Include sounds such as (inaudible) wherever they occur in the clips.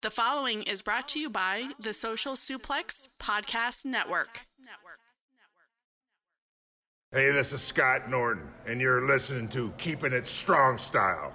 The following is brought to you by the Social Suplex Podcast Network. Hey, this is Scott Norton, and you're listening to Keeping It Strong Style.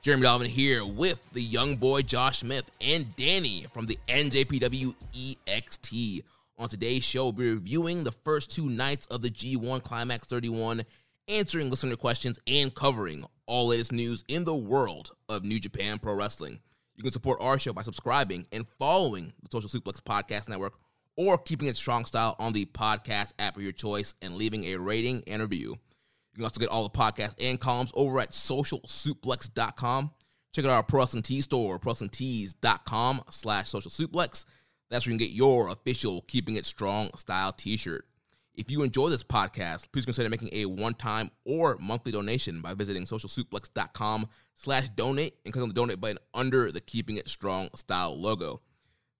Jeremy Donovan here with the young boy Josh Smith and Danny from the NJPW EXT. On today's show, we'll be reviewing the first two nights of the G1 Climax 31, answering listener questions, and covering all latest news in the world of New Japan Pro Wrestling. You can support our show by subscribing and following the Social Suplex Podcast Network or keeping it strong style on the podcast app of your choice and leaving a rating and review. You can also get all the podcasts and columns over at socialsuplex.com. Check out our Pro Wrestling Tees store, prowrestlingtees.com slash social suplex. That's where you can get your official Keeping It Strong style t-shirt. If you enjoy this podcast, please consider making a one-time or monthly donation by visiting socialsuplex.com slash donate and click on the donate button under the Keeping It Strong style logo.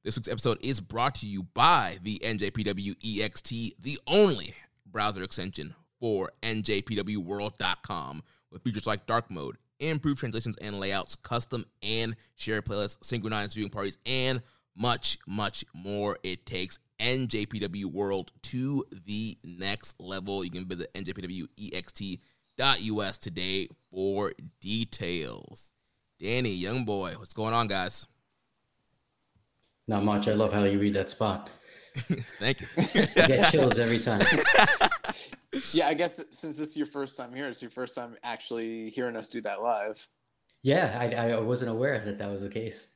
This week's episode is brought to you by the NJPW EXT, the only browser extension for NJPWWorld.com with features like dark mode, improved translations and layouts, custom and shared playlists, synchronized viewing parties, and much, much more. It takes NJPW World to the next level. You can visit NJPWEXT.us today for details. Danny, young boy, what's going on, guys? Not much. I love how you read that spot. (laughs) Thank you. (laughs) I get chills every time. (laughs) yeah, I guess since this is your first time here, it's your first time actually hearing us do that live. Yeah, I, I wasn't aware that that was the case.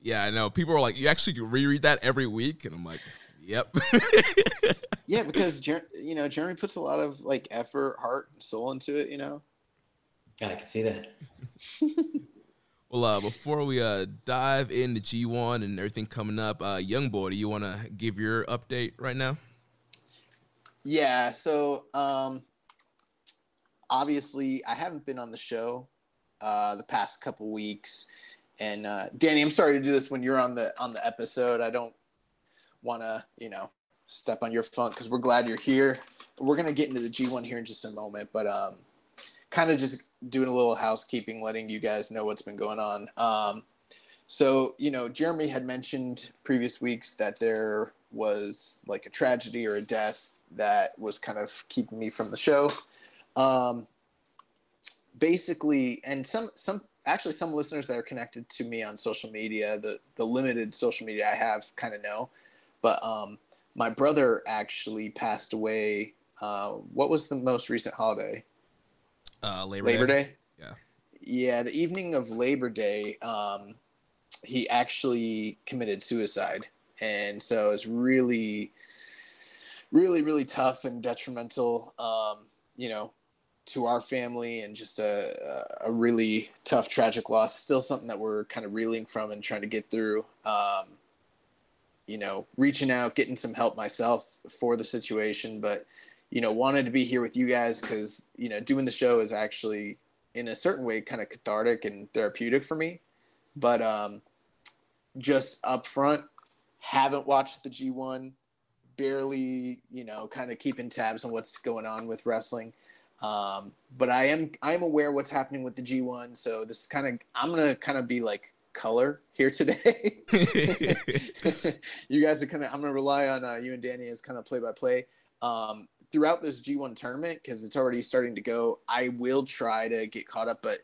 Yeah, I know. People are like, you actually reread that every week, and I'm like, yep. (laughs) yeah, because Jer- you know Jeremy puts a lot of like effort, heart, and soul into it. You know. Yeah, I can see that. (laughs) Well, uh, before we uh, dive into G1 and everything coming up, uh, Young Boy, do you want to give your update right now? Yeah. So, um, obviously, I haven't been on the show uh, the past couple weeks, and uh, Danny, I'm sorry to do this when you're on the on the episode. I don't want to, you know, step on your funk because we're glad you're here. We're gonna get into the G1 here in just a moment, but um, kind of just doing a little housekeeping, letting you guys know what's been going on. Um, so, you know, Jeremy had mentioned previous weeks that there was like a tragedy or a death that was kind of keeping me from the show. Um, basically, and some, some, actually some listeners that are connected to me on social media, the, the limited social media I have kind of know, but, um, my brother actually passed away. Uh, what was the most recent holiday? Uh, Labor, Labor Day. Day. Yeah. Yeah, the evening of Labor Day, um, he actually committed suicide, and so it's really, really, really tough and detrimental. Um, you know, to our family and just a, a really tough, tragic loss. Still something that we're kind of reeling from and trying to get through. Um, you know, reaching out, getting some help myself for the situation, but you know, wanted to be here with you guys because, you know, doing the show is actually in a certain way kind of cathartic and therapeutic for me. But um, just up front, haven't watched the G1, barely, you know, kind of keeping tabs on what's going on with wrestling. Um, but I am I am aware what's happening with the G1. So this is kind of I'm gonna kind of be like color here today. (laughs) you guys are kind of I'm gonna rely on uh, you and Danny as kind of play by play throughout this G1 tournament because it's already starting to go. I will try to get caught up, but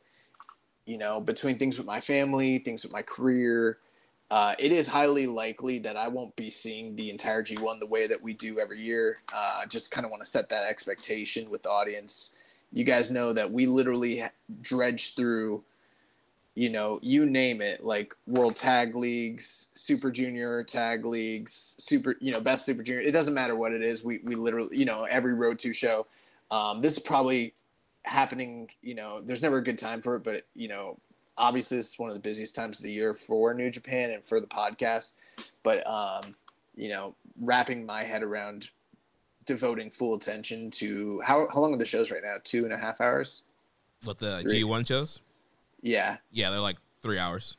you know, between things with my family, things with my career, uh, it is highly likely that I won't be seeing the entire G1 the way that we do every year. Uh, just kind of want to set that expectation with the audience. You guys know that we literally dredge through, you know, you name it, like World Tag Leagues, Super Junior Tag Leagues, Super, you know, Best Super Junior. It doesn't matter what it is. We we literally, you know, every Road to show. Um, this is probably happening. You know, there's never a good time for it, but you know, obviously this is one of the busiest times of the year for New Japan and for the podcast. But um, you know, wrapping my head around devoting full attention to how how long are the shows right now? Two and a half hours. What the G one shows? Yeah. Yeah, they're like three hours.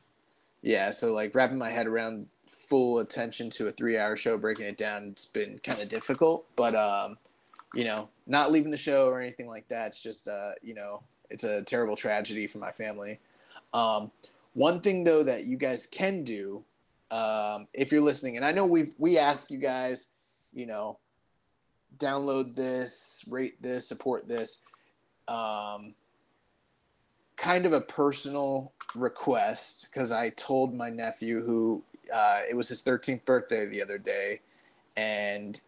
Yeah, so like wrapping my head around full attention to a three hour show, breaking it down, it's been kind of difficult. But um, you know, not leaving the show or anything like that. It's just uh, you know, it's a terrible tragedy for my family. Um, one thing though that you guys can do, um, if you're listening, and I know we we ask you guys, you know, download this, rate this, support this. Um, kind of a personal request because I told my nephew who uh, it was his 13th birthday the other day, and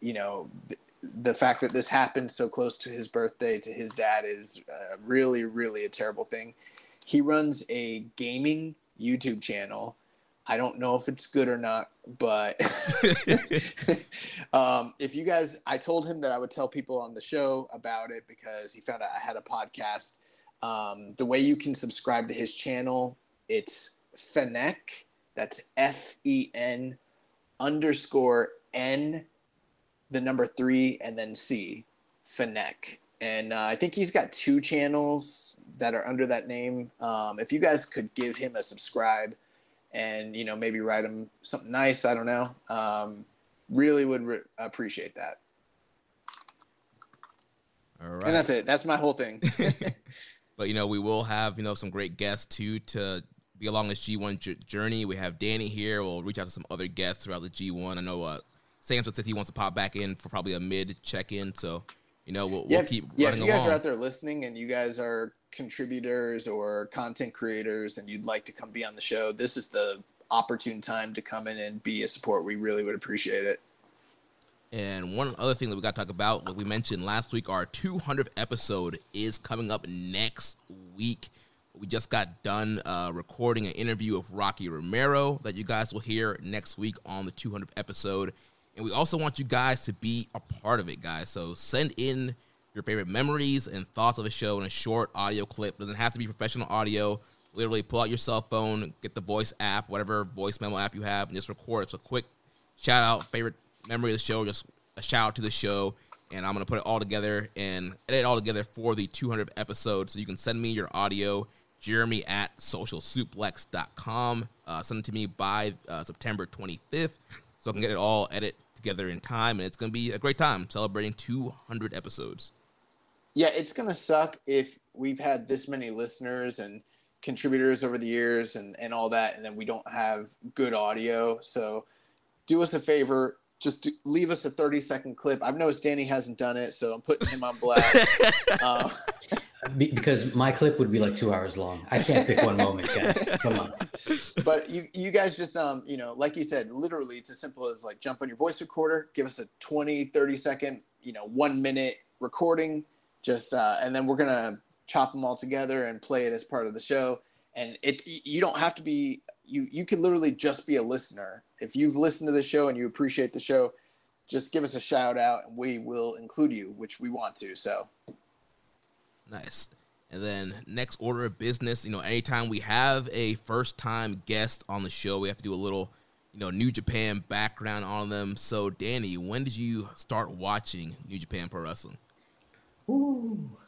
you know th- the fact that this happened so close to his birthday to his dad is uh, really really a terrible thing. He runs a gaming YouTube channel. I don't know if it's good or not, but (laughs) um, if you guys, I told him that I would tell people on the show about it because he found out I had a podcast um, the way you can subscribe to his channel, it's Fennec. That's F E N underscore N, the number three, and then C, Fennec. And uh, I think he's got two channels that are under that name. Um, if you guys could give him a subscribe and, you know, maybe write him something nice, I don't know, um, really would re- appreciate that. All right. And that's it. That's my whole thing. (laughs) But you know, we will have you know some great guests too to be along this G1 j- journey. We have Danny here. We'll reach out to some other guests throughout the G1. I know uh, Samson said he wants to pop back in for probably a mid check in. So you know, we'll, yeah, we'll keep yeah. running If you guys along. are out there listening and you guys are contributors or content creators and you'd like to come be on the show, this is the opportune time to come in and be a support. We really would appreciate it. And one other thing that we got to talk about, like we mentioned last week, our 200th episode is coming up next week. We just got done uh, recording an interview of Rocky Romero that you guys will hear next week on the 200th episode. And we also want you guys to be a part of it, guys. So send in your favorite memories and thoughts of the show in a short audio clip. Doesn't have to be professional audio. Literally, pull out your cell phone, get the voice app, whatever voice memo app you have, and just record. It's a quick shout out, favorite memory of the show, just a shout out to the show. And I'm gonna put it all together and edit it all together for the 200th episode. So you can send me your audio, Jeremy at socialsuplex.com. Uh, send it to me by uh, September 25th, so I can get it all edit together in time. And it's gonna be a great time celebrating 200 episodes. Yeah, it's gonna suck if we've had this many listeners and contributors over the years and and all that, and then we don't have good audio. So do us a favor, just do, leave us a 30 second clip. I've noticed Danny hasn't done it, so I'm putting him on blast. (laughs) um, because my clip would be like two hours long. I can't pick one moment, guys. Come on. but you you guys just um you know like you said literally it's as simple as like jump on your voice recorder give us a 20 30 second you know one minute recording just uh and then we're gonna chop them all together and play it as part of the show and it you don't have to be you you can literally just be a listener if you've listened to the show and you appreciate the show just give us a shout out and we will include you which we want to so Nice. And then next order of business, you know, anytime we have a first time guest on the show, we have to do a little, you know, New Japan background on them. So, Danny, when did you start watching New Japan Pro Wrestling? Ooh.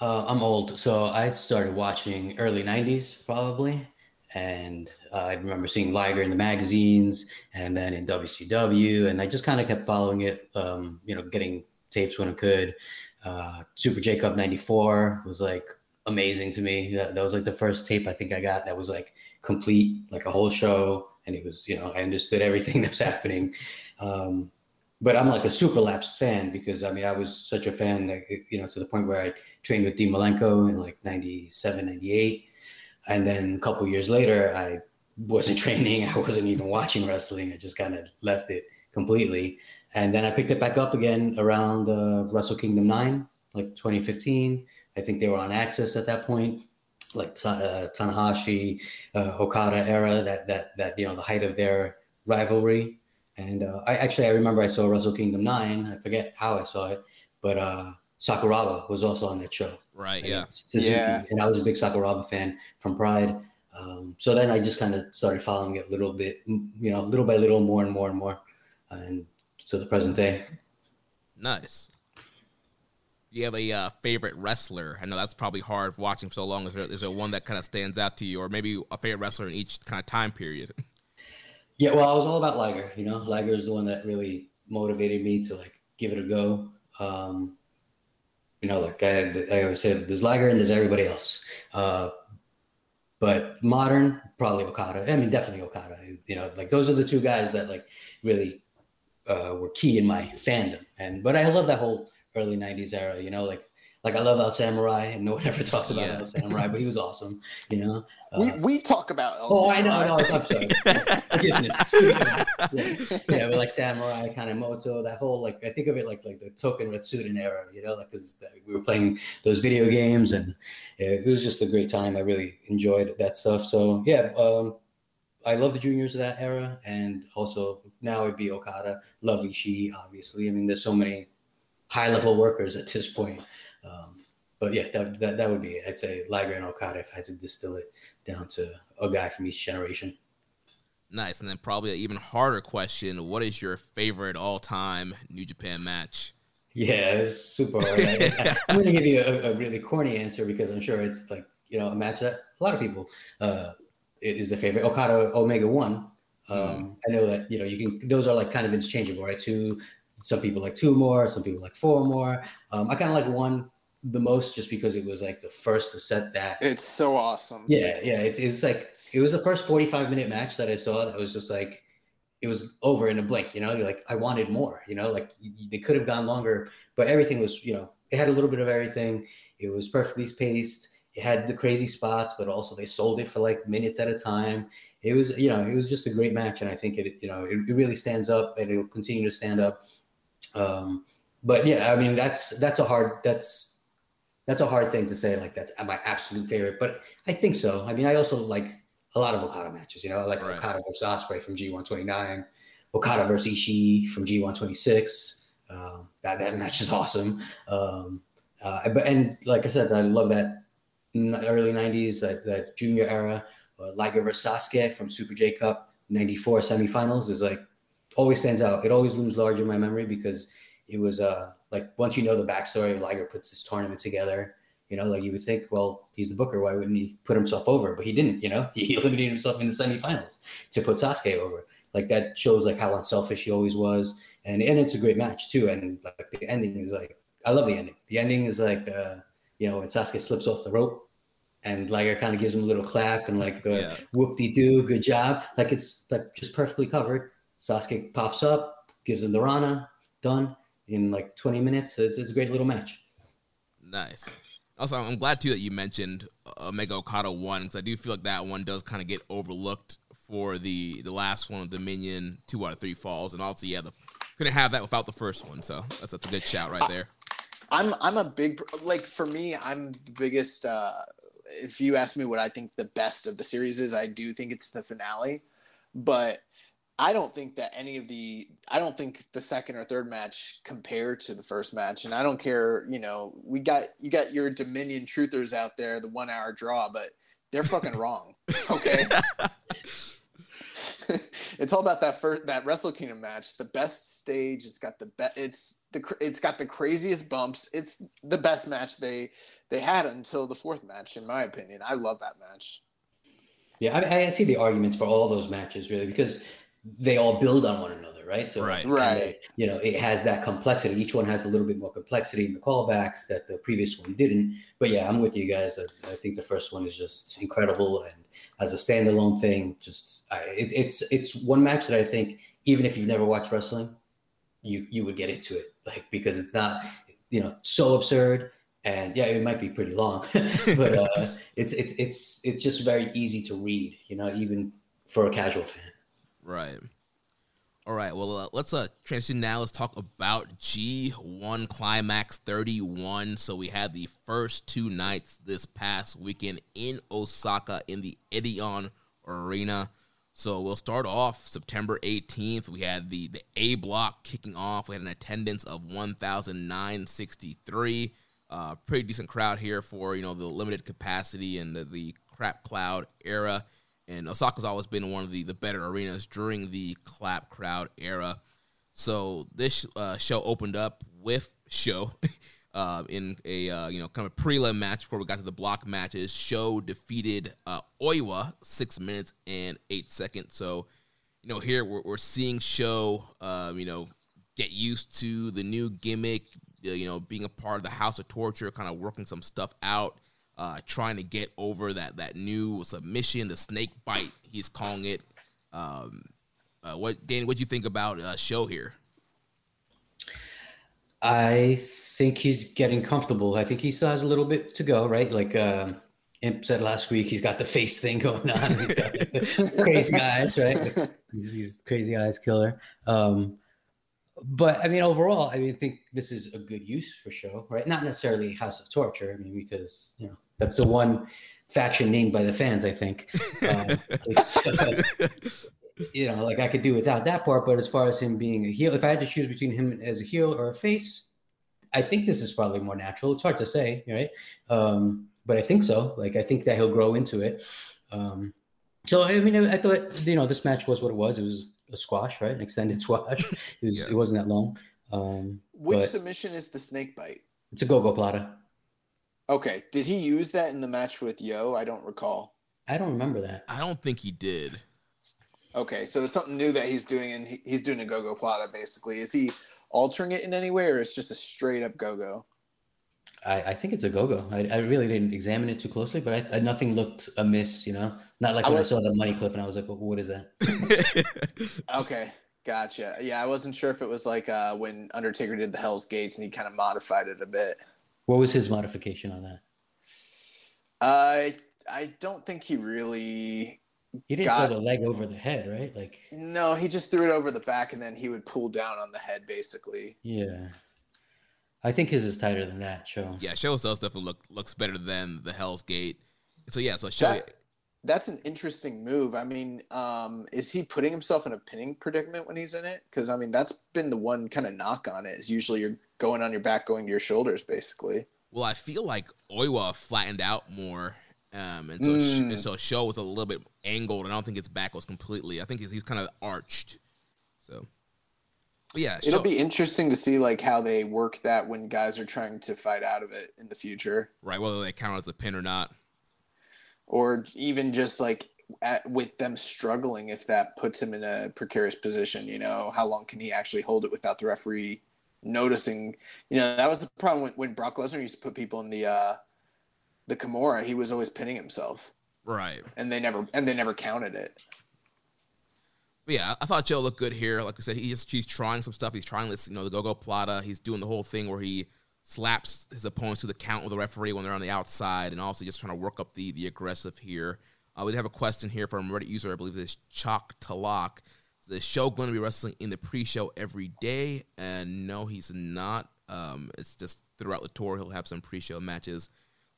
Uh, I'm old, so I started watching early '90s, probably. and uh, I remember seeing Liger in the magazines and then in WCW, and I just kind of kept following it. Um, you know, getting tapes when I could. Uh, Super J Cup '94 was like amazing to me. That, that was like the first tape I think I got that was like complete, like a whole show, and it was you know I understood everything (laughs) that was happening. Um, but I'm like a super lapsed fan because I mean I was such a fan that you know to the point where I trained with Dean Malenko in like 97, 98 and then a couple years later, I wasn't (laughs) training. I wasn't even watching wrestling. I just kind of left it completely. And then I picked it back up again around uh, Wrestle Kingdom 9, like 2015. I think they were on AXS at that point, like uh, Tanahashi, uh, Okada era, that, that, that, you know, the height of their rivalry. And uh, I actually, I remember I saw Wrestle Kingdom 9. I forget how I saw it, but uh, Sakuraba was also on that show. Right. Yeah. Yeah. And I was a big Sakuraba fan from Pride. Um, so then I just kind of started following it a little bit, you know, little by little, more and more and more, and to the present day. Nice. Do you have a uh, favorite wrestler? I know that's probably hard watching for so long. Is there, is there one that kind of stands out to you, or maybe a favorite wrestler in each kind of time period? (laughs) Yeah, well, I was all about Liger. You know, Liger is the one that really motivated me to like give it a go. Um, you know, like I, I always say, there's Liger and there's everybody else. Uh, but modern, probably Okada. I mean, definitely Okada. You know, like those are the two guys that like really uh, were key in my fandom. And but I love that whole early '90s era. You know, like like I love El Samurai, and no one (laughs) ever talks about yeah. El Samurai, but he was awesome. You know, uh, we we talk about El oh, Samurai. I know, no, I'm sorry. (laughs) Forgiveness. yeah. yeah, but like Samurai, Kanemoto, that whole like I think of it like like the Toukon Retsuden era. You know, like because we were playing those video games, and yeah, it was just a great time. I really enjoyed that stuff. So yeah. um I love the juniors of that era, and also now it'd be Okada. Love Ishii, obviously. I mean, there's so many high level workers at this point. Um, but yeah, that, that, that would be it. I'd say Liger and Okada if I had to distill it down to a guy from each generation. Nice. And then probably an even harder question. What is your favorite all time New Japan match? Yeah, it's super hard. I, am going to give you a, a, really corny answer because I'm sure it's like, you know, a match that a lot of people uh, is their favorite. Okada Omega 1. Um, mm. I know that, you know, you can, those are like kind of interchangeable, right? Two some people like two more, some people like four more. Um, I kind of like one the most just because it was like the first to set that. It's so awesome. Yeah, yeah. It, it was like it was the first 45 minute match that I saw that was just like it was over in a blink, you know. You're like, I wanted more, you know, like they could have gone longer, but everything was, you know, it had a little bit of everything. It was perfectly paced. It had the crazy spots, but also they sold it for like minutes at a time. It was, you know, it was just a great match, and I think it, you know, it, it really stands up, and it will continue to stand up um, but yeah, I mean that's that's a hard that's that's a hard thing to say. Like that's my absolute favorite, but I think so. I mean, I also like a lot of Okada matches. You know, I like right. Okada versus Ospreay from G129, Okada versus Ishii from G126. Um, that that match is (laughs) awesome. Um, uh, but and like I said, I love that early '90s, that, that junior era. Uh, Liger versus Sasuke from Super J Cup '94 semifinals is like always stands out. It always looms large in my memory because it was uh like once you know the backstory, Liger puts this tournament together. You know, like you would think, well, he's the booker. Why wouldn't he put himself over? But he didn't. You know, (laughs) he eliminated himself in the semifinals to put Sasuke over. Like that shows like how unselfish he always was, and and it's a great match too. And like the ending is like, I love the ending. The ending is like, uh, you know, when Sasuke slips off the rope, and Liger kind of gives him a little clap and like, uh, yeah. whoop de doo, good job. Like it's like just perfectly covered Sasuke pops up, gives him the Rana, done in like 20 minutes. It's, it's a great little match. Nice. Also, I'm glad too that you mentioned Omega Okada one because I do feel like that one does kind of get overlooked for the the last one, Dominion two out of three falls, and also yeah, the couldn't have that without the first one. So that's that's a good shout right there. I'm I'm a big like for me, I'm the biggest. uh If you ask me what I think the best of the series is, I do think it's the finale, but I don't think that any of the I don't think the second or third match compared to the first match, and I don't care. You know, we got you got your Dominion truthers out there, the one hour draw, but they're fucking (laughs) wrong. Okay. (laughs) it's all about that first that Wrestle Kingdom match. The best stage. It's got the best. It's the it's got the craziest bumps. It's the best match they they had until the fourth match, in my opinion. I love that match. Yeah, I, I see the arguments for all those matches really because they all build on one another, right? So Right. it kinda, Right. you know, it has that complexity. Each one has a little bit more complexity in the callbacks that the previous one didn't. But yeah, I'm with you guys. I, I think the first one is just incredible and as a standalone thing, just I, it, it's it's one match that I think even if you've never watched wrestling, you you would get into it like because it's not you know so absurd and yeah it might be pretty long (laughs) but (laughs) uh it's it's it's it's just very easy to read you know even for a casual fan Right. All right. Well, uh, let's uh transition now. Let's talk about G1 Climax 31. So we had the first two nights this past weekend in Osaka in the Edion Arena. So we'll start off September 18th. We had the the A block kicking off. We had an attendance of 1,963. Uh, pretty decent crowd here for you know the limited capacity and the, the crap cloud era. And Osaka's always been one of the, the better arenas during the clap crowd era. So this uh, show opened up with Sho (laughs) uh, in a uh, you know kind of a prelim match before we got to the block matches. Sho defeated uh, Oiwa six minutes and eight seconds. So you know here we're, we're seeing Sho um, you know get used to the new gimmick. uh, You know being a part of the House of Torture, kind of working some stuff out uh, trying to get over that that new submission, the snake bite. He's calling it. Um, uh, what Danny? What do you think about uh, Sho here? i think he's getting comfortable i think he still has a little bit to go right like um imp said last week he's got the face thing (laughs) going on he's got (laughs) crazy eyes right he's, he's crazy eyes killer um but I mean, overall, I mean, I think this is a good use for Sho, right? Not necessarily House of Torture. I mean, because you know that's the one faction named by the fans. I think. Um, it's, uh, (laughs) (laughs) you know, like I could do without that part, but as far as him being a heel, if I had to choose between him as a heel or a face, I think this is probably more natural. It's hard to say, right? Um, but I think so. Like I think that he'll grow into it. Um, so I mean, I thought you know this match was what it was. It was a squash, right? An extended (laughs) squash. It was. Yeah. It wasn't that long. Um, Which submission is the snake bite? it's a go-go plata. Okay. Did he use that in the match with Yo? I don't recall. I don't remember that. I don't think he did. Okay, so it's something new that he's doing, and he, he's doing a go-go plata. Basically, is he altering it in any way, or it's just a straight up go-go? I, I think it's a go-go. I, I really didn't examine it too closely, but I, I, nothing looked amiss. You know, not like I when I saw the money clip and I was like, well, "What is that?" (laughs) Okay, gotcha. Yeah, I wasn't sure if it was like uh, when Undertaker did the Hell's Gates and he kind of modified it a bit. What was his modification on that? I I don't think he really. He didn't Got- throw the leg over the head, right? Like, No, he just threw it over the back, and then he would pull down on the head, basically. yeah. I think his is tighter than that. Sho. yeah, Sho does definitely look looks better than the Hell's Gate. So yeah, so Sho. That- that's an interesting move. I mean, um, is he putting himself in a pinning predicament when he's in it? Because I mean, that's been the one kind of knock on it. Is usually you're going on your back, going to your shoulders, basically. Well, I feel like Oiwa flattened out more, um, and so sh- Mm. and so Sho was a little bit angled, and I don't think his back was completely. I think he's, he's kind of arched. So, but yeah, It'll be interesting to see like how they work that when guys are trying to fight out of it in the future, right whether they count as a pin or not. or even just like at, with them struggling, if that puts him in a precarious position. You know, how long can he actually hold it without the referee noticing? You know, that was the problem when, when Brock Lesnar used to put people in the uh, the Kimura. He was always pinning himself. Right. and they never and they never counted it. But yeah, I thought Joe looked good here. Like I said, he's he's trying some stuff. He's trying this, you know, the go-go plata. He's doing the whole thing where he slaps his opponents to the count with the referee when they're on the outside, and also just trying to work up the the aggressive here. Uh, we have a question here from Reddit user. I believe this is Chalk to Lock. The show going to be wrestling in the pre-show every day? And no, he's not. Um, it's just throughout the tour he'll have some pre-show matches.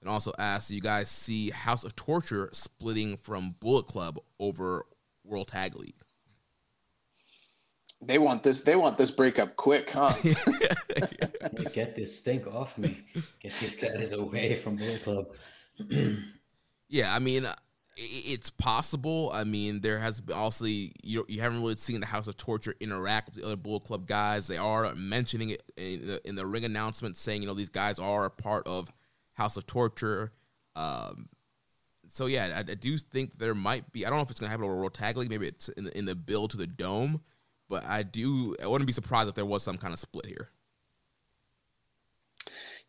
And also asks, you guys see House of Torture splitting from Bullet Club over World Tag League? They want this. They want this breakup quick, huh? (laughs) (laughs) Get this stink off me. Get these guys away from Bullet Club. (clears throat) Yeah, I mean, uh, i- it's possible. I mean, there has been also you you haven't really seen the House of Torture interact with the other Bullet Club guys. They are mentioning it in the, in the ring announcement, saying you know these guys are a part of House of Torture. Um, so yeah, I, I, do think there might be. I don't know if it's gonna happen over World Tag League. Maybe it's in the, in the build to the dome, but I do. I wouldn't be surprised if there was some kind of split here.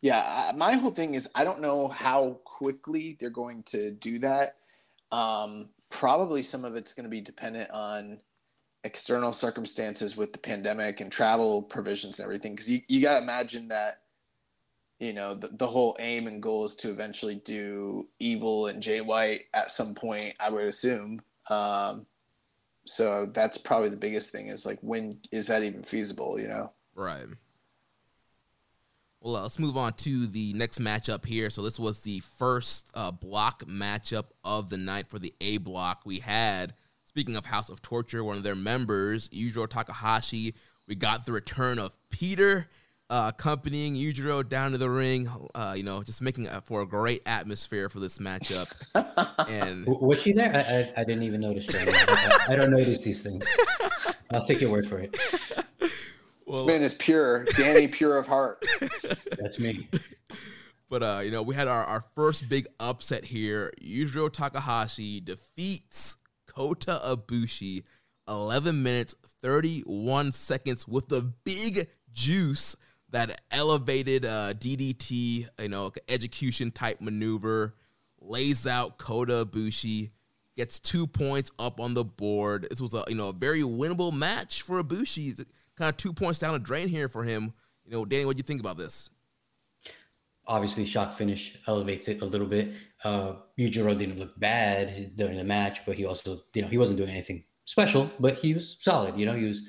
Yeah, my whole thing is I don't know how quickly they're going to do that. Um, probably some of it's going to be dependent on external circumstances with the pandemic and travel provisions and everything. Because you, you got to imagine that, you know, the, the whole aim and goal is to eventually do Evil and Jay White at some point, I would assume. Um, so that's probably the biggest thing is like, when is that even feasible, you know? Right. Well, let's move on to the next matchup here. So this was the first uh, block matchup of the night for the A block. We had, speaking of House of Torture, one of their members, Yujiro Takahashi. We got the return of Pieter, uh, accompanying Yujiro down to the ring. Uh, you know, just making for a great atmosphere for this matchup. (laughs) and was she there? I, I, I didn't even notice. I, I don't notice these things. I'll take your word for it. (laughs) Well, this man is pure, Danny, pure of heart. (laughs) That's me. But uh, you know, we had our, our first big upset here. Yujiro Takahashi defeats Kota Ibushi 11 minutes 31 seconds with the big juice that elevated uh, DDT, you know, execution type maneuver, lays out Kota Ibushi, gets two points up on the board. This was a you know a very winnable match for Ibushi kind of two points down the drain here for him. You know, Danny, what do you think about this? Obviously, shock finish elevates it a little bit. Uh, Yujiro didn't look bad during the match, but he also, you know, he wasn't doing anything special, but he was solid. You know, he was,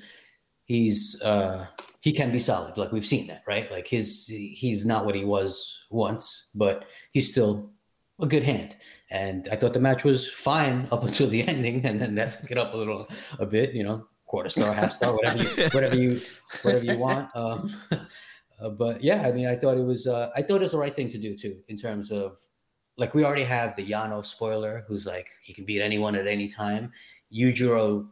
he's, uh, he can be solid. Like we've seen that, right? Like his, he's not what he was once, but he's still a good hand. And I thought the match was fine up (laughs) until the ending, and then that took it up a little, a bit. You know, quarter star, half star, whatever you, whatever you, whatever you want. Um, (laughs) uh, but yeah, I mean, I thought it was, uh, I thought it was the right thing to do too, in terms of, like, we already have the Yano spoiler, who's like he can beat anyone at any time. Yujiro,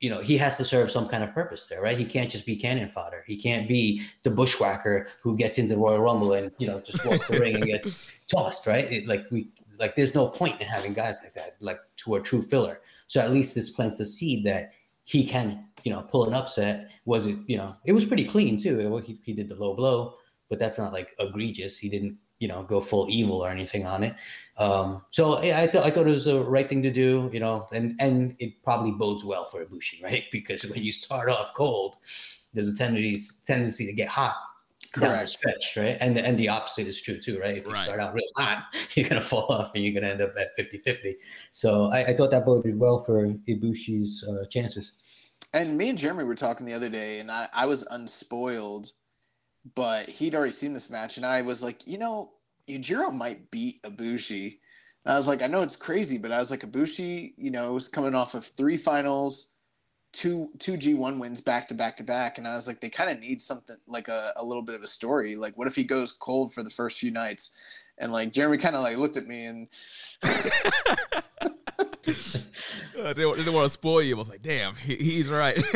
you know, he has to serve some kind of purpose there, right? He can't just be cannon fodder. He can't be the bushwhacker who gets into the Royal Rumble and you know just walks the ring and gets (laughs) tossed, right? It, like we, like, there's no point in having guys like that, like to a true filler. So at least this plants a seed that he can, you know, pull an upset. Was it, you know, it was pretty clean too. He, he did the low blow, but that's not like egregious. He didn't, you know, go full evil or anything on it. Um, so I thought I thought it was the right thing to do, you know, and and it probably bodes well for Ibushi, right? (laughs) Because when you start off cold, there's a tendency tendency to get hot Correct. stretch, right? And the, and the opposite is true too, right? If you right. start out real hot, (laughs) you're gonna fall off and you're gonna end up at 50-50. So I, I thought that boded well for Ibushi's uh, chances. And me and Jeremy were talking the other day, and I, I was unspoiled, but he'd already seen this match, and I was like, you know, Yujiro might beat Ibushi. And I was like, I know it's crazy, but I was like, Ibushi, you know, was coming off of three finals two two G1 wins back to back to back, and I was like, they kind of need something like a, a little bit of a story. Like, what if he goes cold for the first few nights? And like Jeremy kind of like looked at me and I (laughs) didn't, didn't, want to spoil you. I was like, damn, he, he's right. (laughs)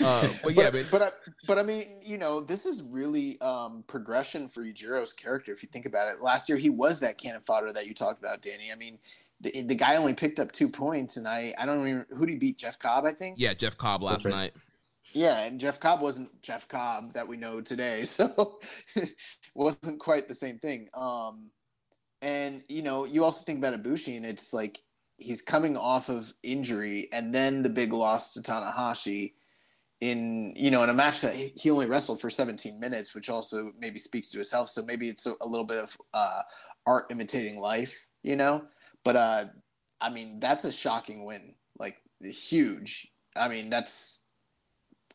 uh, but yeah, but but I, but I mean, you know, this is really um, progression for Yujiro's character. If you think about it, last year he was that cannon fodder that you talked about, Danny. I mean, the, the guy only picked up two points, and I I don't remember who did he beat Jeff Cobb I think. Yeah, Jeff Cobb last right. night. Yeah, and Jeff Cobb wasn't Jeff Cobb that we know today, (laughs) so it (laughs) wasn't quite the same thing. Um, and you know, you also think about Ibushi, and it's like he's coming off of injury, and then the big loss to Tanahashi in you know in a match that he only wrestled for 17 minutes, which also maybe speaks to his health. So maybe it's a, a little bit of uh, art imitating life, you know. But uh, I mean, that's a shocking win, like huge. I mean, that's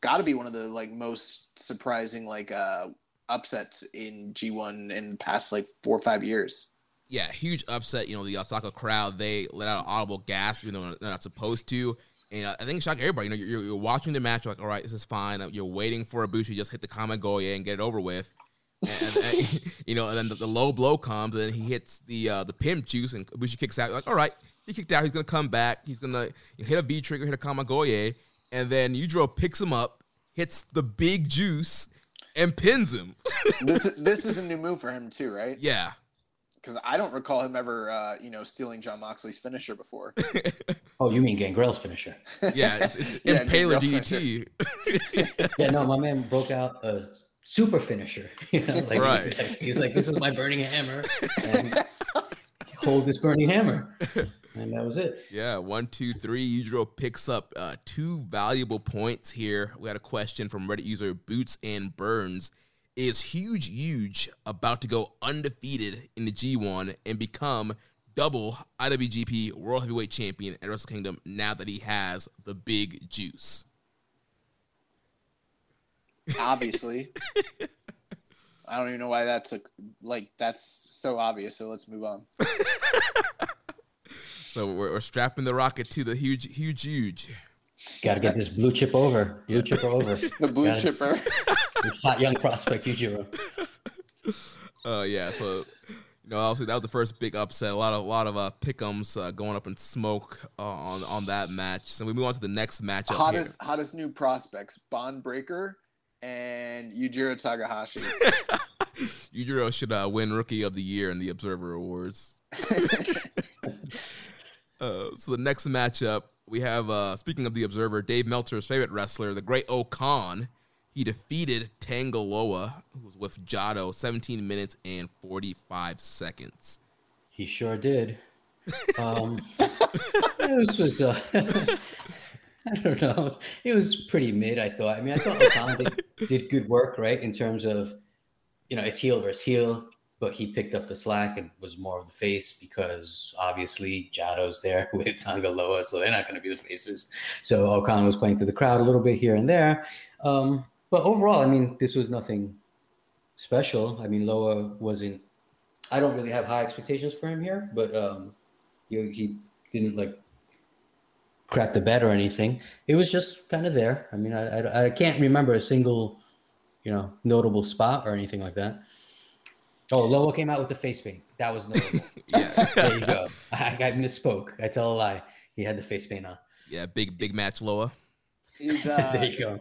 got to be one of the like most surprising like uh, upsets in G1 in the past like four or five years. Yeah, huge upset. You know, the Osaka crowd they let out an audible gasp, even though they're not supposed to. And I think it shocked everybody. You know, you're, you're watching the match, like, all right, this is fine. You're waiting for Ibushi just hit the Kamigoye and get it over with. And, and, (laughs) you know, and then the, the, low blow comes, and he hits the uh, the pimp juice, and Bushi kicks out. You're like, all right, he kicked out. He's gonna come back. He's gonna hit a V trigger, hit a Kamigoye, and then Yujiro picks him up, hits the big juice, and pins him. (laughs) this is this is a new move for him too, right? Yeah. because I don't recall him ever, uh, you know, stealing Jon Moxley's finisher before. (laughs) Oh, you mean Gangrel's finisher? Yeah, it's, it's Yeah, Impaler Gangrel DDT. yeah, no, my man broke out a super finisher. (laughs) You know, like, Right. He's like, this is my burning hammer. And (laughs) hold this burning hammer. (laughs) And that was it. Yeah, one, two, three. Yujiro picks up uh, two valuable points here. We had a question from Reddit user Boots and Burns. Is Huge Huge about to go undefeated in the G1 and become double IWGP World Heavyweight Champion at Wrestle Kingdom now that he has the big juice? Obviously. (laughs) I don't even know why that's a like that's so obvious. So let's move on. (laughs) So we're, we're strapping the rocket to the huge, huge, huge. Got to get this blue chip over. Blue chipper over. (laughs) The blue Gotta- chipper. This hot young prospect, Yujiro. Uh, yeah. So, you know, obviously that was the first big upset. A lot of, a lot of uh, pickums uh, going up in smoke uh, on on that match. So we move on to the next matchup. here. hottest hottest new prospects: Bond Breaker and Yujiro Takahashi. (laughs) Yujiro should uh, win Rookie of the Year in the Observer Awards. (laughs) uh, so the next matchup we have, uh, speaking of the Observer, Dave Meltzer's favorite wrestler, the Great O-Khan. He defeated Tangaloa, who was with Jado, 17 minutes and 45 seconds. He sure did. (laughs) Um, this was, uh, (laughs) I don't know. It was pretty mid, I thought. I mean, I thought O-Khan did, (laughs) did good work, right? In terms of, you know, it's heel versus heel, but he picked up the slack and was more of the face because obviously Jado's there (laughs) with Tangaloa, so they're not going to be the faces. So O-Khan was playing to the crowd a little bit here and there. Um, but overall, I mean, this was nothing special. I mean, Loa wasn't I don't really have high expectations for him here, but um, he didn't like crap the bed or anything. It was just kind of there. I mean, I, I, I can't remember a single, you know, notable spot or anything like that. Oh, Loa came out with the face paint. That was notable. (laughs) Yeah, there you go. I, I misspoke. I tell a lie. He had the face paint on. yeah, big big match, Loa. Is (laughs) there uh, you go.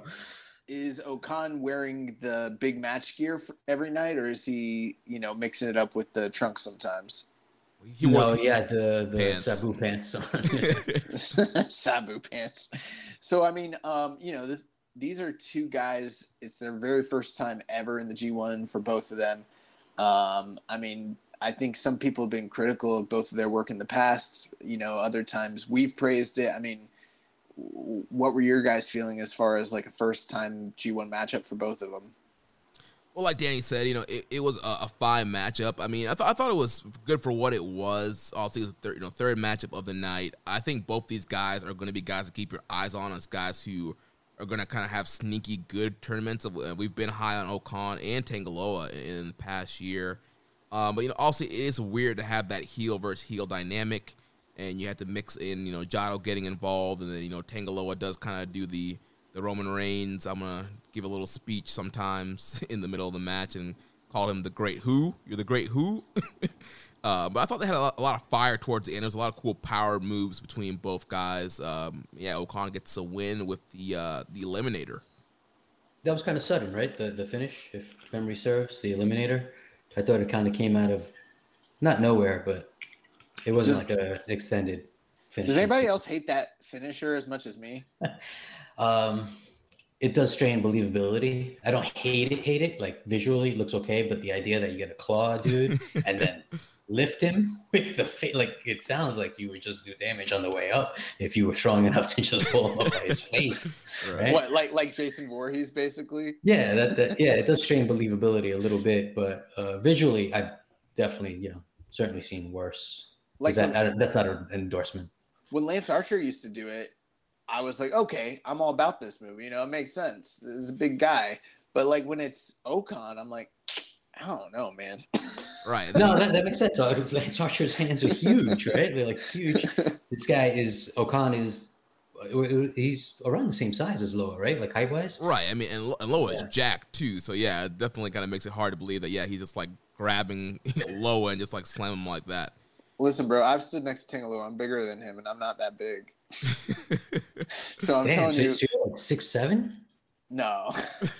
is O-Khan wearing the big match gear for every night, or is he, you know, mixing it up with the trunk sometimes? He no, yeah, the the Pants. Sabu pants on. (laughs) (laughs) Sabu pants. So I mean, um, you know, this these are two guys. It's their very first time ever in the G1 for both of them. Um, I mean, I think some people have been critical of both of their work in the past. You know, other times we've praised it. I mean, what were your guys feeling as far as like a first time G1 matchup for both of them? Well, like Danny said, you know, it, it was a, a fine matchup. I mean, I thought I thought it was good for what it was. Also, it was third, you know, third matchup of the night. I think both these guys are going to be guys to keep your eyes on as guys who are going to kind of have sneaky good tournaments. We've been high on O-Khan and Tangaloa in the past year. Um, but you know, also it is weird to have that heel versus heel dynamic, and you have to mix in, you know, Jado getting involved, and then you know Tangaloa does kind of do the the Roman Reigns. I'm gonna give a little speech sometimes (laughs) in the middle of the match and call him the Great Who. You're the Great Who. (laughs) uh, but I thought they had a lot, a lot of fire towards the end. There's a lot of cool power moves between both guys. Um, yeah, O-Khan gets a win with the uh, the Eliminator. That was kind of sudden, right? The the finish, if memory serves, the eliminator. I thought it kind of came out of not nowhere, but it wasn't Does- like an extended finish. Does anybody else hate that finisher as much as me? (laughs) Um, it does strain believability. I don't hate it, hate it. Like visually, it looks okay, but the idea that you get a claw, dude, and then (laughs) lift him with the face, like it sounds like you would just do damage on the way up if you were strong enough to just pull him up by his (laughs) face, right? What like like Jason Voorhees basically? Yeah, that, that yeah, it does strain believability a little bit, but uh, visually, I've definitely you know certainly seen worse. Like Is that, the- that's not an endorsement. when Lance Archer used to do it, I was like, okay, I'm all about this movie. You know, it makes sense. This is a big guy. But like when it's O-Khan, I'm like, I don't know, man. (laughs) Right. No, that, that makes sense. So Lance (laughs) Archer's hands are huge, right? They're like huge. (laughs) This guy is O-Khan is he's around the same size as Loa, right? Like height wise. Right. I mean, and, Lo- and Loa Yeah. is jacked too. So yeah, it definitely kind of makes it hard to believe that yeah he's just like grabbing Loa and just like slamming him like that. Listen, bro, I've stood next to Tangaloa. I'm bigger than him, and I'm not that big. (laughs) So I'm Damn, telling so, you, you're like six seven. No. (laughs)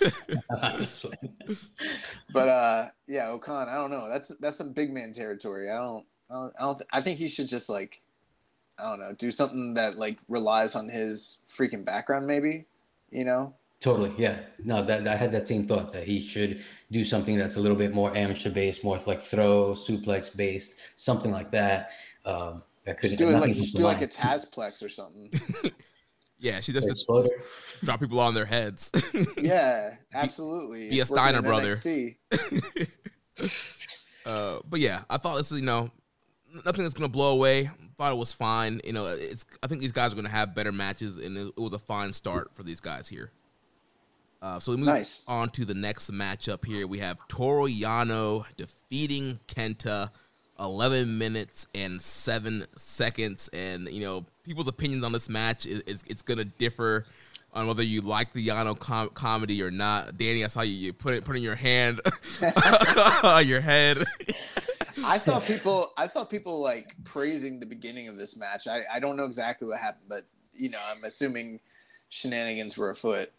but uh, yeah, O-Khan. I don't know. That's that's some big man territory. I don't. I don't. I, don't, I think he should just like, I don't know, do something that like relies on his freaking background, maybe. You know. Totally, yeah. No, that I had that same thought that he should do something that's a little bit more amateur based, more like throw, suplex based, something like that. Um, that could do it like just do like a Tazplex or something. (laughs) yeah, she just, just drop people on their heads. (laughs) yeah, absolutely. Be, be a Steiner brother. (laughs) uh, but yeah, I thought this was you know nothing that's gonna blow away. I thought it was fine. You know, it's I think these guys are gonna have better matches, and it, it was a fine start for these guys here. Uh, so we move nice. on to the next matchup here. We have Toru Yano defeating Kenta, 11 minutes and 7 seconds. And, you know, people's opinions on this match is, is it's going to differ on whether you like the Yano com- comedy or not. Danny, I saw you, you put it, putting your hand on (laughs) your head. I saw people. I saw people like praising the beginning of this match. I, I don't know exactly what happened, but you know, I'm assuming shenanigans were afoot.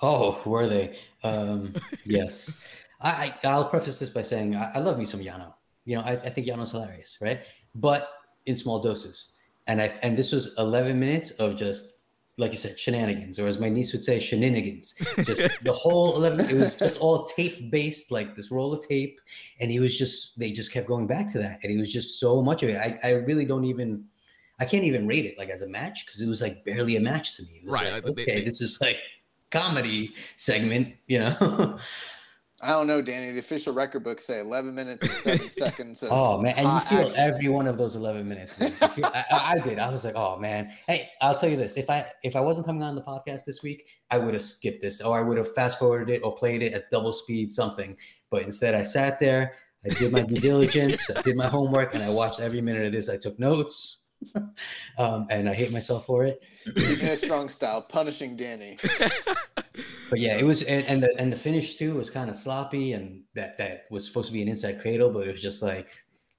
Oh, were they? Um, (laughs) yes. I, I, will preface this by saying I, I, love me some Yano. You know, I, I think Yano's hilarious, right? But in small doses. And I and this was 11 minutes of just like you said, shenanigans, or as my niece would say, shenanigans. Just (laughs) the whole 11, it was just all tape based, like this roll of tape. And he was just, they just kept going back to that. And it was just so much of it. I, I really don't even, I can't even rate it like as a match because it was like barely a match to me. right. Like, okay, they, this is like comedy segment, you know. (laughs) I don't know, Danny. The official record books say 11 minutes and seven (laughs) seconds. oh man, and you feel action. every one of those 11 minutes. Feel, I, I, did. I was like, oh man. Hey, I'll tell you this: if I if I wasn't coming on the podcast this week, I would have skipped this, or I would have fast forwarded it, or played it at double speed, something. But instead, I sat there. I did my due (laughs) diligence. I did my homework, and I watched every minute of this. I took notes. (laughs) um, and I hate myself for it. Keeping a strong style, punishing Danny. (laughs) but yeah, it was, and, and the and the finish too was kind of sloppy, and that that was supposed to be an inside cradle, but it was just like,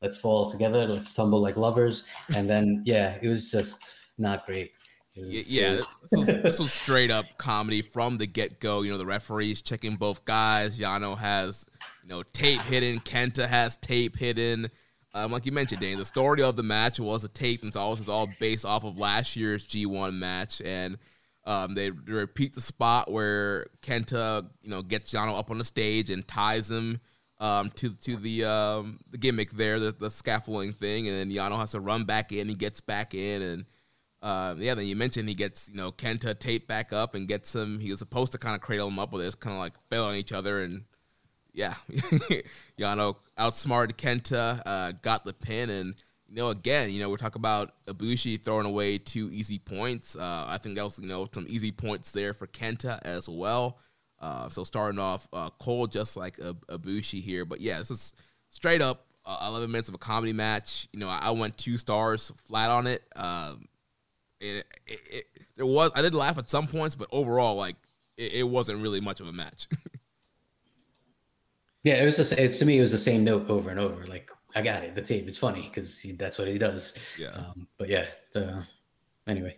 let's fall together, let's tumble like lovers, and then yeah, it was just not great. Was, yeah, was... this, was, this, was, (laughs) straight up comedy from the get go. You know, the referees checking both guys. Yano has, you know, tape hidden. Kenta has tape hidden. Um, like you mentioned, Dane, the story of the match was a tape, and it's all, all based off of last year's G1 match. And um, they, they, repeat the spot where Kenta, you know, gets Yano up on the stage and ties him um, to to the um, the gimmick there, the, the, scaffolding thing, and then Yano has to run back in. He gets back in, and uh, yeah, then you mentioned he gets you know Kenta taped back up and gets him. He was supposed to kind of cradle him up, but it's kind of like fell on each other and yeah, (laughs) Yano outsmarted Kenta, uh, got the pin, and you know, again, you know, we're talking about Ibushi throwing away two easy points. Uh, I think that was you know some easy points there for Kenta as well. Uh, so starting off uh, cold, just like Ibushi here, but yeah, this is straight up uh, 11 minutes of a comedy match. You know, I, I went two stars flat on it. Um, it, it, it, there was I did laugh at some points, but overall, like it, it wasn't really much of a match. (laughs) Yeah, it was just it's to me it was the same note over and over. Like I got it, the tape. It's funny because that's what he does. Yeah. Um, but yeah, the, anyway.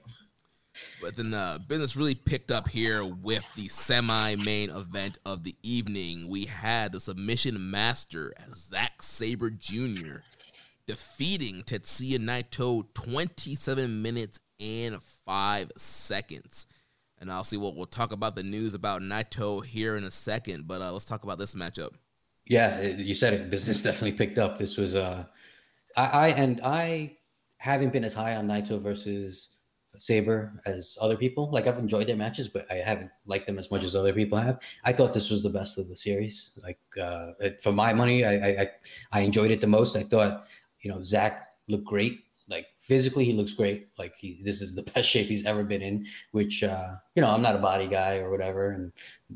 But then the business really picked up here with the semi-main event of the evening. We had the submission master Zack Sabre Jr. defeating Tetsuya Naito 27 minutes and five seconds. And I'll see what we'll talk about the news about Naito here in a second. But uh, let's talk about this matchup. Yeah, you said it. Business definitely picked up. This was uh, I, I and I haven't been as high on Naito versus Sabre as other people. Like I've enjoyed their matches, but I haven't liked them as much as other people have. I thought this was the best of the series. Like uh, for my money, I, I I enjoyed it the most. I thought you know Zack looked great. Like physically, he looks great. Like he, this is the (laughs) best shape he's ever been in. Which uh, you know, I'm not a body guy or whatever, and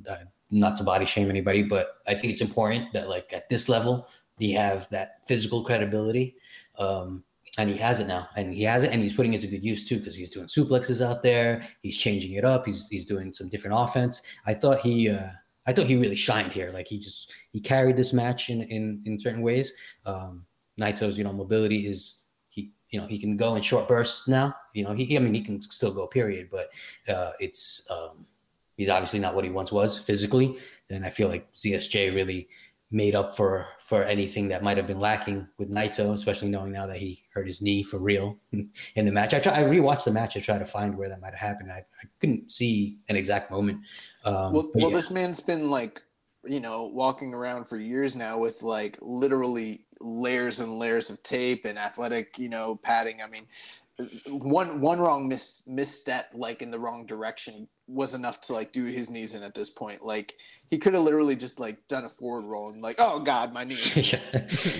I not to body shame anybody, but I think it's important that like at this level, he have that physical credibility. Um, and he has it now, and he has it, and he's putting it to good use too, because he's doing suplexes out there. He's changing it up. He's he's doing some different offense. I thought he, uh, I thought he really shined here. Like he just he carried this match in in in certain ways. Um, Naito's you know mobility is he you know he can go in short bursts now. You know he I mean he can still go period, but uh, it's um, he's obviously not what he once was physically. And I feel like ZSJ really made up for for anything that might have been lacking with Naito, especially knowing now that he hurt his knee for real (laughs) in the match. I try, I rewatched the match to try to find where that might have happened. I, I couldn't see an exact moment. Um, well, well, yeah. this man's been like, you know, walking around for years now with like literally layers and layers of tape and athletic, you know, padding. I mean, one one wrong mis misstep like in the wrong direction was enough to like do his knees in at this point. Like he could have literally just like done a forward roll and like, oh god, my knee. (laughs) yeah,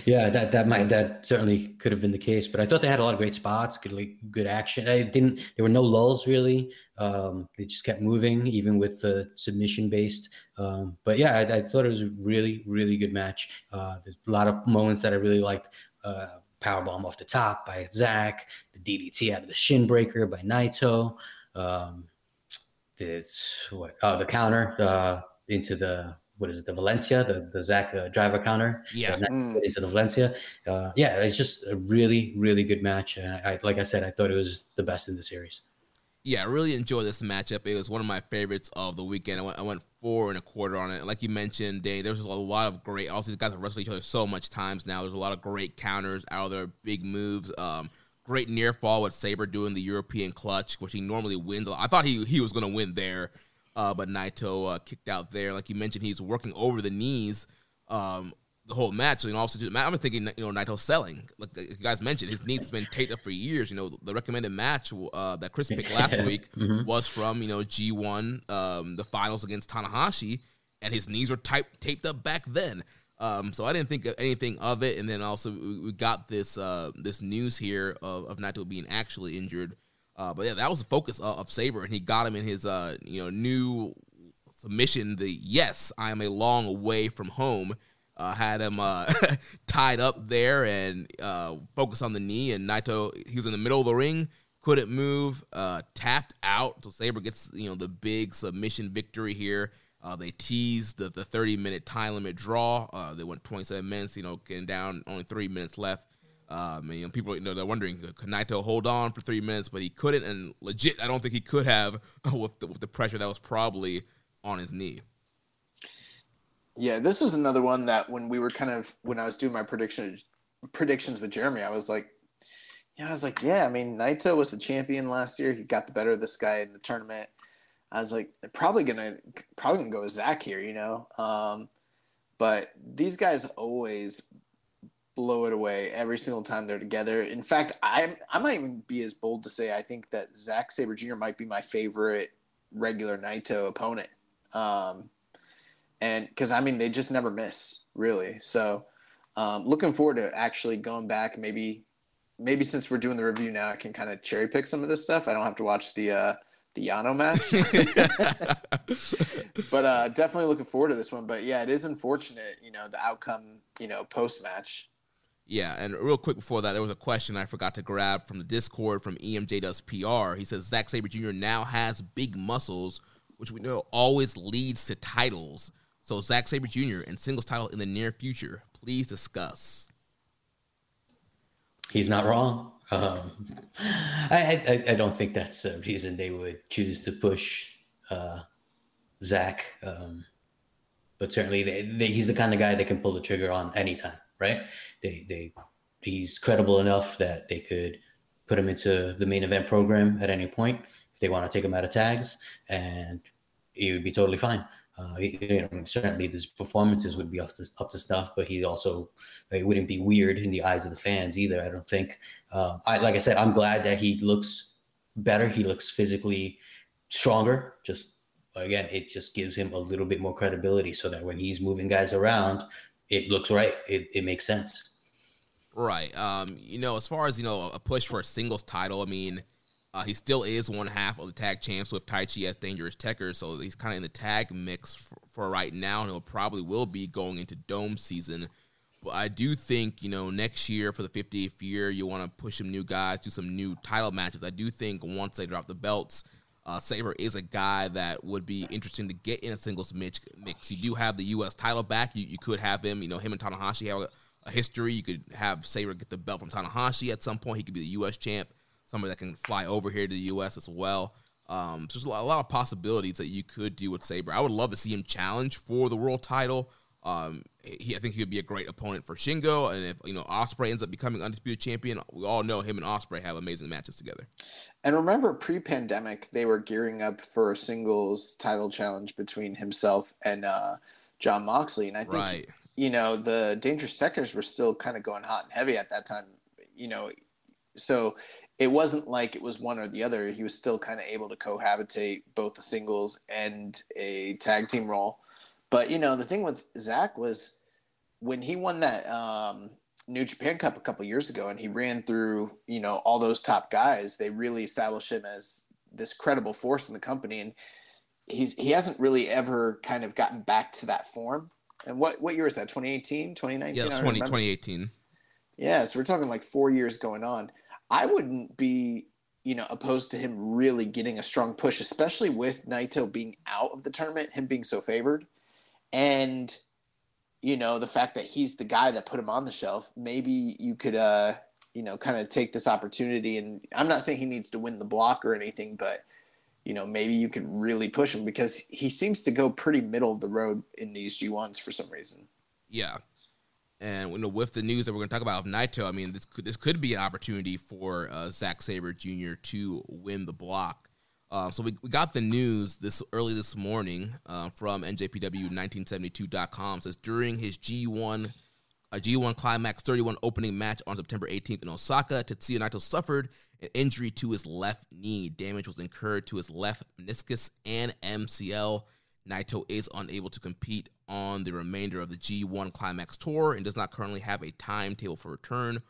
yeah, that that might that certainly could have been the case. But I thought they had a lot of great spots, good like good action. I didn't. There were no lulls really. Um, they just kept moving, even with the submission based. Um, but yeah, I, I, thought it was a really really good match. Uh, there's a lot of moments that I really liked. Uh, powerbomb off the top by Zack, the DDT out of the shin breaker by Naito. Um, this what? Oh, the counter uh, into the what is it? The Valencia, the the Zack uh, driver counter. Yeah, mm. into the Valencia. Uh, yeah, it's just a really really good match. And I, like I said, I thought it was the best in the series. Yeah, I really enjoyed this matchup. It was one of my favorites of the weekend. I went, I went four and a quarter on it. Like you mentioned, Dave, there was a lot of great. Also, these guys have wrestled each other so much times now. There's a lot of great counters out of their big moves. Um, great near fall with Sabre doing the European clutch, which he normally wins. I thought he he was going to win there, uh, but Naito uh, kicked out there. Like you mentioned, he's working over the knees. Um, the whole match. So, you know, also I'm thinking, you know, Naito selling. Like you guys mentioned, his knees has been taped up for years. You know, the recommended match uh, that Chris picked (laughs) last week mm-hmm. was from you know G1, um, the finals against Tanahashi, and his knees were typed, taped up back then. Um, so I didn't think of anything of it, and then also we, got this uh, this news here of, of Naito being actually injured. Uh, but yeah, that was the focus of, of Sabre, and he got him in his uh, you know new submission. The yes, I am a long way from home uh, had him uh, (laughs) tied up there and uh, focused on the knee. And Naito, he was in the middle of the ring, couldn't move, tapped out. So Sabre gets you know the big submission victory here. Uh, they teased the, the 30 minute time limit draw. Uh, they went 27 minutes, you know, getting down only three minutes left. Um, and, you know, people, you know, they're wondering could Naito hold on for three minutes, but he couldn't. And legit, I don't think he could have (laughs) with the, with the pressure that was probably on his knee. Yeah, this was another one that when we were kind of when I was doing my prediction predictions with Jeremy, I was like, yeah, I was like, yeah, I mean, Naito was the champion last year. He got the better of this guy in the tournament. I was like, they're probably gonna probably gonna go with Zack here, you know. Um, but these guys always blow it away every single time they're together. In fact, I I might even be as bold to say I think that Zack Sabre Jr. might be my favorite regular Naito opponent. Um, and because I mean they just never miss really. So um, looking forward to actually going back. Maybe maybe since we're doing the review now, I can kind of cherry pick some of this stuff. I don't have to watch the uh, the Yano match. (laughs) but uh, definitely looking forward to this one. But yeah, it is unfortunate, you know, the outcome, you know, post match. Yeah, and real quick before that, there was a question I forgot to grab from the Discord from EMJ Does PR. He says Zack Sabre Jr. now has big muscles, which we know always leads to titles. So Zack Sabre Jr. and singles title in the near future. Please discuss. He's not wrong. Um, I, I, I don't think that's a reason they would choose to push uh, Zack. Um, but certainly, they, they, he's the kind of guy that can pull the trigger on anytime, right? They they he's credible enough that they could put him into the main event program at any point if they want to take him out of tags, and he would be totally fine. Uh, you know, certainly his performances would be up to, up to stuff, but he also it wouldn't be weird in the eyes of the fans either. I don't think. Uh, I like I said, I'm glad that he looks better. He looks physically stronger. Just again, it just gives him a little bit more credibility, so that when he's moving guys around, it looks right. It it makes sense. Right. Um. You know, as far as you know, a push for a singles title. I mean uh, he still is one half of the tag champs with Taichi as Dangerous Tekker, so he's kind of in the tag mix for, for right now, and he'll probably will be going into Dome season. But I do think you know next year for the 50th year, you want to push some new guys, do some new title matches. I do think once they drop the belts, uh, Sabre is a guy that would be interesting to get in a singles mix. mix. You do have the U.S. title back. You, you could have him. You know, him and Tanahashi have a, a history. You could have Sabre get the belt from Tanahashi at some point. He could be the U.S. champ somebody that can fly over here to the U.S. as well. Um, so there's a lot, a lot of possibilities that you could do with Sabre. I would love to see him challenge for the world title. Um, he, I think he would be a great opponent for Shingo, and if you know Osprey ends up becoming undisputed champion, we all know him and Osprey have amazing matches together. And remember, pre-pandemic, they were gearing up for a singles title challenge between himself and uh, Jon Moxley, and I think Right. you know the Dangerous Tekkers were still kind of going hot and heavy at that time. You know, so it wasn't like it was one or the other. He was still kind of able to cohabitate both the singles and a tag team role. But you know, the thing with Zack was when he won that um, New Japan Cup a couple years ago, and he ran through you know all those top guys. They really established him as this credible force in the company, and he's he hasn't really ever kind of gotten back to that form. And what what year is that? 2018, 2019? Yeah, I it's don't 20, 2018. Yeah, so we're talking like four years going on. I wouldn't be, you know, opposed to him really getting a strong push, especially with Naito being out of the tournament, him being so favored, and you know the fact that he's the guy that put him on the shelf. Maybe you could, uh, you know, kind of take this opportunity. And I'm not saying he needs to win the block or anything, but you know, maybe you could really push him because he seems to go pretty middle of the road in these G1s for some reason. Yeah. And you know, with the news that we're going to talk about of Naito, I mean, this could this could be an opportunity for uh, Zack Sabre Jr. to win the block. Uh, so we, we got the news this early this morning uh, from NJPW1972.com. Says during his G1 a G1 Climax 31 opening match on September 18th in Osaka, Tetsuya Naito suffered an injury to his left knee. Damage was incurred to his left meniscus and MCL. Naito is unable to compete on the remainder of the G1 Climax Tour and does not currently have a timetable for return.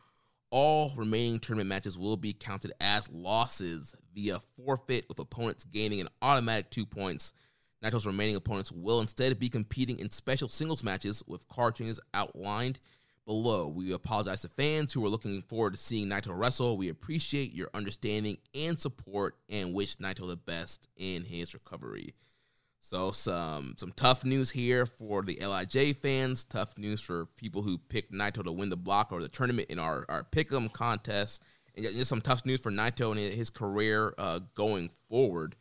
All remaining tournament matches will be counted as losses via forfeit, with opponents gaining an automatic two points. Naito's remaining opponents will instead be competing in special singles matches with card changes outlined below. We apologize to fans who are looking forward to seeing Naito wrestle. We appreciate your understanding and support and wish Naito the best in his recovery. So some some tough news here for the Lij fans. Tough news for people who picked Naito to win the block or the tournament in our our pick'em contest. And just some tough news for Naito and his career uh, going forward.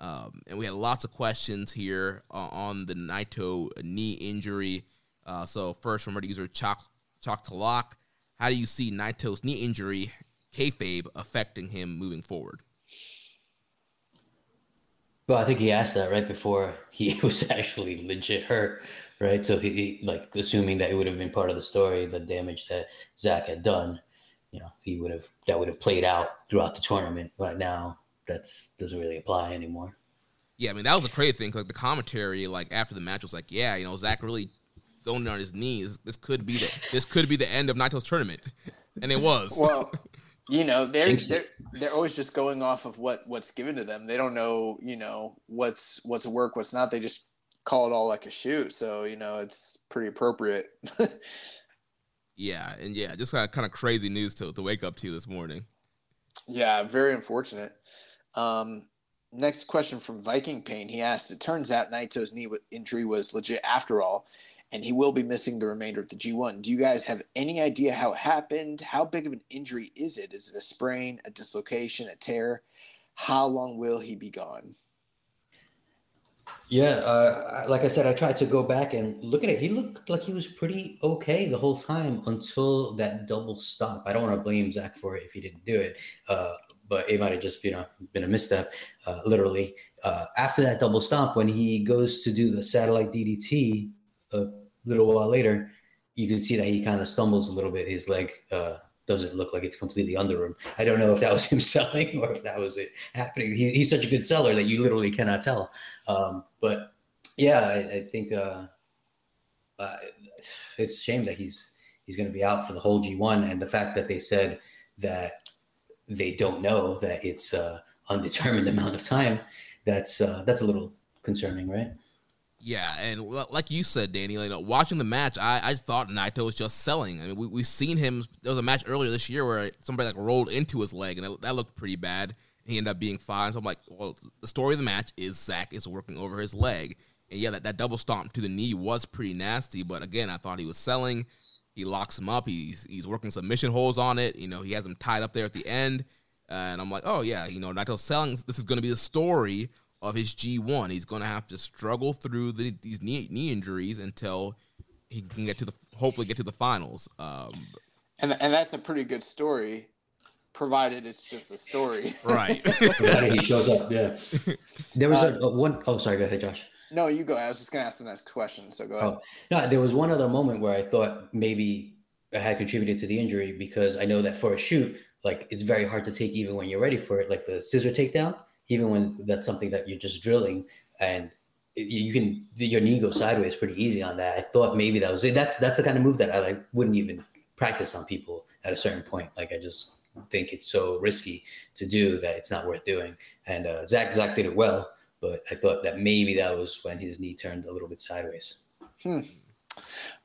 Um, and we had lots of questions here uh, on the Naito knee injury. Uh, so first from Reddit user Chalk Chalk to Lock, how do you see Naito's knee injury, kayfabe, affecting him moving forward? Well, I think he asked that right before he (laughs) was actually legit hurt, right? So he, he like assuming that it would have been part of the story, the damage that Zack had done, you know, he would have that would have played out throughout the tournament. Right now, that's doesn't really apply anymore. Yeah, I mean that was a crazy thing. 'cause, Like the commentary, like after the match, was like, "Yeah, you know, Zack really going on his knees. This could be the this could be the end of Naito's tournament," (laughs) and it was. Well, you know, they're they're they're always just going off of what what's given to them. They don't know, you know, what's what's a work, what's not. They just call it all like a shoot. So you know, it's pretty appropriate. (laughs) yeah, and yeah, just kind of kind of crazy news to to wake up to this morning. yeah, very unfortunate. Um, next question from Viking Pain. He asked, "It turns out Naito's knee injury was legit after all." And he will be missing the remainder of the G1. Do you guys have any idea how it happened? How big of an injury is it? Is it a sprain, a dislocation, a tear? How long will he be gone? Yeah, uh, like I said, I tried to go back and look at it. He looked like he was pretty okay the whole time until that double stop. I don't want to blame Zack for it if he didn't do it, uh, but it might have just you know been a misstep, uh, literally. Uh, after that double stop, when he goes to do the satellite DDT a little while later, you can see that he kind of stumbles a little bit. His leg uh, doesn't look like it's completely under him. I don't know if that was him (laughs) selling or if that was it happening. He, he's such a good seller that you literally cannot tell. Um, but yeah, I, I think uh, uh, it's a shame that he's he's going to be out for the whole G1, and the fact that they said that they don't know that it's uh, undetermined (laughs) amount of time. That's uh, that's a little concerning, right? Yeah, and l- like you said, Danny, you know, watching the match, I, I thought Naito was just selling. I mean, we we've seen him. There was a match earlier this year where somebody like rolled into his leg, and that, that looked pretty bad. He ended up being fine. So I'm like, well, the story of the match is Zack is working over his leg, and yeah, that, that double stomp to the knee was pretty nasty. But again, I thought he was selling. He locks him up. He's he's working submission holds on it. You know, he has him tied up there at the end. and I'm like, oh yeah, you know, Naito's selling. This is going to be the story of his G1. He's going to have to struggle through the, these knee, knee injuries until he can get to the hopefully get to the finals. Um, and and that's a pretty good story, provided it's just a story. right. (laughs) Provided he shows up. Yeah. There was a, a one oh sorry, go ahead, Josh. no, you go. I was just gonna ask the next question. So go ahead. Oh no, there was one other moment where I thought maybe I had contributed to the injury because I know that for a shoot, like it's very hard to take even when you're ready for it, like the scissor takedown, even when that's something that you're just drilling and you can your knee goes sideways pretty easy on that. I thought maybe that was it. That's that's the kind of move that I like wouldn't even practice on people at a certain point. Like I just think it's so risky to do that it's not worth doing. And uh, Zack Zack did it well, but I thought that maybe that was when his knee turned a little bit sideways.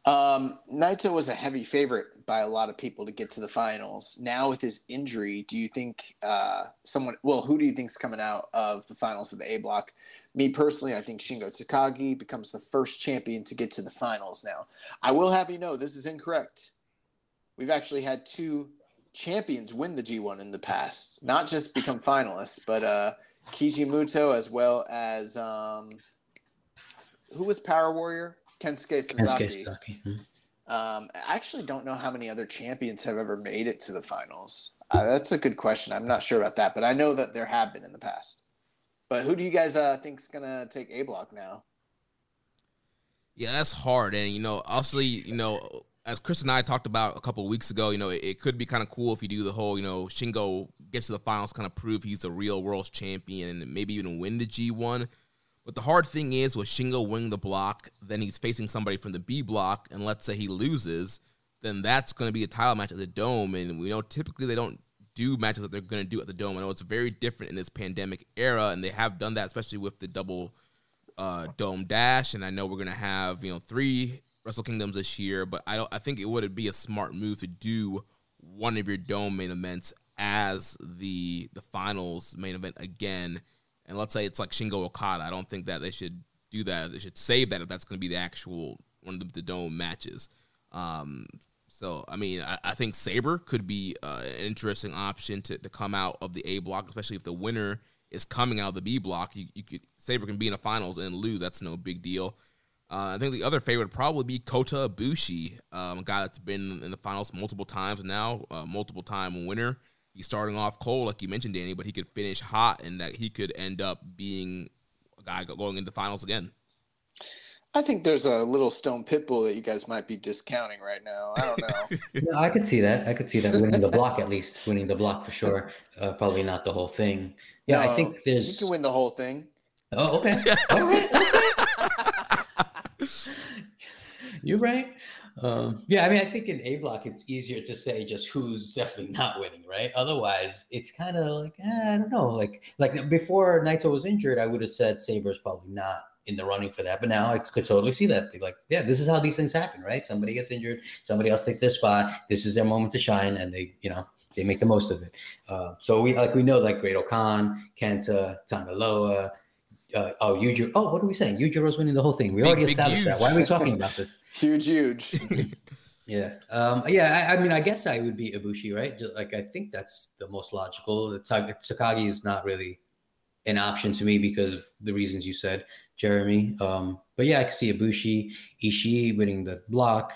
Um, Naito was a heavy favorite by a lot of people to get to the finals. Now with his injury, do you think uh, someone? Well, who do you think's coming out of the finals of the A block? Me personally, I think Shingo Takagi becomes the first champion to get to the finals. Now, I will have you know this is incorrect. We've actually had two champions win the G1 in the past, not just become finalists, but uh, Keiji Muto as well as um, who was Power Warrior? Kensuke Sasaki. Kensuke Sasaki. Mhm. Um, I actually don't know how many other champions have ever made it to the finals. Uh, that's a good question. I'm not sure about that, but I know that there have been in the past. But who do you guys uh, think's gonna take A block now? Yeah, that's hard. And, you know, obviously, you know, as Chris and I talked about a couple of weeks ago, you know, it, it could be kind of cool if you do the whole, you know, Shingo gets to the finals, kind of prove he's a real world champion and maybe even win the G1. But the hard thing is with Shingo winning the block, then he's facing somebody from the B block, and let's say he loses, then that's going to be a title match at the Dome. And we know typically they don't do matches that they're going to do at the Dome. I know it's very different in this pandemic era, and they have done that, especially with the double uh, Dome Dash. And I know we're going to have you know three Wrestle Kingdoms this year, but I don't. I think it would be a smart move to do one of your Dome main events as the the finals main event again. And let's say it's like Shingo Okada. I don't think that they should do that. They should save that if that's going to be the actual one of the, the Dome matches. Um, so, I mean, I, I think Sabre could be uh, an interesting option to, to come out of the A block, especially if the winner is coming out of the B block. You, you could Sabre can be in the finals and lose. That's no big deal. Uh, I think the other favorite would probably be Kota Ibushi, um, a guy that's been in the finals multiple times now, uh, multiple time winner. He's starting off cold, like you mentioned, Danny, but he could finish hot, and that he could end up being a guy going into finals again. I think there's a little Stone Pitbull that you guys might be discounting right now. I don't know. (laughs) No, I could see that. I could see that winning the block at least, winning the block for sure. Uh, probably not the whole thing. Yeah, I think think you can win the whole thing. Oh, okay. (laughs) All right. (laughs) You're right. Um, yeah, I mean, I think in A block, it's easier to say just who's definitely not winning, right? Otherwise, it's kind of like eh, I don't know. Like like before Naito was injured, I would have said Sabre's probably not in the running for that. But now I could totally see that. Like, yeah, this is how these things happen, right? Somebody gets injured, somebody else takes their spot. This is their moment to shine, and they, you know, they make the most of it. Uh, so we like we know like Great Khan, Kenta, Tangaloa. Uh, oh, Yujiro. Oh, what are we saying? Yujiro's winning the whole thing. We Big, already big, established that. Why are we talking about this? (laughs) Huge, huge. (laughs) Yeah. Um, yeah. I, I mean, I guess I would be Ibushi, right? Just, Like, I think that's the most logical. The Takagi is not really an option to me because of the reasons you said, Jeremy. Um, but yeah, I can see Ibushi, Ishii winning the block,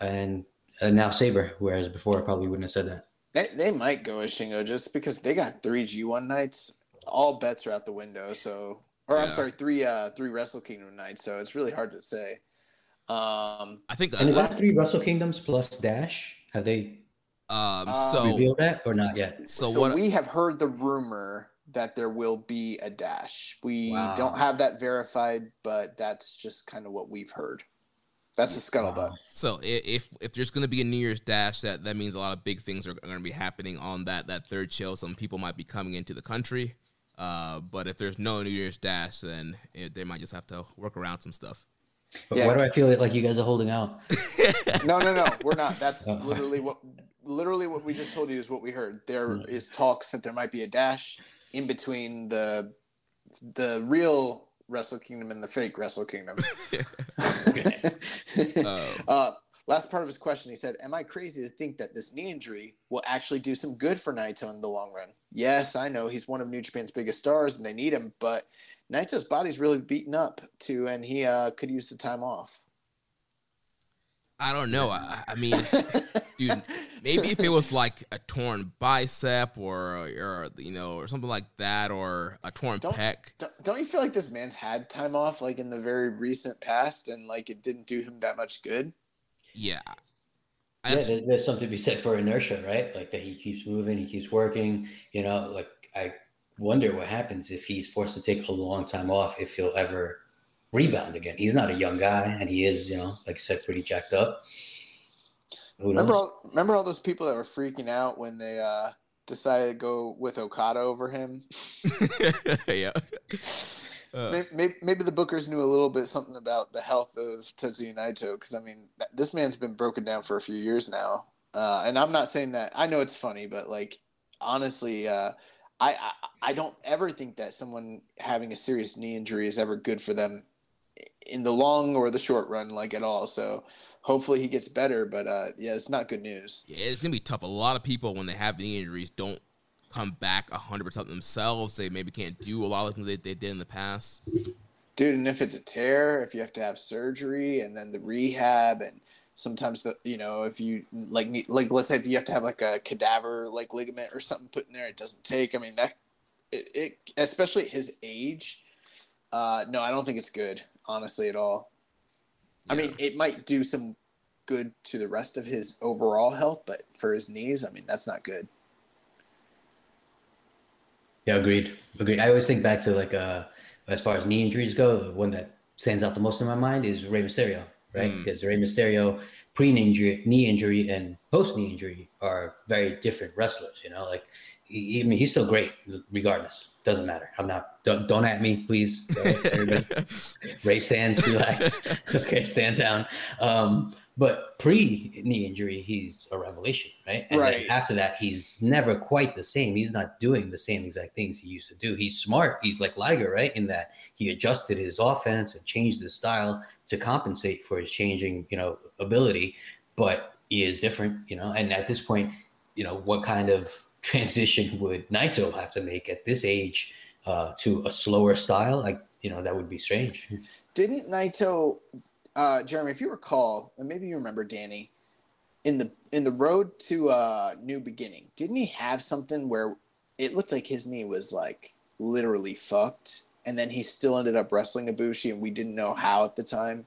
and uh, now Sabre. Whereas before, I probably wouldn't have said that. they, they might go with Shingo just because they got three G1 nights. All bets are out the window. So, or I'm sorry, three uh three Wrestle Kingdom nights. So it's really hard to say. Um, I think. And is Uh, that three Wrestle Kingdoms plus Dash? Have they um, Uh, so revealed that or not yet? so, so what? we have heard the rumor that there will be a dash. We Wow. don't have that verified, but that's just kind of what we've heard. That's the scuttlebutt. So if if there's going to be a New Year's dash, that that means a lot of big things are going to be happening on that that third show. Some people might be coming into the country, uh, but if there's no New Year's dash, then it, they might just have to work around some stuff. But Yeah. why do I feel like you guys are holding out? (laughs) No, no, no, we're not. That's Oh. (laughs) literally what literally what we just told you is what we heard. There is talks that there might be a dash in between the the real Wrestle Kingdom and the fake Wrestle Kingdom. (laughs) Uh, last part of his question, he said, "Am I crazy to think that this knee injury will actually do some good for Naito in the long run?" Yes, I know he's one of New Japan's biggest stars, and they need him, but Naito's body's really beaten up too, and he uh, could use the time off. I don't know. I, I mean, (laughs) dude, maybe if it was like a torn bicep or, or you know, or something like that, or a torn Don't- pec. Don't, don't you feel like this man's had time off like in the very recent past, and like it didn't do him that much good? Yeah. Yeah, there's, there's something to be said for inertia, right? Like that he keeps moving, he keeps working. You know, like I wonder what happens if he's forced to take a long time off, if he'll ever rebound again. He's not a young guy, and he is, you know, like I said, pretty jacked up. Who Remember knows? all, remember all those people that were freaking out when they uh, decided to go with Okada over him? (laughs) yeah. (laughs) Uh, Maybe, maybe, maybe the bookers knew a little bit something about the health of Tetsuya Naito because I mean this man's been broken down for a few years now, uh, and I'm not saying that I know it's funny, but like honestly, uh, I, I I don't ever think that someone having a serious knee injury is ever good for them in the long or the short run, like at all. So hopefully he gets better, but uh, yeah, it's not good news. yeah, it's gonna be tough. A lot of people when they have knee injuries don't come back hundred percent themselves. They maybe can't do a lot of things they, they did in the past. dude and if it's a tear if you have to have surgery and then the rehab and sometimes the you know if you like need- like let's say if you have to have like a cadaver like ligament or something put in there it doesn't take i mean that it, it especially his age uh no i don't think it's good honestly at all i mean it might do some good to the rest of his overall health but for his knees i mean that's not good Yeah, agreed. Agreed. I always think back to like uh as far as knee injuries go, the one that stands out the most in my mind is Rey Mysterio, right? Mm. Because Rey Mysterio pre injury, knee injury, and post knee injury are very different wrestlers. You know, like he, I mean, he's still great regardless. Doesn't matter. I'm not. Don't, don't at me, please. (laughs) Rey stands, relax. (laughs) okay, stand down. Um, but pre knee injury, he's a revelation, right? And Right. after that, he's never quite the same. He's not doing the same exact things he used to do. He's smart. He's like Liger, right? In that he adjusted his offense and changed his style to compensate for his changing, you know, ability. But he is different, you know. And at this point, you know, what kind of (laughs) transition would Naito have to make at this age uh, to a slower style? Like, you know, that would be strange. Didn't Naito, uh, Jeremy, if you recall, and maybe you remember Danny, in the in the road to uh, New Beginning, didn't he have something where it looked like his knee was like literally fucked, and then he still ended up wrestling Ibushi, and we didn't know how at the time.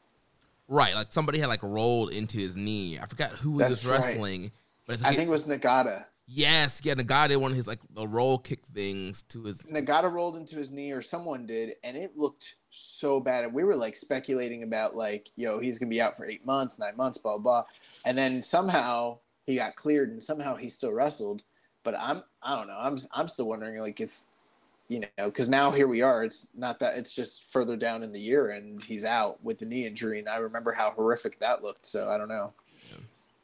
Right, like somebody had like rolled into his knee. I forgot who he That's was right. wrestling, but I think it was Nagata. yes, yeah, guy did one of his like the roll kick things to his. Nagata rolled into his knee, or someone did, and it looked so bad. And we were like speculating about like, yo, he's gonna be out for eight months, nine months, blah blah. And then somehow he got cleared, and somehow he still wrestled. But I'm, I don't know. I'm, I'm still wondering like if, you know, because now here we are. It's not that it's just further down in the year, and he's out with the knee injury. And I remember how horrific that looked. So I don't know.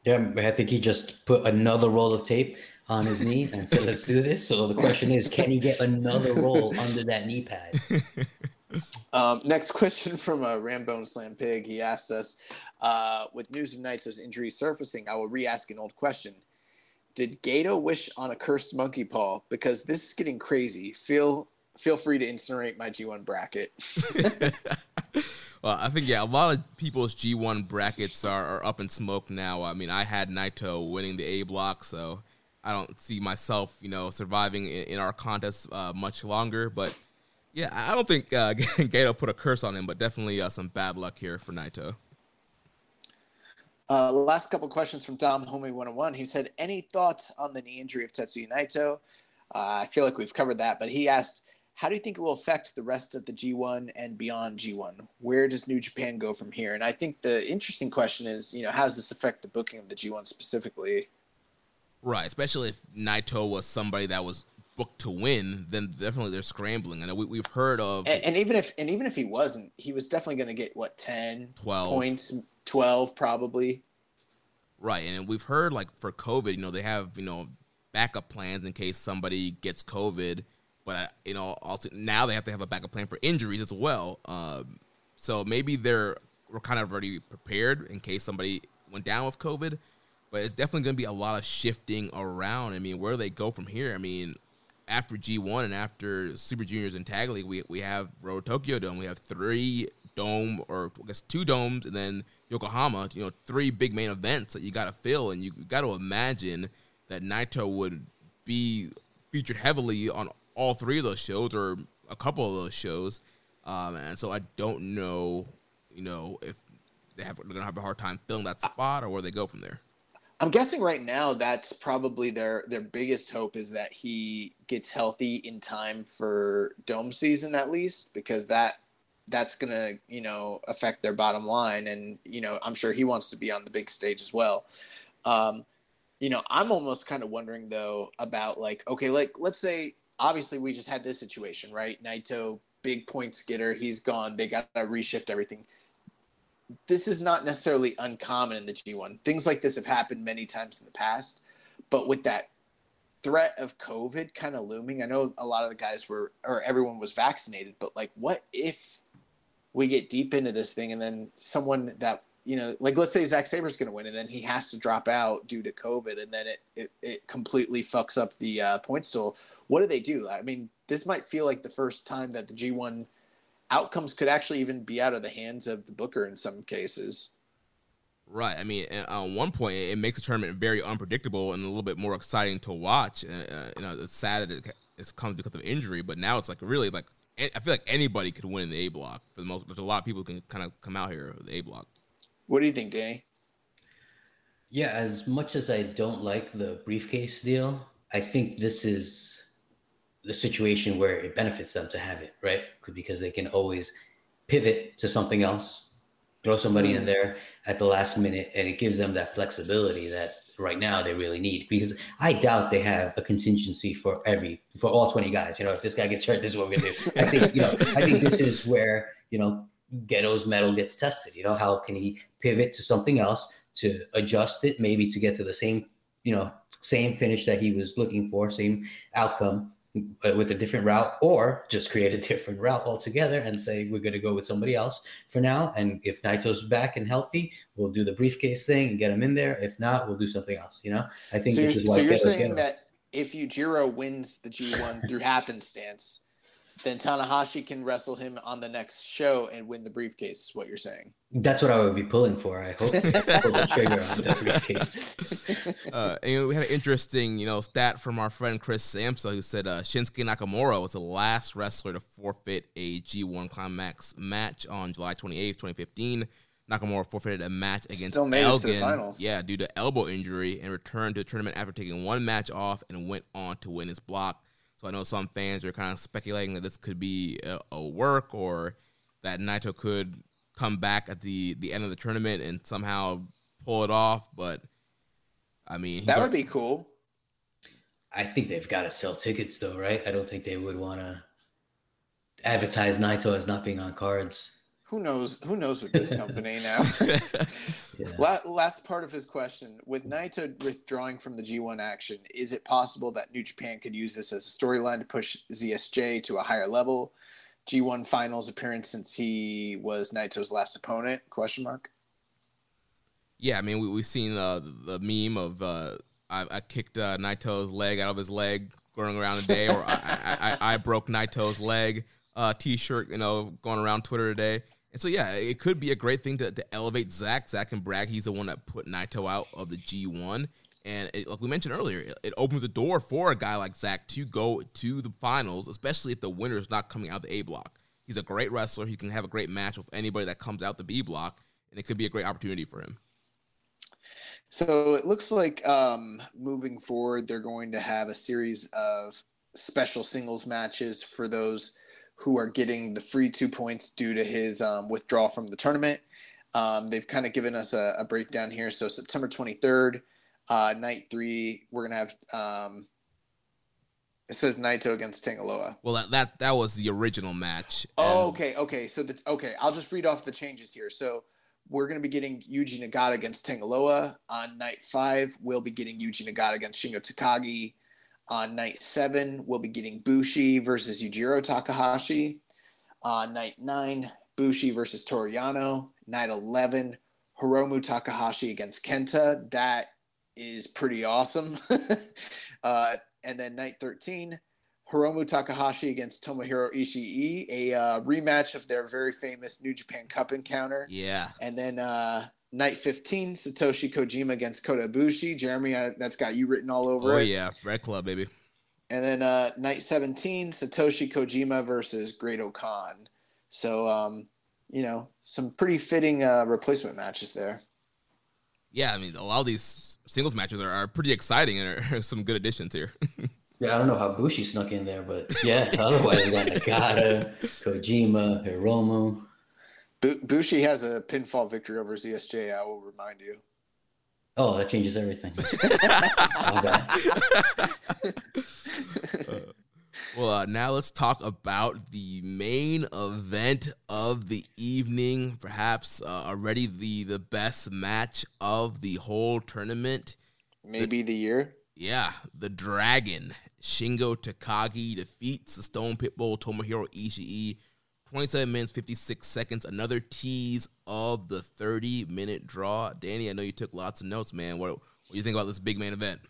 Yeah, I think he just put another roll of tape on his knee and said, "Let's do this." So the question is, can he get another roll under that knee pad? (laughs) Um, next (laughs) question from uh, Rambone Slam Pig. He asked us, uh, with news of Naito's injury surfacing, I will re-ask an old question. Did Gedo wish on a cursed monkey paw? Because this is getting crazy. Feel feel free to incinerate my G1 bracket. (laughs) well, I think yeah, a lot of people's G1 brackets are, are up in smoke now. I mean, I had Naito winning the A block, so I don't see myself, you know, surviving in, in our contest uh, much longer. But yeah, I don't think uh, (laughs) Gedo put a curse on him, but definitely uh, some bad luck here for Naito. Uh, last couple questions from Dom Homie 101. He said, Any thoughts on the knee injury of Tetsuya Naito? Uh, I feel like we've covered that, but he asked, How do you think it will affect the rest of the G1 and beyond G1? Where does New Japan go from here? And I think the interesting question is, you know, how does this affect the booking of the G1 specifically? Right, especially if Naito was somebody that was booked to win, then definitely they're scrambling. And we, we've heard of And, and even if and even if he wasn't, he was definitely going to get what 10 12. points, 12 probably. Right, and we've heard like for COVID, you know, they have you know backup plans in case somebody gets COVID, but you know also now they have to have a backup plan for injuries as well. Um, so maybe they're we're kind of already prepared in case somebody went down with COVID. But it's definitely going to be a lot of shifting around. I mean, where do they go from here? I mean, after G1 and after Super Juniors and Tag League, we, we have Road Tokyo Dome. We have three dome, or I guess two domes, and then Yokohama. You know, three big main events that you got to fill, and you got to imagine that Naito would be featured heavily on all three of those shows or a couple of those shows. Um, and so I don't know, you know, if they have they're gonna have a hard time filling that spot or where they go from there. I'm guessing right now that's probably their their biggest hope is that he gets healthy in time for dome season at least because that that's gonna you know affect their bottom line and you know I'm sure he wants to be on the big stage as well. Um, you know I'm almost kind of wondering though about like okay like let's say obviously we just had this situation right Naito big points getter he's gone they got to reshift everything this is not necessarily uncommon in the G1. Things like this have happened many times in the past, but with that threat of COVID kind of looming, I know a lot of the guys were or everyone was vaccinated, but like what if we get deep into this thing and then someone that you know, like let's say Zack Sabre's going to win, and then he has to drop out due to COVID, and then it it, it completely fucks up the uh, points total. What do they do? I mean, this might feel like the first time that the G1 outcomes could actually even be out of the hands of the booker in some cases. Right. I mean, at one point, it makes the tournament very unpredictable and a little bit more exciting to watch. Uh, you know, it's sad that it comes because of injury, but now it's like really like I feel like anybody could win in the A block for the most. There's a lot of people can kind of come out here the A block. What do you think, Danny? Yeah, as much as I don't like the briefcase deal, I think this is the situation where it benefits them to have it, right? Because they can always pivot to something else, throw somebody mm. in there at the last minute, and it gives them that flexibility that right now they really need. Because I doubt they have a contingency for every for all twenty guys. You know, if this guy gets hurt, this is what we're gonna do. I think you know, I think this is where you know Gedo's mettle gets tested. You know, how can he pivot to something else to adjust it, maybe to get to the same you know same finish that he was looking for, same outcome Uh, with a different route or just create a (laughs) different route altogether and say we're going to go with somebody else for now and if naito's back and healthy we'll do the briefcase thing and get him in there. If not we'll do something else you know? I think so, this is why so you're saying that if Yujiro wins the G1 through happenstance, then Tanahashi can wrestle him on the next show and win the briefcase. Is what you're saying? That's what I would be pulling for. I hope (laughs) pull the trigger on the briefcase. (laughs) Uh, and we had an interesting, you know, stat from our friend Chris Samsa who said uh, Shinsuke Nakamura was the last wrestler to forfeit a G1 Climax match on July 28th, 2015. Nakamura forfeited a match against Still made Elgin, it to the finals. yeah, due to elbow injury, and returned to the tournament after taking one match off and went on to win his block. So I know some fans are kind of speculating that this could be a, a work or that Naito could come back at the the end of the tournament and somehow pull it off. But I mean, that would be cool. I think they've got to sell tickets though, right? I don't think they would want to advertise Naito as not being on cards who knows who knows with this (laughs) company now? Yeah. (laughs) last part of his question with naito withdrawing from the g1 action is it possible that new japan could use this as a storyline to push zsj to a higher level? G1 finals appearance since he was naito's last opponent? Question mark. Yeah i mean we, we've seen uh, the meme of uh, I, I, kicked uh, naito's leg out of his leg going around today or I, I, I, broke naito's leg uh, t-shirt you know going around twitter today and so, yeah, it could be a great thing to, to elevate Zack. Zack can brag he's the one that put Naito out of the G1. And it, like we mentioned earlier, it, it, opens the door for a guy like Zack to go to the finals, especially if the winner is not coming out of the A block. He's a great wrestler. He can have a great match with anybody that comes out the B block, and it could be a great opportunity for him. So it looks like um, moving forward, they're going to have a series of special singles matches for those who are getting the free two points due to his um, withdrawal from the tournament. Um, they've kind of given us a, a, breakdown here. So September 23rd, uh, night three, we're gonna have. Um, it says Naito against Tanga Loa. Well, that, that that was the original match. Oh, okay, okay. So the okay, I'll just read off the changes here. So we're going to be getting Yuji Nagata against Tanga Loa on night five. We'll be getting Yuji Nagata against Shingo Takagi on night seven, we'll be getting Bushi versus Yujiro Takahashi. On night nine, Bushi versus Toru Yano. Night 11, Hiromu Takahashi against Kenta. That is pretty awesome. (laughs) uh, and then night 13, Hiromu Takahashi against Tomohiro Ishii, a uh, rematch of their very famous New Japan Cup encounter. Yeah. And then uh, night 15, Satoshi Kojima against Kota Ibushi. Jeremy, uh, that's got you written all over it. oh, it. yeah. Red Club, baby. And then uh, night 17, Satoshi Kojima versus Great-O-Khan. So, um, you know, some pretty fitting uh, replacement matches there. Yeah, I mean, a lot of these singles matches are, are pretty exciting and are, (laughs) are some good additions here. (laughs) Yeah, I don't know how Bushi snuck in there, but yeah, otherwise you got Nagata, (laughs) Kojima, Hiromu. Bu- Bushi has a pinfall victory over ZSJ, I will remind you. Oh, that changes everything. (laughs) Uh, well, uh, now let's talk about the main event of the evening. Perhaps uh, already the the best match of the whole tournament. Maybe the year. Yeah, the Dragon Shingo Takagi defeats the Stone Pitbull Tomohiro Ishii. 27 minutes 56 seconds. Another tease of the 30 minute draw. Danny, I know you took lots of notes, man. What what do you think about this big main event?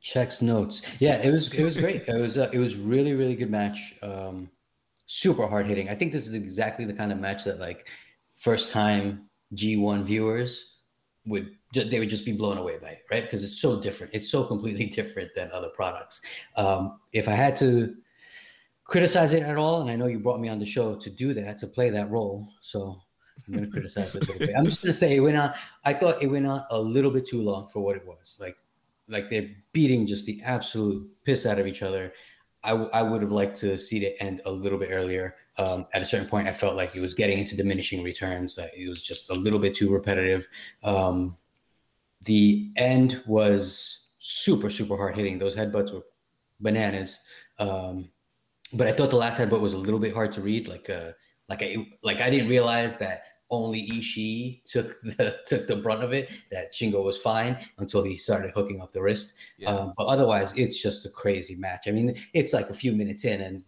Checks notes. Yeah, it was it was great. It was uh, it was really really good match. Um, super hard hitting. I think this is exactly the kind of match that like first time G1 viewers would they would just be blown away by it, right? Because it's so different. It's so completely (laughs) different than other products. Um, if I had to criticize it at all, and I know you brought me on the show to do that, to play that role, so I'm going to criticize it. I'm just going to say it went on. I thought it went on a little bit too long for what it was. Like, like they're beating just the absolute piss out of each other. I, w- I would have liked to see it end a little bit earlier. Um, at a certain point, I felt like it was getting into diminishing returns. That it was just a little bit too repetitive. Um, the end was super, super hard hitting. Those headbutts were bananas. Um, but I thought the last headbutt was a little bit hard to read. Like, uh, like I, like I didn't realize that only Ishii took (laughs) the took the brunt of it. That Shingo was fine until he started hooking up the wrist. Yeah. Um, but otherwise, it's just a crazy match. I mean, it's like a few minutes in, and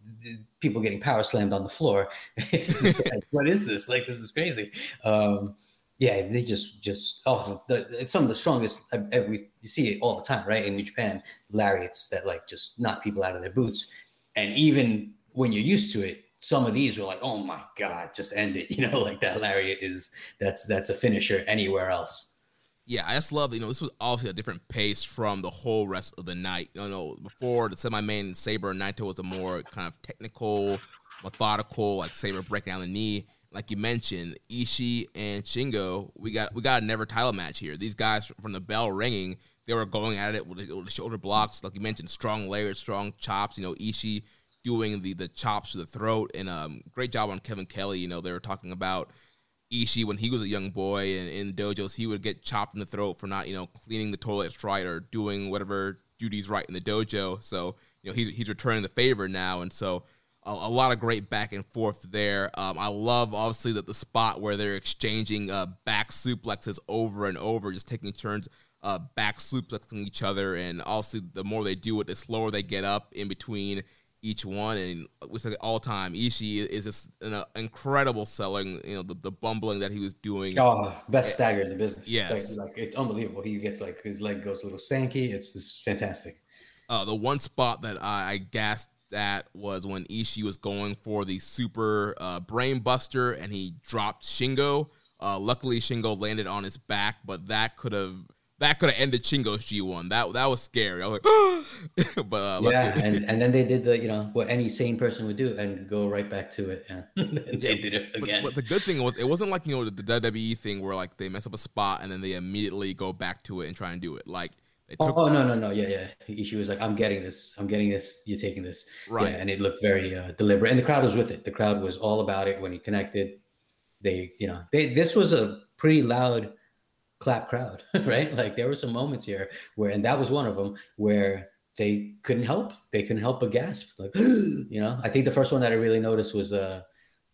people getting power slammed on the floor. (laughs) Like, what is this? Like, this is crazy. Um, yeah, they just just oh, the, it's some of the strongest. I, I, we you see it all the time, right? In New Japan, lariats that like just knock people out of their boots, and even when you're used to it, some of these were like, oh my god, just end it. (laughs) You know, like that lariat is that's that's a finisher anywhere else. Yeah, I just love you know this was obviously a different pace from the whole rest of the night. You know, before the semi-main Sabre and Naito was a more kind of technical, methodical, like Sabre breaking down the knee. Like you mentioned, Ishii and Shingo, we got we got a never title match here. These guys from the bell ringing, they were going at it with the, shoulder blocks, like you mentioned, strong layers, strong chops. You know, Ishii doing the the chops to the throat, and um, great job on Kevin Kelly. You know, they were talking about Ishii when he was a young boy and in dojos, he would get chopped in the throat for not, you know, cleaning the toilets right or doing whatever duties right in the dojo. So, you know, he's he's returning the favor now, and so a, a lot of great back and forth there. Um, I love obviously that the spot where they're exchanging uh, back suplexes over and over, just taking turns uh, back suplexing each other, and also the more they do it, the slower they get up in between each one. And we say all time, Ishii is just an uh, incredible selling. You know, the, the bumbling that he was doing. Oh, best stagger in the business. Yes. like, like it's unbelievable. He gets like his leg goes a little stanky. It's, it's fantastic. Uh, the one spot that I, I gasped at was when Ishii was going for the super uh, brain buster and he dropped Shingo. Uh, luckily, Shingo landed on his back, but that could have that could have ended Shingo's G1. That that was scary. I was like, (gasps) but uh, luckily- Yeah, and, and then they did the you know what any sane person would do and go right back to it. And (laughs) they did it again. but the good thing was it wasn't like you know the, the WWE thing where like they mess up a spot and then they immediately go back to it and try and do it. Like they Oh, took oh, no no no yeah yeah Ishii was like I'm getting this I'm getting this you're taking this Right. yeah, and it looked very uh, deliberate and the crowd was with it the crowd was all about it when he connected they you know they this was a pretty loud clap crowd (laughs) right like there were some moments here where and that was one of them where they couldn't help they couldn't help but gasp like (gasps) you know I think the first one that I really noticed was uh,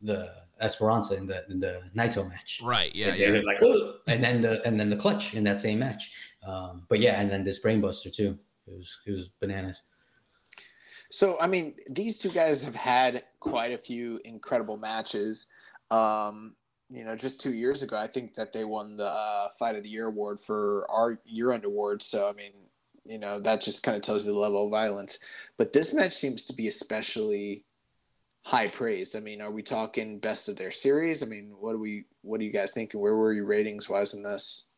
the Esperanza in the in the Naito match right. Yeah, they yeah. like, and then the and then the clutch in that same match. Um, but yeah, and then this brainbuster too. It was it was bananas. So, I mean, these two guys have had quite a few incredible matches. Um, you know, just two years ago, I think that they won the uh, Fight of the Year award for our year end award. So, I mean, you know, that just kind of tells you the level of violence. But this match seems to be especially high praised. I mean, are we talking best of their series? I mean, what do we, what do you guys think? And where were you ratings wise in this?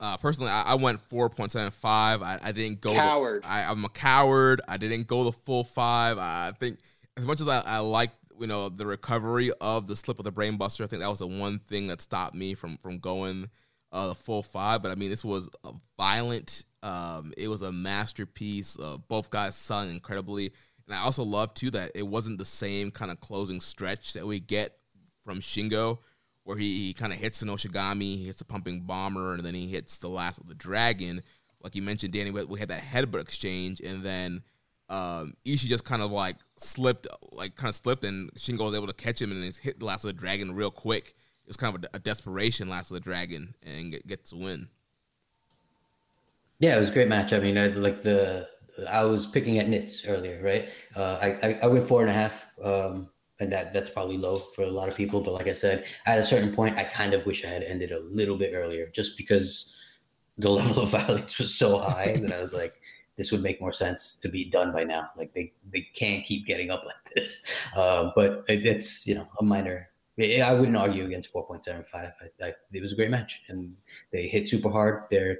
Uh, personally, I, I went four point seven five. I, I didn't go. Coward. The, I, I'm a coward. I didn't go the full five. I think as much as I, I like you know the recovery of the slip of the brainbuster, I think that was the one thing that stopped me from from going uh, the full five. But I mean, this was a violent. Um, it was a masterpiece. Uh, both guys sung incredibly, and I also love too that it wasn't the same kind of closing stretch that we get from Shingo where he, he kind of hits an Noshigami, he hits a pumping bomber, and then he hits the last of the dragon. Like you mentioned, Danny, we had that headbutt exchange, and then um, Ishii just kind of like slipped, like kind of slipped, and Shingo was able to catch him and then hit the last of the dragon real quick. It was kind of a, a desperation last of the dragon and get, get to win. Yeah, it was a great match. I mean, I, like the I was picking at nits earlier, right? Uh, I, I, I went four and a half. Um, and that that's probably low for a lot of people. But like I said, at a certain point, I kind of wish I had ended a little bit earlier, just because the (laughs) level of violence was so high that I was like, this would make more sense to be done by now. Like they they can't keep getting up like this. Uh, but it, it's you know a minor. I wouldn't argue against 4.75. I, I, it was a great match, and they hit super hard. They're,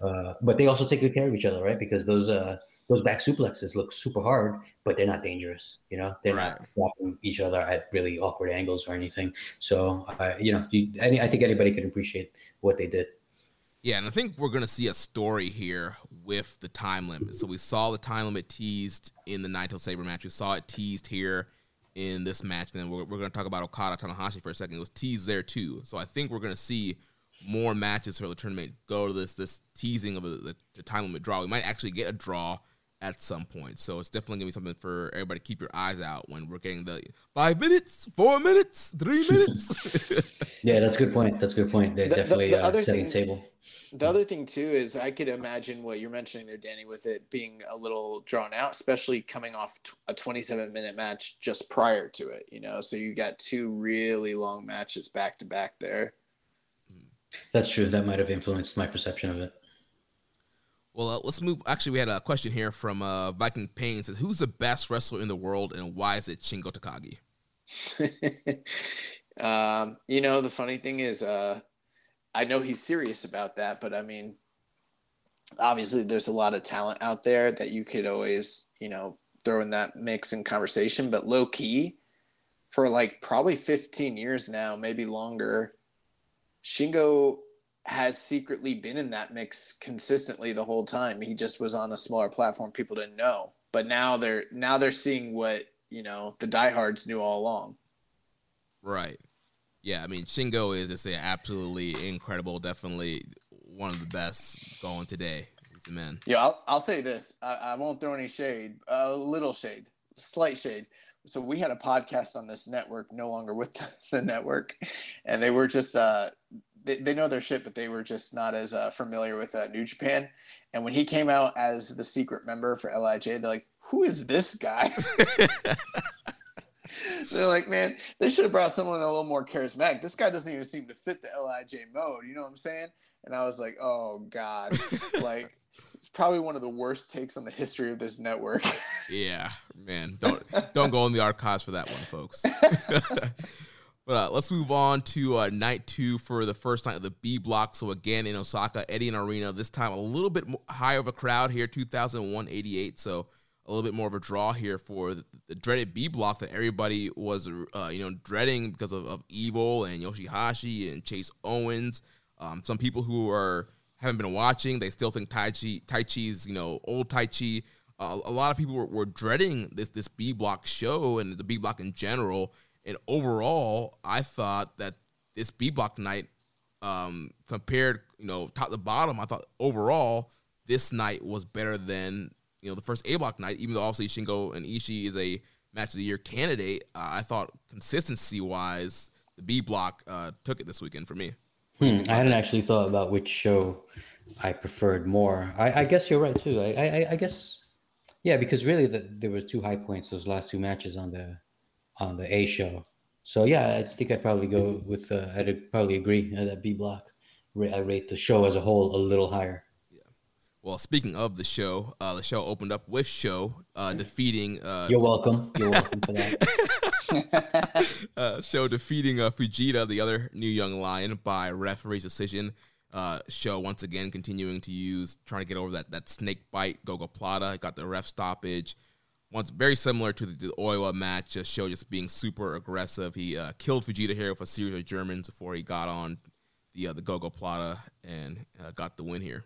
uh, but they also take good care of each other, right? Because those uh, those back suplexes look super hard, but they're not dangerous. You know, they're right. not dropping each other at really awkward angles or anything. So, uh, you know, you, I, I think anybody can appreciate what they did. Yeah, and I think we're going to see a story here with the time limit. So we saw the time limit teased in the Naito Sabre match. We saw it teased here in this match. And then we're, we're going to talk about Okada Tanahashi for a second. It was teased there too. So I think we're going to see more matches for the tournament go to this this teasing of a, the, the time limit draw. We might actually get a draw at some point. So it's definitely gonna be something for everybody to keep your eyes out when we're getting the five minutes, four minutes, three minutes. (laughs) yeah, that's a good point. That's a good point. They're the, definitely the, the uh, setting thing, table. The other thing too is I could imagine what you're mentioning there, Danny, with it being a little drawn out, especially coming off a 27 minute match just prior to it. You know, so you got two really long matches back to back there. That's true. That might have influenced my perception of it. Well, uh, let's move. Actually, we had a question here from uh, Viking Pain. It says, "Who's the best wrestler in the world, and why is it Shingo Takagi?" (laughs) um, you know, the funny thing is, uh, I know he's serious about that, but I mean, obviously, there's a lot of talent out there that you could always, you know, throw in that mix and conversation. But low key, for like probably 15 years now, maybe longer, Shingo has secretly been in that mix consistently the whole time. He just was on a smaller platform people didn't know. But now they're now they're seeing what, you know, the diehards knew all along. Right. Yeah, I mean Shingo is just absolutely incredible, definitely one of the best going today. He's the man. Yeah, I'll, I'll say this. I, I won't throw any shade. A little shade. Slight shade so we had a podcast on this network no longer with (laughs) the, network and they were just uh, they, they know their shit, but they were just not as uh, familiar with uh, New Japan. And when he came out as the secret member for Lij, they're like, "Who is this guy?" (laughs) they're like, "Man, they should have brought someone a little more charismatic. This guy doesn't even seem to fit the Lij mode." You know what I'm saying? And I was like, "Oh God!" (laughs) like it's probably one of the worst takes on the history of this network. yeah, man, don't don't go in the archives for that one, folks. (laughs) But uh, let's move on to uh, night two for the first night of the B block. So again in Osaka, Edion Arena. This time a little bit higher of a crowd here, 2,188. So a little bit more of a draw here for the, the dreaded B block that everybody was, uh, you know, dreading because of, of Evil and Yoshihashi and Chase Owens. Um, some people who are haven't been watching, they still think Taichi Tai Chi's you know, old Taichi. Uh, a lot of people were, were dreading this this B block show and the B block in general and overall, I thought that this B block night, um, compared, you know, top to bottom, I thought overall this night was better than you know the first A block night. Even though obviously Shingo and Ishii is a match of the year candidate, uh, I thought consistency wise, the B block uh, took it this weekend for me. Hmm, I hadn't actually thought about which show I preferred more. I, I guess you're right too. I, I, I guess, yeah, because really the, there was two high points those last two matches on the on the A show. so yeah, I think I'd probably go with. Uh, I'd probably agree uh, that B block. I rate the show as a whole a little higher. Yeah. Well, speaking of the Sho, uh, the show opened up with show uh, defeating. Uh, You're welcome. You're welcome for that. (laughs) uh, Sho defeating uh, Fujita, the other new young lion, by referee's decision. Uh, Sho once again continuing to use trying to get over that that snake bite. Gogoplata got the ref stoppage once very similar to the, the Oiwa match, just Sho just being super aggressive. He uh, killed Fujita here with a series of Germans before he got on the uh, the Gogoplata and uh, got the win here.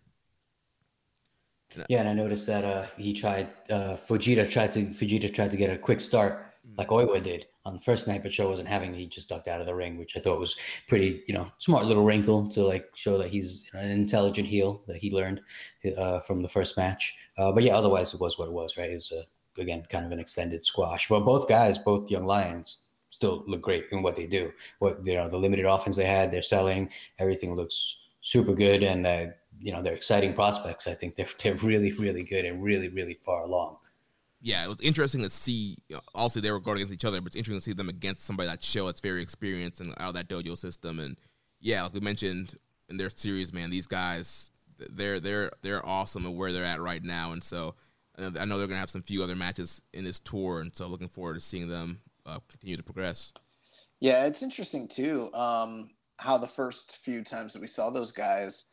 Yeah, and I noticed that uh, he tried uh, Fujita tried to Fujita tried to get a quick start mm. like Oiwa did on the first night, but Sho wasn't having. It. He just ducked out of the ring, which I thought was pretty, you know, smart little wrinkle to like show that he's an intelligent heel that he learned uh, from the first match. Uh, but yeah, otherwise it was what it was, right? It was a again kind of an extended squash. But both guys, both young lions, still look great in what they do. What you know, the limited offense they had, they're selling. Everything looks super good, and uh, you know they're exciting prospects. I think they're they're really really good and really really far along. Yeah, it was interesting to see. Also, they were going against each other, but it's interesting to see them against somebody that show that's very experienced and out of that dojo system. And yeah, like we mentioned in their series, man, these guys they're they're they're awesome at where they're at right now, and so I know they're going to have some few other matches in this tour, and so looking forward to seeing them uh, continue to progress. Yeah, it's interesting too um, how the first few times that we saw those guys,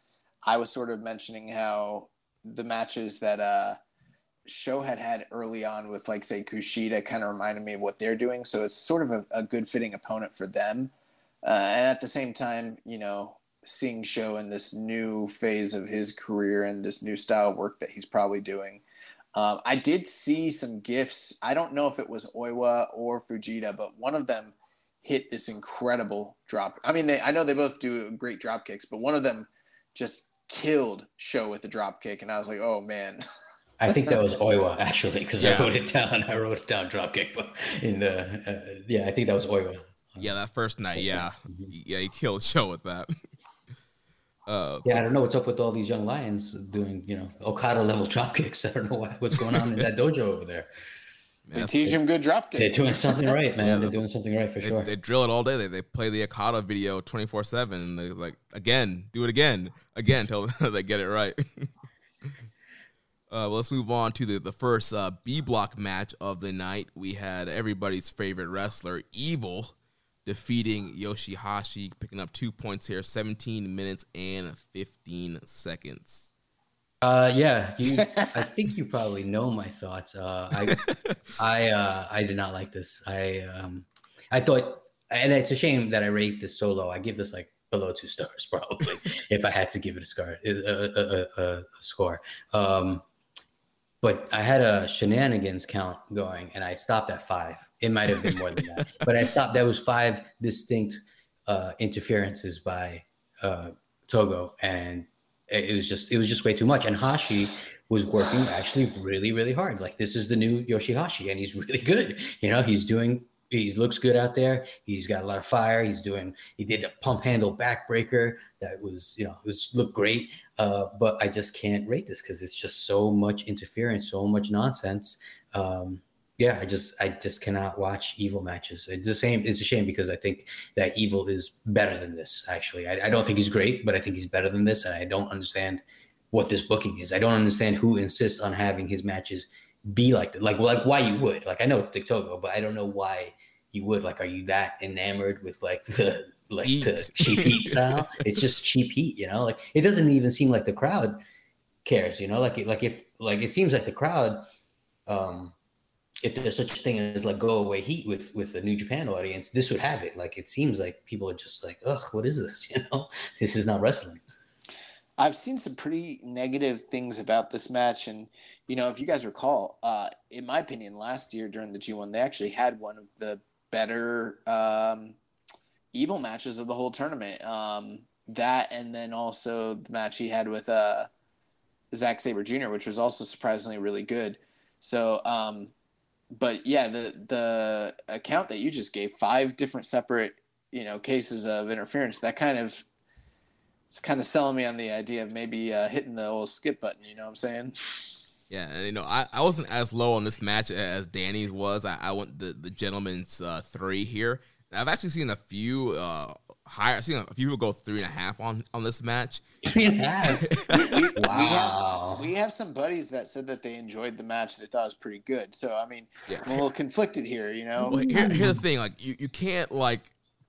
I was sort of mentioning how the matches that uh, Sho had had early on with, like, say, Kushida kind of reminded me of what they're doing. So it's sort of a, a good fitting opponent for them. Uh, and at the same time, you know, seeing Sho in this new phase of his career and this new style of work that he's probably doing um, I did see some gifts. I don't know if it was Oiwa or Fujita, but one of them hit this incredible drop. I mean, they I know they both do great drop kicks, but one of them just killed Sho with the drop kick, and I was like, oh man. I think that was Oiwa (laughs) actually, because yeah. I wrote it down. I wrote it down drop kick, but in the uh, yeah, I think that was Oiwa. Yeah, that first night, yeah, mm-hmm. yeah, he killed Sho with that. Uh, yeah, I don't know what's up with all these young lions doing, you know, Okada level (laughs) drop kicks. I don't know what, what's going on in that dojo over there. they teach him good drop kicks. They're doing something (laughs) right, man. Yeah, they're doing something right for they, sure. They drill it all day. They, they play the Okada video 24 7 and they're like, again, do it again, again, until (laughs) they get it right. uh, well, let's move on to the, the first uh, B block match of the night. We had everybody's favorite wrestler, Evil, defeating Yoshihashi, picking up two points here, 17 minutes and 15 seconds. Uh, yeah, you. I think you probably know my thoughts. Uh, I, (laughs) I, uh, I did not like this. I, um, I thought, and it's a shame that I rate this so low. I give this like below two stars (laughs) probably if I had to give it a score. A, a, a, a score. Um, but I had a shenanigans count going, and I stopped at five. It might have been more than that, (laughs) but I stopped. That was five distinct uh, interferences by uh, Togo, and it was just it was just way too much. And Hashi was working actually really really hard. Like this is the new Yoshihashi, and he's really good. You know, he's doing he looks good out there. He's got a lot of fire. He's doing he did a pump handle backbreaker that was you know it was looked great. Uh, but I just can't rate this because it's just so much interference, so much nonsense. Um, yeah, I just I just cannot watch evil matches. It's the same. It's a shame because I think that evil is better than this. Actually, I, I don't think he's great, but I think he's better than this, and I don't understand what this booking is. I don't understand who insists on having his matches be like that. Like, like why you would. Like, I know it's Dick Togo, but I don't know why you would. Like, are you that enamored with like the like heat. the cheap heat style? (laughs) it's just cheap heat, you know. Like, it doesn't even seem like the crowd cares, you know. Like, like if like it seems like the crowd. um if there's such a thing as like go away heat with with the New Japan audience, this would have it. Like it seems like people are just like, ugh, what is this? (laughs) You know, this is not wrestling. I've seen some pretty negative things about this match, and you know, if you guys recall, uh, in my opinion, last year during the G1, they actually had one of the better um, evil matches of the whole tournament. Um, that, and then also the match he had with uh, Zack Sabre Jr., which was also surprisingly really good. So um, but yeah, the the account that you just gave five different separate you know cases of interference that kind of it's kind of selling me on the idea of maybe uh, hitting the old skip button. You know what I'm saying? Yeah, you know, I, I wasn't as low on this match as Danny was. I, I went the the gentleman's uh, three here. I've actually seen a few uh higher. I've seen a few people go three and a half on on this match. Three and a half. (laughs) We, we, Wow. we, have, we have some buddies that said that they enjoyed the match. They thought it was pretty good. So I mean, Yeah. I'm a little conflicted here. You know, Well, here, here's the thing: like you, you can't like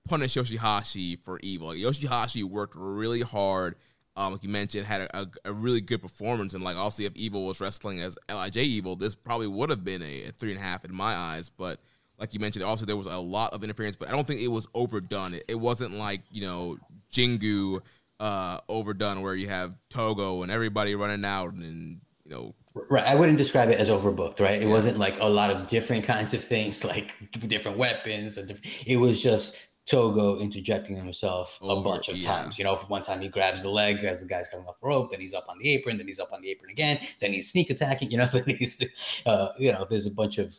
punish Yoshihashi for evil. Like, Yoshihashi worked really hard. Um, like you mentioned, had a, a, a really good performance, and like obviously, if Evil was wrestling as Lij Evil, this probably would have been a, a three and a half in my eyes. But like you mentioned, also there was a lot of interference, but I don't think it was overdone. It, it wasn't like you know Jingu uh, overdone, where you have Togo and everybody running out, and you know Right, I wouldn't describe it as overbooked, right? It wasn't like a lot of different (laughs) kinds of things, like different weapons. And different, it was just Togo interjecting himself a bunch of yeah. times. You know, for one time he grabs the leg as the guy's coming off the rope, then he's up on the apron, then he's up on the apron again, then he's sneak attacking. You know, (laughs) then he's, uh, you know, there's a bunch of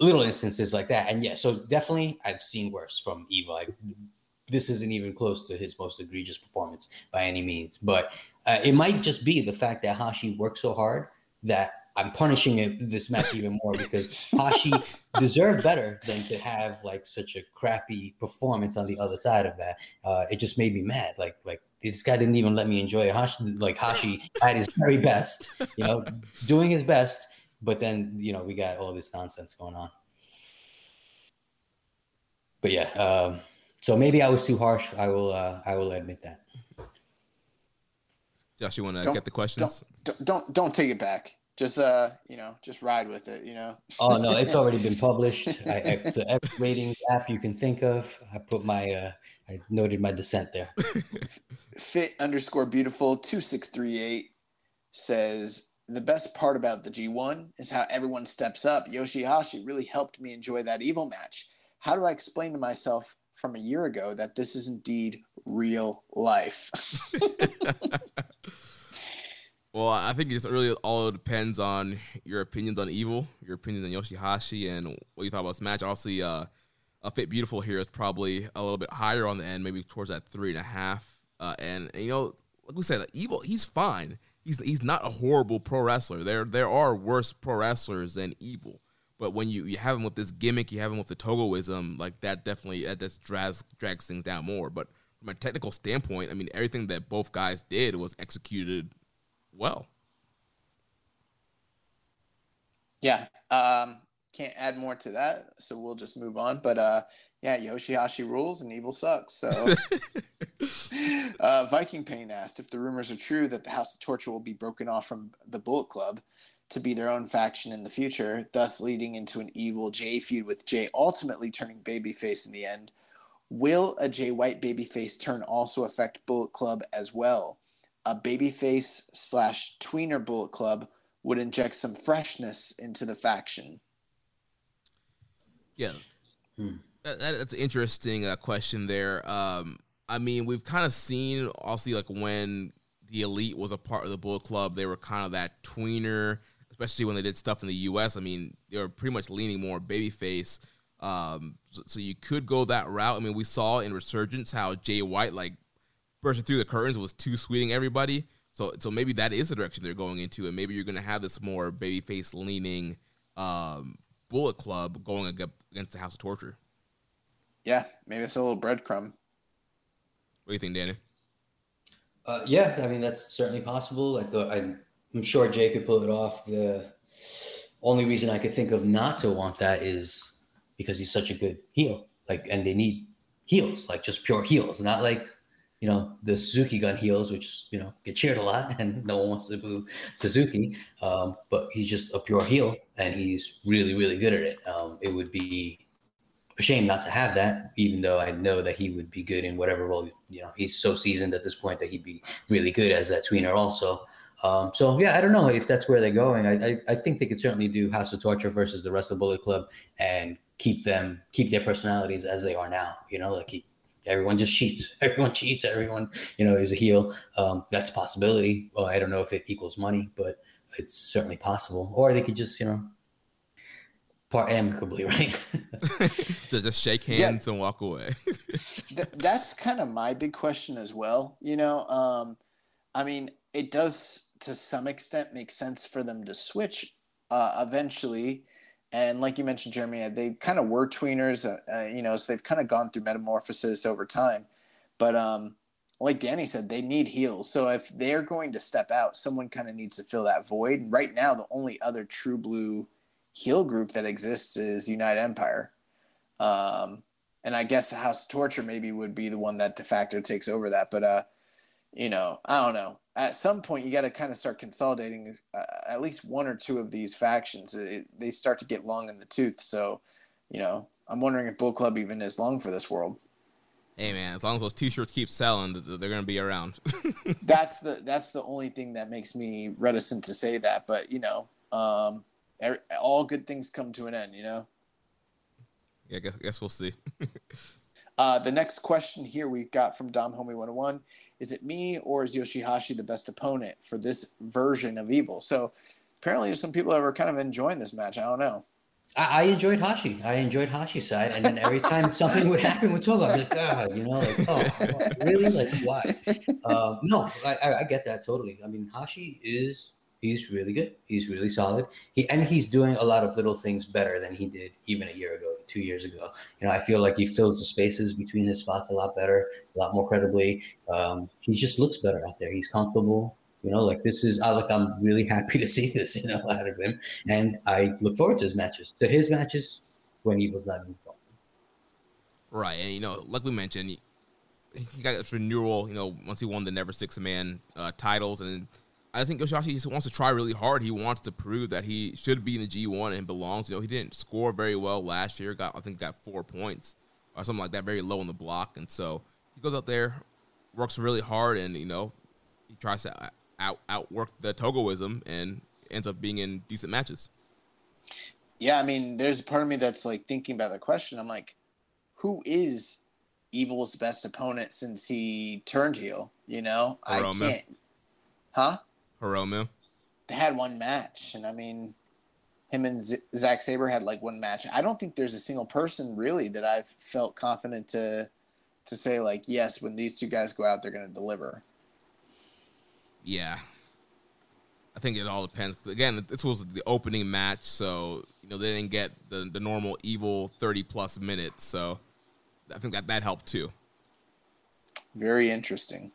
little instances like that. And yeah, so definitely I've seen worse from Evil. Like, this isn't even close to his most egregious performance by any means, but uh, it might just be the fact that Hashi worked so hard that I'm punishing it this match even more because Hashi (laughs) deserved better than to have like such a crappy performance on the other side of that. Uh, it just made me mad. Like like this guy didn't even let me enjoy Hashi. Like Hashi at his very best, you know, doing his best, but then you know we got all this nonsense going on. But yeah, um, so maybe I was too harsh. I will uh, I will admit that. Josh, you want to get the questions? don't don't don't take it back. Just uh, you know, just ride with it. You know. Oh no, it's (laughs) already been published. I, I, the every rating app you can think of. I put my uh, I noted my dissent there. (laughs) Fit underscore beautiful two six three eight says the best part about the G1 is how everyone steps up. Yoshihashi really helped me enjoy that evil match. How do I explain to myself from a year ago that this is indeed real life? (laughs) Well, I think it's really all depends on your opinions on Evil, your opinions on Yoshihashi, and what you thought about this match. Obviously, uh, a Fit Beautiful here is probably a little bit higher on the end, maybe towards that three and a half. Uh, and, and, you know, like we said, Evil, he's fine. He's he's not a horrible pro wrestler. There there are worse pro wrestlers than Evil. But when you, you have him with this gimmick, you have him with the Togoism, like that definitely that just drags drags things down more. But from a technical standpoint, I mean, everything that both guys did was executed well. Yeah. Um, can't add more to that, so we'll just move on. But uh, yeah, Yoshihashi rules and evil sucks. So, (laughs) uh, Viking Pain asked if the rumors are true that the House of Torture will be broken off from the Bullet Club to be their own faction in the future, thus leading into an evil Jay feud with Jay ultimately turning babyface in the end. Will a Jay White babyface turn also affect Bullet Club as well? A babyface slash tweener Bullet Club would inject some freshness into the faction. Yeah, Hmm. that, that- that's an interesting uh, question there. Um, I mean, we've kind of seen, obviously, like when the elite was a part of the Bullet Club, they were kind of that tweener, especially when they did stuff in the U.S. I mean, they were pretty much leaning more babyface. Um, so, so you could go that route. I mean, we saw in Resurgence how Jay White like bursting through the curtains was too sweeting everybody. So, so maybe that is the direction they're going into, and maybe you're going to have this more babyface leaning um, Bullet Club going against the House of Torture. Yeah, maybe it's a little breadcrumb. What do you think, Danny? Uh, yeah, I mean that's certainly possible. I thought I'm, I'm sure Jay could pull it off. The only reason I could think of not to want that is because he's such a good heel. Like, and they need heels, like just pure heels, not like you know the Suzuki Gun heels, which you know get cheered a lot, (laughs) and no one wants to boo Suzuki. Um, but he's just a pure heel, and he's really, really good at it. Um, it would be a shame not to have that, even though I know that he would be good in whatever role. You know, he's so seasoned at this point that he'd be really good as that tweener also. Um, so yeah, I don't know if that's where they're going. I, I I think they could certainly do House of Torture versus the rest of Bullet Club and keep them keep their personalities as they are now. You know, like keep everyone just cheats. (laughs) Everyone cheats. Everyone you know is a heel. Um, that's a possibility. Well, I don't know if it equals money, but it's certainly possible. Or they could just you know part amicably, (laughs) right? (laughs) to just shake Yeah. hands and walk away. Th- that's kind of my big question as well. You know, um, I mean, it does to some extent make sense for them to switch uh, eventually And like you mentioned, Jeremy, they kind of were tweeners, uh, uh, you know, so they've kind of gone through metamorphosis over time. But um, like Danny said, they need heels. So if they're going to step out, someone kind of needs to fill that void. And right now, the only other true blue heel group that exists is United Empire. Um, and I guess the House of Torture maybe would be the one that de facto takes over that. But uh, you know, I don't know. At some point, you got to kind of start consolidating uh, at least one or two of these factions. It, they start to get long in the tooth. So, you know, I'm wondering if Bullet Club even is long for this world. Hey man, as long as those T-shirts keep selling, they're going to be around. (laughs) that's the that's the only thing that makes me reticent to say that. But you know, um, all good things come to an end. You know. Yeah, I guess, I guess we'll see. (laughs) Uh, the next question here we got from Dom Homie 101 is it me or is Yoshihashi the best opponent for this version of Evil? So apparently there's some people that were kind of enjoying this match. I don't know. I, I enjoyed Hashi. I enjoyed Hashi's side, and then every time (laughs) something would happen with Togo, I'd be like, God, you know, like, oh, really? Like, why? Um, no, I, I get that totally. I mean, Hashi is he's really good. He's really solid. He and he's doing a lot of little things better than he did even a year ago, two years ago. You know, I feel like he fills the spaces between his spots a lot better, a lot more credibly. Um, he just looks better out there. He's comfortable. You know, like this is I like I'm really (laughs) happy to see this, you know, (laughs) out of him. And I look forward to his matches. To his matches when he was not involved. Right. And you know, like we mentioned, he, got a renewal, you know, once he won the Never Six Man uh, titles and I think Yoshihashi wants to try really hard. He wants to prove that he should be in the G1 and belongs. You know, he didn't score very well last year. Got I think got four points or something like that, very low in the block. And so he goes out there, works really hard, and you know, he tries to out outwork the Togoism and ends up being in decent matches. Yeah, I mean, there's a part of me that's like thinking about the question. I'm like, who is Evil's best opponent since he turned heel? You know, I can't. Huh? Hiromu. They had one match, and I mean, him and Z- Zack Sabre had like one match. I don't think there's a single person really that I've felt confident to to say like, yes, when these two guys go out, they're going to deliver. Yeah, I think it all depends. Again, this was the opening match, so you know they didn't get the the normal evil thirty plus minutes. So I think that that helped too. Very interesting.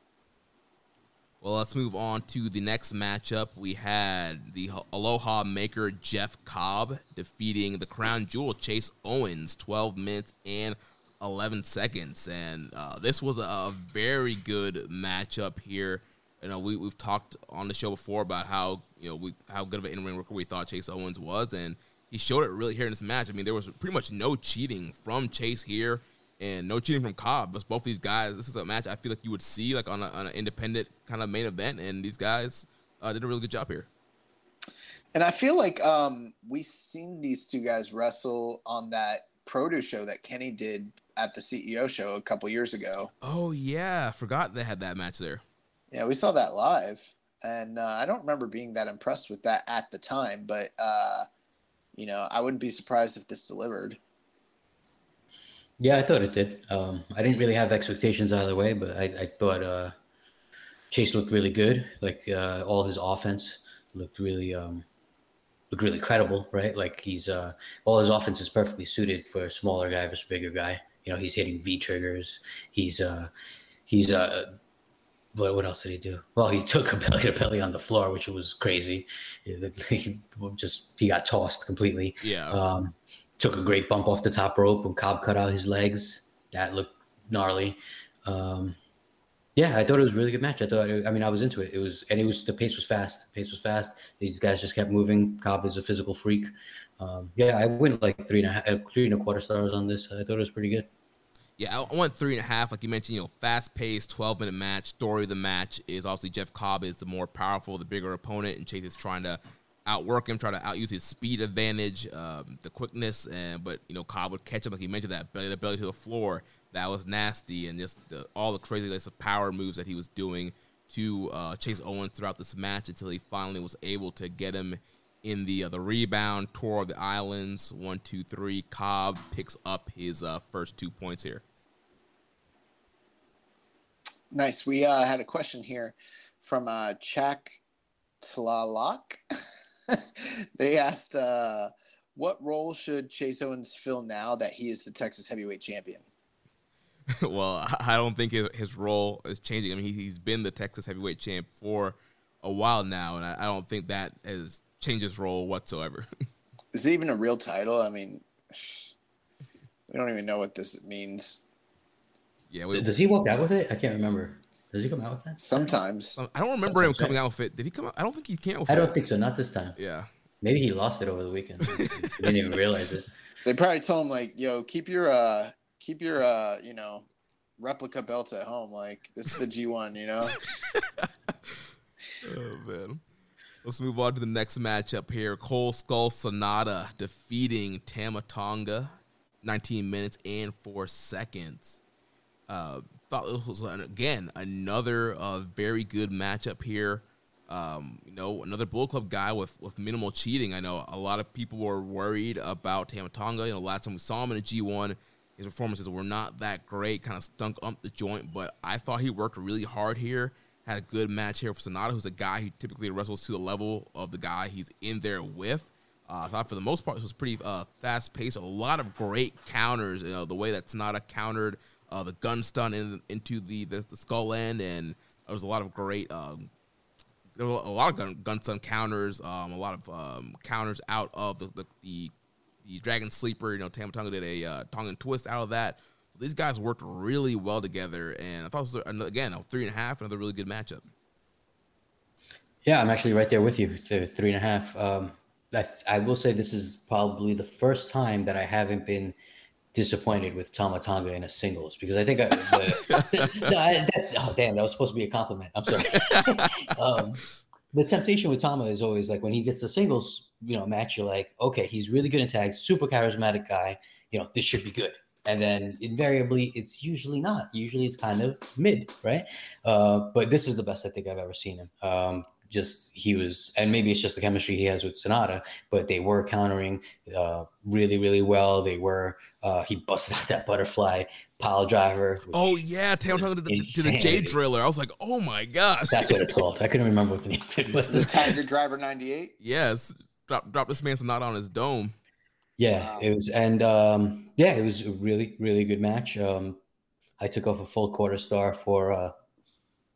Well, let's move on to the next matchup. We had the Aloha Maker Jeff Cobb defeating the Crown Jewel Chase Owens, 12 minutes and 11 seconds. And uh, this was a very good matchup here. You know, we, we've talked on the show before about how, you know, we, how good of an in-ring worker we thought Chase Owens was. And he showed it really here in this match. I mean, there was pretty much no cheating from Chase here and no cheating from Cobb. But both these guys, this is a match I feel like you would see like on, a, on an independent kind of main event, and these guys uh, did a really good job here. And I feel like um, we seen these two guys wrestle on that produce show that Kenny did at the CEO show a couple years ago. Oh yeah, forgot they had that match there. Yeah, we saw that live, and uh, I don't remember being that impressed with that at the time. But uh, you know, I wouldn't be surprised if this delivered. Yeah, I thought it did. Um, I didn't really have expectations either way, but I, I thought uh, Chase looked really good. Like uh, all his offense looked really um, looked really credible, right? Like he's uh, all his offense is perfectly suited for a smaller guy versus bigger guy. You know, he's hitting V triggers. He's uh, he's uh, what, what else did he do? Well, he (laughs) took a belly to belly on the floor, which was crazy. He (laughs) just he got tossed completely. Yeah. Um, took a great bump off the top rope when Cobb cut out his legs. That looked gnarly. Um, yeah, I thought it was a really good match. I thought, I mean, I was into it. It was, and it was the pace was fast. The pace was fast. These guys just kept moving. Cobb is a physical freak. Um, yeah, I went like three and a half, uh, three and a quarter stars on this. I thought it was pretty good. Yeah, I went three and a half. Like you mentioned, you know, fast paced, 12 minute match. Story of the match is obviously Jeff Cobb is the more powerful, the bigger opponent, and Chase is trying to outwork him, try to outuse his speed advantage, um, the quickness, and but you know Cobb would catch him like he mentioned that belly to belly to the floor. That was nasty, and just the, all the crazy list of power moves that he was doing to uh, Chase Owens throughout this match until he finally was able to get him in the uh, the rebound tour of the islands. One, two, three. Cobb picks up his uh, first two points here. Nice. We uh, had a question here from uh, Chak Tlalak. (laughs) (laughs) they asked, uh, what role should Chase Owens fill now that he is the Texas Heavyweight Champion? (laughs) well, I don't think his role is changing. I mean, he's been the Texas Heavyweight Champ for a while now, and I don't think that has changed his role whatsoever. (laughs) is it even a real title? I mean, (sighs) we don't even know what this means. Yeah, we, does he walk out with it? I can't remember. Does he come out with that? Sometimes. I don't remember Sometimes, him coming out with it. Did he come out? I don't think he came out I don't it. think so. Not this time. Yeah. Maybe he lost it over the weekend. (laughs) didn't even realize it. They probably told him like, "Yo, keep your uh, keep your uh, you know, replica belts at home. Like this is the (laughs) G1, you know." oh man. Let's move on to the next matchup here. Cold Skull Sanada defeating Tama Tonga, 19 minutes and four seconds. Uh, thought it was again another uh, very good matchup here. Um, you know, another Bullet Club guy with, with minimal cheating. I know a lot of people were worried about Tama Tonga. You know, last time we saw him in a G1, his performances were not that great, kind of stunk up the joint, but I thought he worked really hard here. Had a good match here for Sanada, who's a guy who typically wrestles to the level of the guy he's in there with. Uh, I thought for the most part this was pretty uh, fast paced. A lot of great counters. You know the way that Sanada countered uh, the gun stun in, into the, the, the skull end, and there was a lot of great um, there were a lot of gun, gun stun counters, um, a lot of um, counters out of the, the, the the Dragon Sleeper. You know, Tama Tonga did a uh, Tongan twist out of that. These guys worked really well together, and I thought it was again a three and a half, another really good matchup. Yeah, I'm actually right there with you. So three and a half. Um, I, I will say this is probably the first time that I haven't been disappointed with Tama Tonga in a singles because I think I, the, (laughs) no, I, that, oh damn that was supposed to be a compliment. I'm sorry. (laughs) um, the temptation with Tama is always like when he gets the singles, you know, match, you're like, okay, he's really good in tags, super charismatic guy. You know, this should be good. And then invariably, it's usually not. Usually, it's kind of mid, right? Uh, but this is the best I think I've ever seen him. Um, just he was, and maybe it's just the chemistry he has with Sanada, but they were countering uh, really, really well. They were. Uh, he busted (laughs) out that butterfly pile driver. Oh yeah, tail to the, to the J driller. I was like, oh my god, that's what it's called. I couldn't remember what the name was. The Tiger Driver ninety eight. (laughs) Yes, drop drop this man's not on his dome. Yeah, wow. it was, and um, yeah, it was a really, really good match. Um, I took off a full quarter star for uh,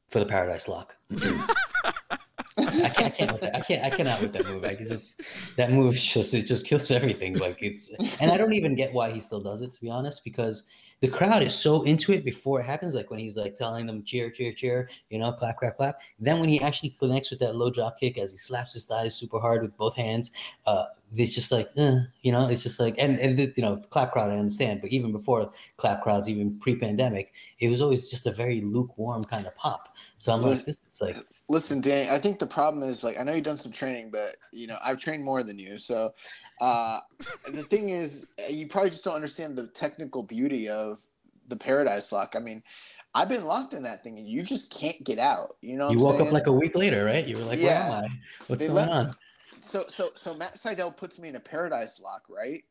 for the Paradise Lock. (laughs) I can't, I can't, with that. I can't, I cannot with that move. I can just that move just it just kills everything. Like it's, and I don't even get why he still does it to be honest, because the crowd is so into it before it happens. Like when he's like telling them cheer, cheer, cheer, you know, clap, clap, clap. Then when he actually connects with that low drop kick as he slaps his thighs super hard with both hands, uh, it's just like, eh, you know, it's just like, and and the, you know, clap crowd I understand, but even before clap crowds, even pre-pandemic, it was always just a very lukewarm kind of pop. So I'm like, this is like Listen, Dan, I think the problem is like I know you've done some training, but you know I've trained more than you. So uh, the thing is, you probably just don't understand the technical beauty of the Paradise Lock. I mean, I've been locked in that thing, and you just can't get out. You know, you woke saying? up like a week later, right? You were like, yeah. "Where am I? What's they going let, on?" So, so, so Matt Seidel puts me in a Paradise Lock, right?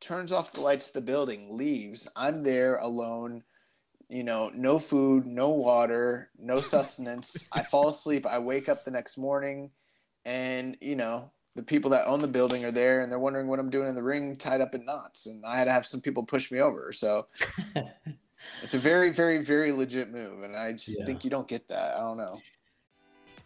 Turns off the lights of the building, leaves. I'm there alone you know, no food, no water, no (laughs) sustenance. I fall asleep. I wake up the next morning, and you know, the people that own the building are there, and they're wondering what I'm doing in the ring, tied up in knots. And I had to have some people push me over. So (laughs) it's a very, very, very legit move, and I just yeah. think you don't get that. I don't know.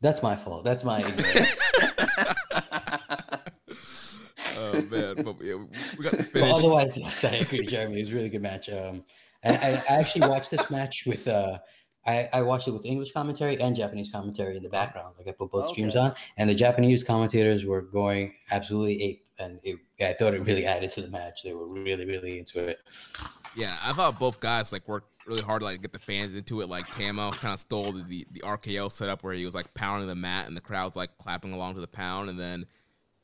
That's my fault. That's my (laughs) oh man, but yeah, we got the finish. But otherwise, yes, I agree, Jeremy. It was a really good match. Um, I, I actually watched this match with uh, I, I, watched it with English commentary and Japanese commentary in the background. Like I put both okay. streams on, and the Japanese commentators were going absolutely ape, and it, I thought it really added to the match. They were really, really into it. Yeah, I thought both guys like worked really hard to like get the fans into it. Like Tama kind of stole the the RKO setup where he was like pounding the mat and the crowd's like clapping along to the pound, and then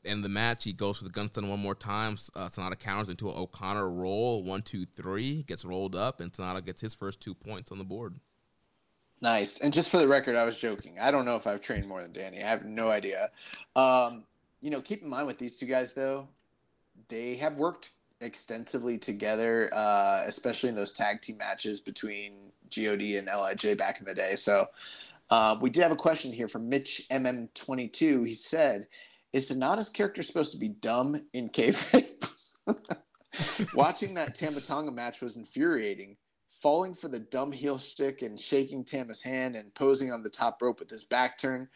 end of the match, he goes for the gunstun one more time. Uh, Sanada counters into an O'Connor roll, one, two, three, gets rolled up, and Sanada gets his first two points on the board. Nice. And just for the record, I was joking. I don't know if I've trained more than Danny. I have no idea. Um, you know, keep in mind with these two guys, though, they have worked extensively together, uh, especially in those tag team matches between God and Lij back in the day. So uh, we did have a question here from Mitch MM22. He said, "Is Sanada's character supposed to be dumb in kayfabe?" (laughs) Watching that (laughs) Tama Tonga match was infuriating. Falling for the dumb heel stick and shaking Tama's hand and posing on the top rope with his back turn.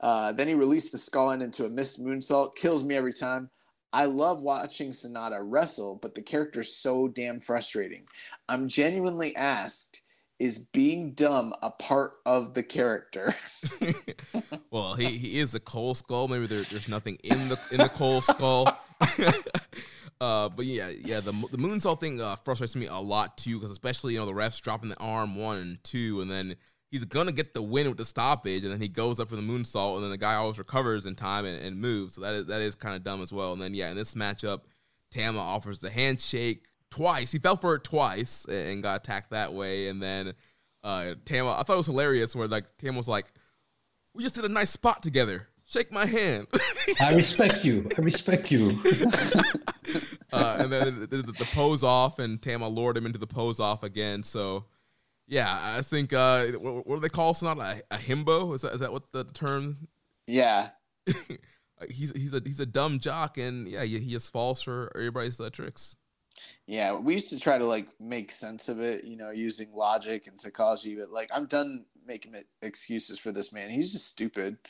Uh, then he released the skull end into a missed moonsault. Kills me every time. I love watching Sanada wrestle, but the character's so damn frustrating. I'm genuinely asked, is being dumb a part of the character? (laughs) well, he, he is a cold skull. Maybe there, there's nothing in the in the cold skull. (laughs) uh, but yeah, yeah, the the moonsault thing uh, frustrates me a lot too, because especially you know the refs dropping the arm one and two, and then he's gonna get the win with the stoppage, and then he goes up for the moonsault, and then the guy always recovers in time and, and moves. So that is that is kind of dumb as well. And then yeah, in this matchup, Tama offers the handshake twice. He fell for it twice and got attacked that way. And then uh, Tama, I thought it was hilarious where like Tama was like, "We just did a nice spot together. Shake my hand." (laughs) I respect you. I respect you. (laughs) uh, and then the, the, the, pose off, and Tama lured him into the pose off again. So yeah, I think uh, what, what do they call Sanada? A, a himbo? Is that is that what the term? Yeah. (laughs) he's he's a he's a dumb jock, and yeah, he, he just falls for everybody's uh, tricks. Yeah, we used to try to like make sense of it, you know, using logic and psychology, but like I'm done making excuses for this man. He's just stupid. (laughs)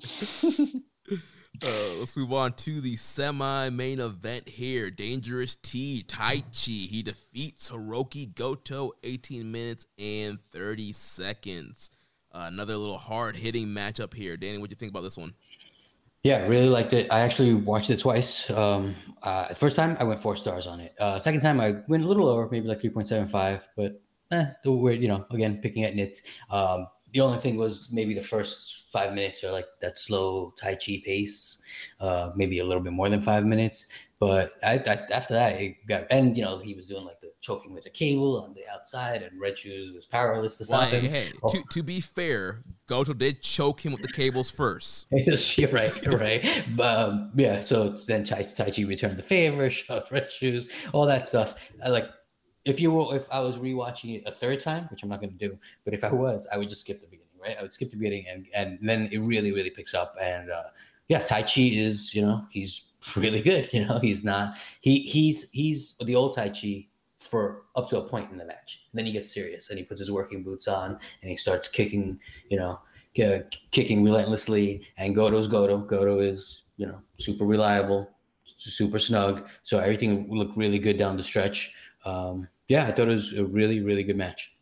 (laughs) Uh, let's move on to the semi-main event here. Dangerous T Taichi. He defeats Hiroki Goto 18 minutes and 30 seconds. Uh, another little hard-hitting matchup here. Danny, what do you think about this one? Yeah, really liked it. I actually watched it twice. Um, uh, first time I went four stars on it. Uh, second time I went a little lower, maybe like 3.75, but eh, we're, you know, again, picking at nits. Um, the only thing was maybe the first five minutes or like that slow Taichi pace, uh, maybe a little bit more than five minutes. But I, I, after that, it got and you know he was doing like the choking with the cable on the outside, and Red Shoes was powerless to stop well, him. Hey, oh. to, to be fair, Goto did choke him with the cables first. (laughs) You're right, (laughs) right. um, yeah, so it's then Tai, Taichi returned the favor, (laughs) shot Red Shoes, all that stuff. I like if you were if I was rewatching it a third time, which I'm not going to do, but if I was, I would just skip the beginning, right? I would skip the beginning, and and then it really really picks up. And uh, yeah, Taichi is you know he's really good. (laughs) You know he's not he he's he's the old Taichi for up to a point in the match. And then he gets serious and he puts his working boots on and he starts kicking, you know, kicking relentlessly. And Goto's Goto. Goto is you know super reliable, super snug. So everything looked really good down the stretch. Um, yeah, I thought it was a really, really good match.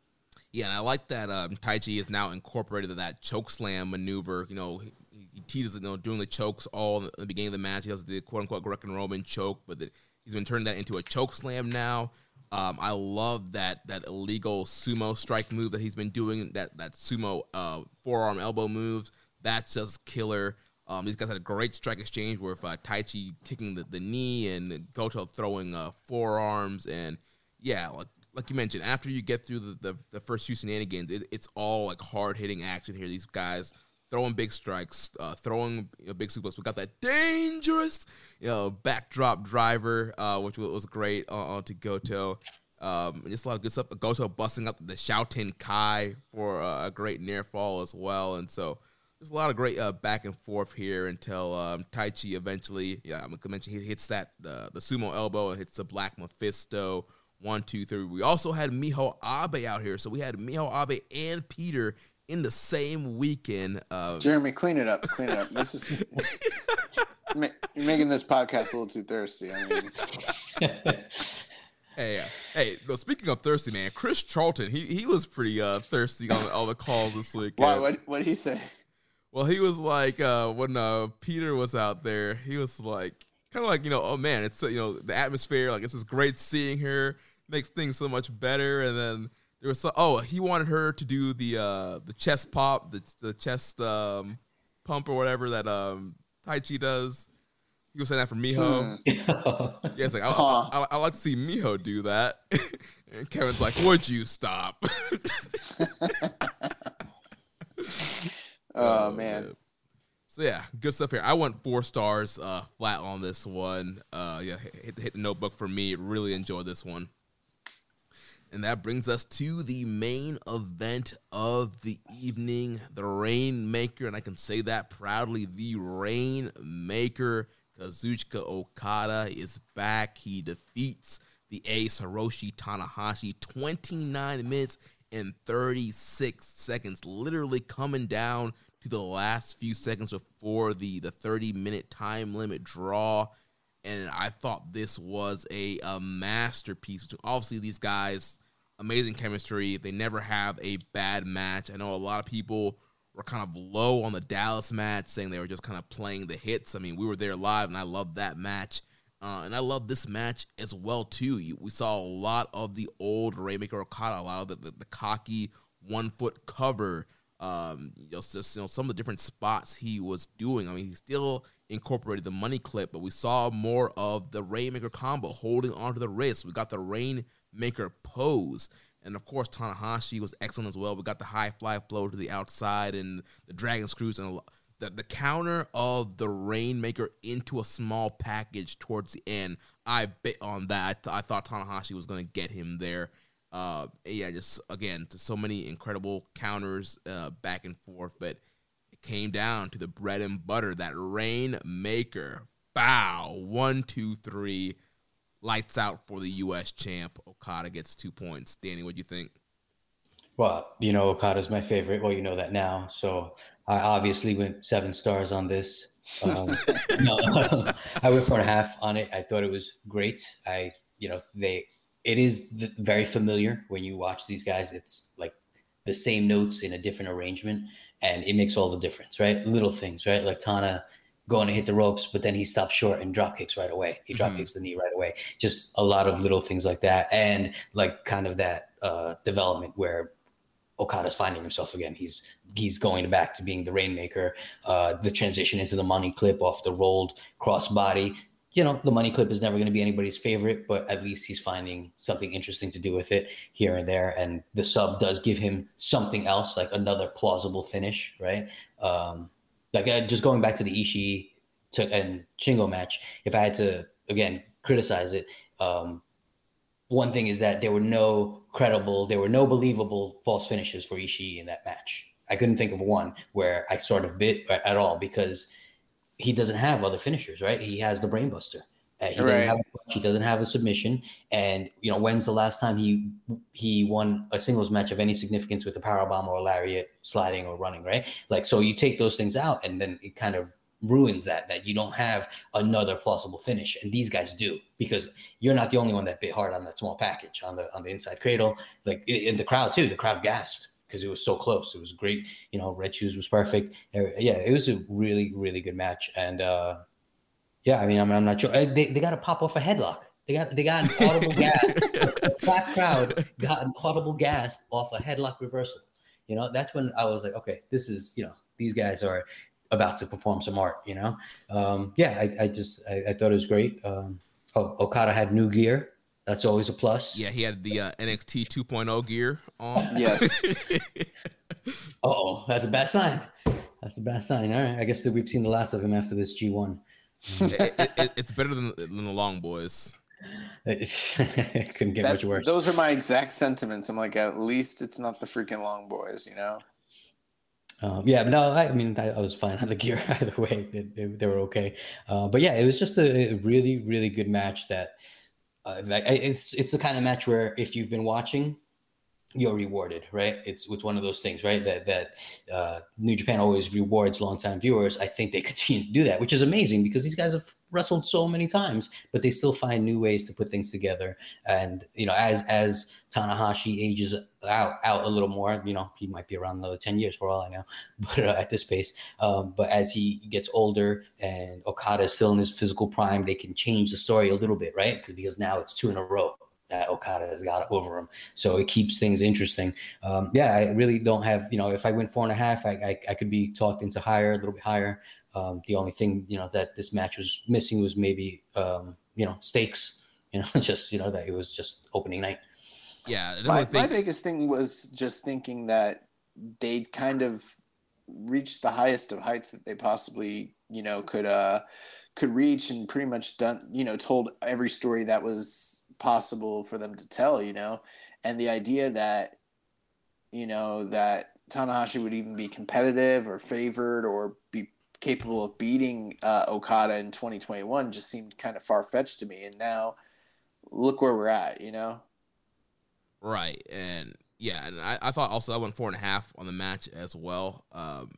Yeah, and I like that um, Taichi is now incorporated that choke slam maneuver. You know, he, he teases, you know, doing the chokes all in the beginning of the match. He does the quote unquote Greco-Roman choke, but the, he's been turning that into a choke slam now. Um, I love that that illegal sumo strike move that he's been doing. That that sumo uh, forearm elbow moves. That's just killer. Um, these guys had a great strike exchange if uh, Taichi kicking the, the knee and Goto throwing uh, forearms and yeah, like like you mentioned, after you get through the, the, the first few shenanigans, it, it's all like hard hitting action here. These guys throwing big strikes, uh, throwing you know, big suplex. We got that dangerous, you know, backdrop driver, uh, which was great uh, to Goto. Um, just a lot of good stuff. Goto busting up the Shouten Kai for uh, a great near fall as well, and so there's a lot of great uh, back and forth here until um, Taichi eventually, yeah, I'm gonna mention he hits that the sumo elbow and hits the Black Mephisto one, two, three. We also had Miho Abe out here. So we had Miho Abe and Pieter in the same weekend. Jeremy, clean it up. Clean it up. This is (laughs) you're making this podcast a little too thirsty. I mean. (laughs) hey, uh, hey. No, speaking of thirsty, man, Chris Charlton, he he was pretty uh, thirsty on all the calls this week. Why? What what did he say? Well, he was like uh, when uh, Pieter was out there, he was like kind of like you know, oh man, it's you know the atmosphere, like it's just great seeing her makes things so much better. And then there was some, oh he wanted her to do the uh the chest pop, the the chest um pump or whatever that um Taichi does. He was saying that for Miho. Hmm. yeah, it's like I, I, I, I like to see Miho do that. (laughs) and Kevin's like, "Would you stop?" (laughs) oh man. So yeah, good stuff here. I went four stars uh, flat on this one. Uh, yeah, hit, hit the notebook for me. Really enjoyed this one. And that brings us to the main event of the evening, the Rainmaker, and I can say that proudly, the Rainmaker. Kazuchika Okada is back. He defeats the ace Hiroshi Tanahashi 29 minutes and 36 seconds, literally coming down to the last few seconds before the, the 30 minute time limit draw. And I thought this was a, a masterpiece. Obviously, these guys, amazing chemistry. They never have a bad match. I know a lot of people were kind of low on the Dallas match, saying they were just kind of playing the hits. I mean, we were there live, and I loved that match. Uh, and I love this match as well too. We saw a lot of the old Rainmaker Okada, a lot of the, the, the cocky one foot cover. Um, you know, just you know some of the different spots he was doing. I mean, he still incorporated the money clip, but we saw more of the Rainmaker combo, holding onto the wrist. We got the Rainmaker pose. And of course, Tanahashi was excellent as well. We got the high fly flow to the outside and the dragon screws and the, the counter of the Rainmaker into a small package towards the end. I bet on that. I, th- I thought Tanahashi was going to get him there. Uh, yeah, just again, so many incredible counters uh, back and forth, but came down to the bread and butter, that Rainmaker. Bow. One, two, three lights out for the U.S. champ. Okada gets two points. Danny, what do you think? Well, you know, Okada's my favorite. Well, you know that now. So I obviously went seven stars on this. Um, (laughs) no, (laughs) I went four and a half on it. I thought it was great. I, you know, they, it is very familiar when you watch these guys. It's like the same notes in a different arrangement, and it makes all the difference, right? Little things, right? Like Tana going to hit the ropes, but then he stops short and drop kicks right away. He drop mm-hmm. kicks the knee right away. Just a lot of little things like that, and like kind of that uh, development where Okada's finding himself again. He's he's going back to being the rainmaker. Uh, the transition into the money clip off the rolled crossbody. You know, the money clip is never going to be anybody's favorite, but at least he's finding something interesting to do with it here and there. And the sub does give him something else, like another plausible finish, right? Um, like uh, just going back to the Ishii to, and Shingo match, if I had to again criticize it, um, one thing is that there were no credible, there were no believable false finishes for Ishii in that match. I couldn't think of one where I sort of bit at all because he doesn't have other finishers, right? He has the brainbuster. Uh, he, right. doesn't have a, he doesn't have a submission, and you know when's the last time he he won a singles match of any significance with a power bomb or a lariat, sliding or running, right? Like so, you take those things out, and then it kind of ruins that that you don't have another plausible finish and these guys do because you're not the only one that bit hard on that small package on the on the inside cradle like in the crowd too the crowd gasped because it was so close. It was great. You know red shoes was perfect. Yeah it was a really really good match. And uh yeah i mean i'm, I'm not sure. Uh, they, they got to pop off a headlock. They got they got an (laughs) audible gasp. That crowd got an audible gasp off a headlock reversal. You know that's when i was like okay this is you know these guys are about to perform some art, you know? Um, yeah, I, I just, I, I, thought it was great. Um, oh, Okada had new gear. That's always a plus. Yeah, he had the uh, NXT 2.0 gear on. Yes. (laughs) oh, that's a bad sign. That's a bad sign. All right. I guess that we've seen the last of him after this G1. it, it, it's better than, than the Long Boys. it (laughs) couldn't get That's, much worse. Those are my exact sentiments. I'm like, at least it's not the freaking Long Boys, you know? Um, yeah, no, I, I mean, I, I, was fine on the gear (laughs) either way. They, they, they were okay. Uh, but yeah, it was just a, a really, really good match. That uh, it's it's the kind of match where if you've been watching, you're rewarded, right? It's it's one of those things, right? That that uh, New Japan always rewards longtime viewers. I think they (laughs) continue to do that, which is amazing because these guys have wrestled so many times, but they still find new ways to put things together. And you know, as as Tanahashi ages out out a little more, you know, he might be around another ten years for all I know, (laughs) but uh, at this pace. Um, but as he gets older and Okada is still in his physical prime, they can change the story a little bit, right? Because now it's two in a row that Okada has got over him. So it keeps things interesting. Um, yeah, I really don't have, you know, if I win four and a half, I, I, I, could be talked into higher, a little bit higher. Um, the only thing you know that this match was missing was maybe um, you know stakes. You know, (laughs) just you know that it was just opening night. Yeah, My, think, my biggest thing was just thinking that they'd kind of reached the highest of heights that they possibly, you know, could uh could reach and pretty much done, you know, told every story that was possible for them to tell, you know. And the idea that you know that Tanahashi would even be competitive or favored or be capable of beating uh, Okada in 2021 just seemed kind of far fetched to me. And now look where we're at, you know? Right. And yeah, and I, I thought also I went four and a half on the match as well. Um,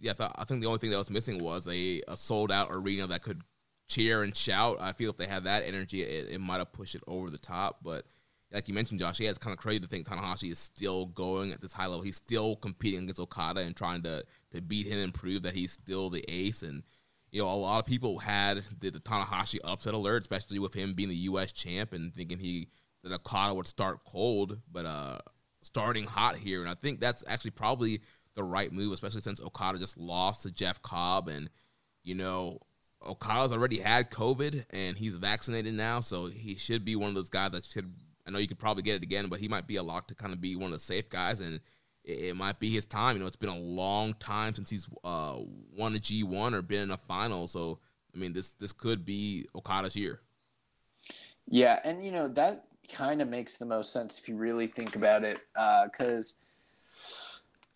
yeah, I, thought, I think the only thing that was missing was a, a sold out arena that could cheer and shout. I feel if they had that energy, it, it might have pushed it over the top. But like you mentioned, Josh, yeah, it's kind of crazy to think Tanahashi is still going at this high level. He's still competing against Okada and trying to to beat him and prove that he's still the ace. And you know, a lot of people had the, the Tanahashi upset alert, especially with him being the U.S. champ and thinking he that Okada would start cold, but uh, starting hot here. And I think that's actually probably the right move, especially since Okada just lost to Jeff Cobb, and you know. Okada's already had COVID and he's vaccinated now, so he should be one of those guys that should I know you could probably get it again, but he might be a lock to kind of be one of the safe guys, and it, it might be his time. You know, it's been a long time since he's uh, won a G one or been in a final, so I mean, this this could be Okada's year. Yeah, and you know that kind of makes the most sense if you really think about it, because uh,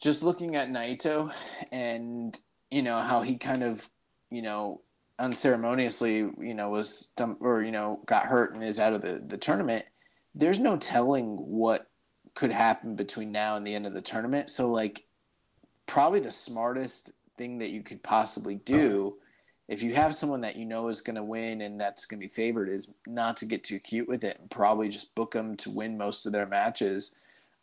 just looking at Naito and you know how he kind of you know unceremoniously you know was or you know got hurt and is out of the the tournament there's no telling what could happen between now and the end of the tournament. So like probably the smartest thing that you could possibly do if you have someone that you know is going to win and that's going to be favored is not to get too cute with it and probably just book them to win most of their matches.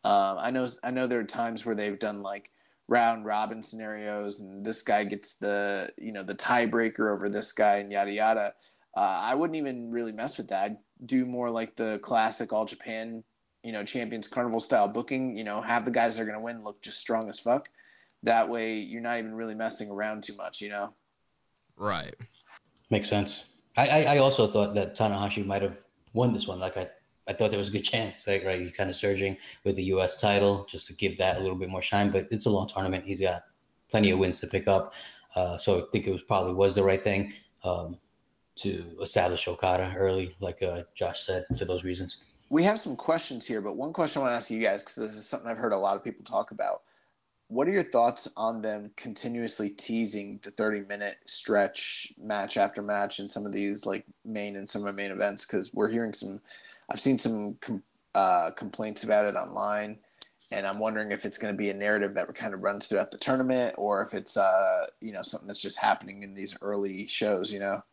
Um, I know I know there are times where they've done like round robin scenarios and this guy gets the you know the tiebreaker over this guy and yada yada. Uh, I wouldn't even really mess with that. I'd do more like the classic All Japan, you know, Champions Carnival style booking. You know, have the guys that are going to win look just strong as fuck. That way, you're not even really messing around too much. You know. Right. Makes sense. I, I, I also thought that Tanahashi might have won this one. Like I, I thought there was a good chance. Like right, he's kind of surging with the U.S. title just to give that a little bit more shine. But it's a long tournament. He's got plenty of wins to pick up. Uh, so I think it was probably was the right thing. Um, to establish Okada early, like uh, Josh said, for those reasons. We have some questions here, but one question I want to ask you guys, because this is something I've heard a lot of people talk about. What are your thoughts on them continuously teasing the 30 minute stretch match after match in some of these like main and some of the main events? Because we're hearing some, I've seen some com- uh, complaints about it online, and I'm wondering if it's going to be a narrative that kind of runs throughout the tournament, or if it's uh, you know something that's just happening in these early shows. You know.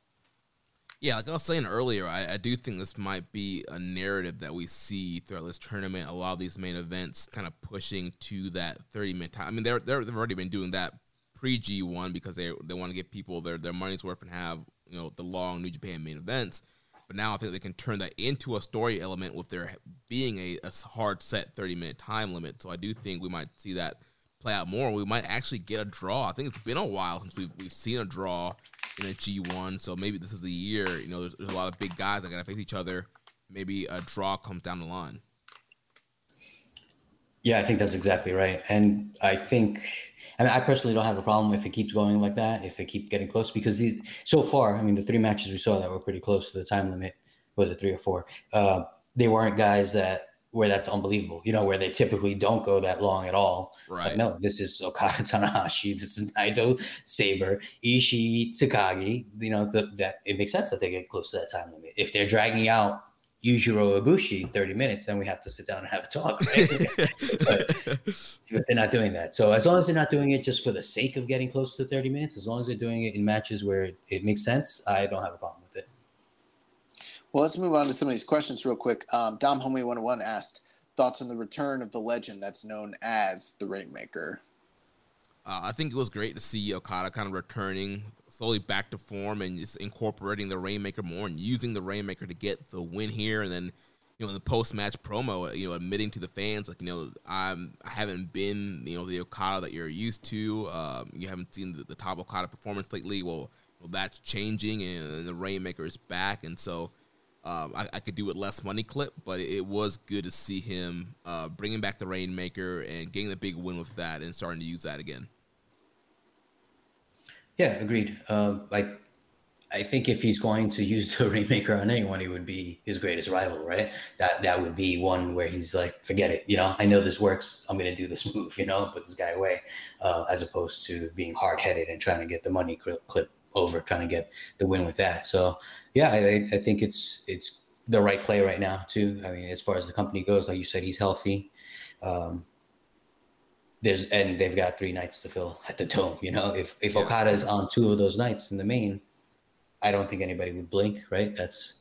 Yeah, like I was saying earlier, I, I, do think this might be a narrative that we see throughout this tournament. A lot of these main events kind of pushing to that 30 minute time. I mean, they're, they're, they've already been doing that pre G1 because they, they want to get people their, their money's worth and have, you know, the long New Japan main events. But now I think they can turn that into a story element with there being a, a hard set 30 minute time limit. So I do think we might see that play out more. We might actually get a draw. I think it's been a while since we've, we've seen a draw in a G1. So maybe this is the year. You know, there's, there's a lot of big guys that got to face each other. Maybe a draw comes down the line. Yeah, I think that's exactly right. And I think, I mean, I personally don't have a problem if it keeps going like that, if they keep getting close, because these, so far, I mean, the three matches we saw that were pretty close to the time limit, was it three or four? Uh, they weren't guys that where that's unbelievable, you know, where they typically don't go that long at all. Right. But no, this is Okada Tanahashi, (laughs) this is Naito, Sabre, Ishii, Takagi. You know, the, that it makes sense that they get close to that time limit. If they're dragging out Yujiro Ibushi 30 minutes, then we have to sit down and have a talk. Right? (laughs) but, but they're not doing that. So as long as they're not doing it just for the sake of getting close to 30 minutes, as long as they're doing it in matches where it, it makes sense, I don't have a problem with it. Well, let's move on to some of these questions real quick. Um, Dom Homie 101 asked thoughts on the return of the legend that's known as the Rainmaker. Uh, I think it was great to see Okada kind of returning slowly back to form and just incorporating the Rainmaker more and using the Rainmaker to get the win here. And then you know, in the post match promo, you know, admitting to the fans, like, you know, I'm, I haven't been, you know, the Okada that you're used to. Um, you haven't seen the, the top Okada performance lately. Well, well, that's changing, and, the Rainmaker is back, and so um, I, I, could do with less money clip, but it, was good to see him uh, bringing back the Rainmaker and getting the big win with that, and starting to use that again. Yeah, agreed. Uh, like I think if he's going to use the (laughs) Rainmaker on anyone, he would be his greatest rival, right? That that would be one where he's like, forget it, you know. I know this works. I'm gonna do this (laughs) move, you know, put this guy away, uh, as opposed to being hard headed and trying to get the money clip over, trying to get the win with that. So yeah, I, I think it's it's the right play right now too. I mean, as far as the company goes, like you said, he's healthy. Um, there's and they've got three nights to fill at the dome. You know, if if Okada is on two of those nights in the main I don't think anybody would blink, right? That's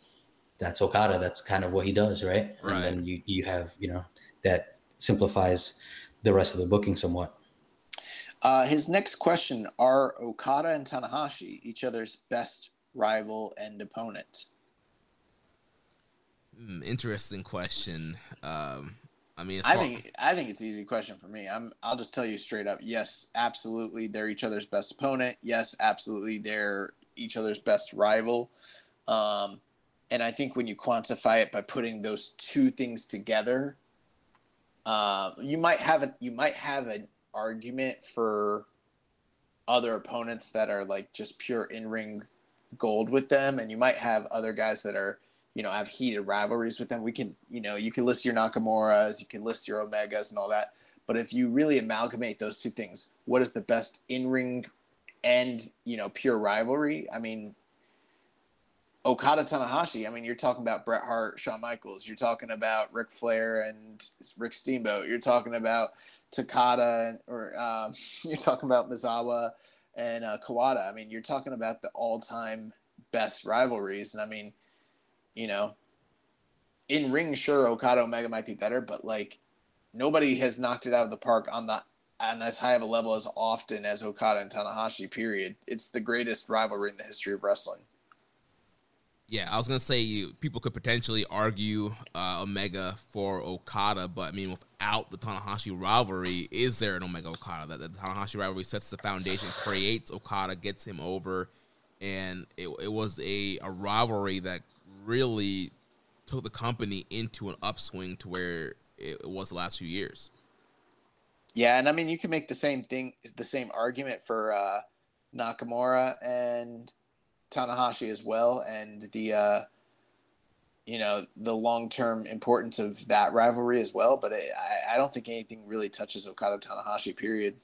that's Okada. That's kind of what he does, right? right? And then you you have you know that simplifies the rest of the booking somewhat. Uh, his next question: Are Okada and Tanahashi each other's best rival and opponent? Mm, interesting question. Um, I mean, I think I think it's an easy question for me. I'm I'll just tell you straight up. Yes, absolutely, they're each other's best opponent. Yes, absolutely, they're each other's best rival. Um, and I think when you quantify it by putting those two things together, uh, you might have a you might have an argument for other opponents that are like just pure in ring gold with them, and you might have other guys that are you know have heated rivalries with them. We can you know you can list your Nakamura's, you can list your Omegas and all that. But if you really amalgamate those two things, what is the best in ring and you know pure rivalry. I mean, Okada Tanahashi. I mean, you're talking about Bret Hart, Shawn Michaels. You're talking about Ric Flair and Rick Steamboat. You're talking about Takada, or um, (laughs) you're talking about Misawa and uh, Kawada. I mean, you're talking about the all-time best rivalries, and I mean, you know, in ring, sure, Okada Omega might be better, but like nobody has knocked it out of the park on the on as high of a level as often as Okada and Tanahashi. Period. It's the greatest rivalry in the history of wrestling. Yeah, I was gonna say you, people could potentially argue uh, Omega for Okada, but I mean, without the Tanahashi rivalry, is there an Omega Okada? That the Tanahashi rivalry sets the foundation, creates Okada, gets him over, and it, it was a, a rivalry that really took the company into an upswing to where it was the last few years. Yeah, and I mean you can make the same thing, the same argument for uh, Nakamura and Tanahashi as well, and the uh, you know the long term importance of that rivalry as well. But it, I, I don't think anything really touches Okada Tanahashi. Period.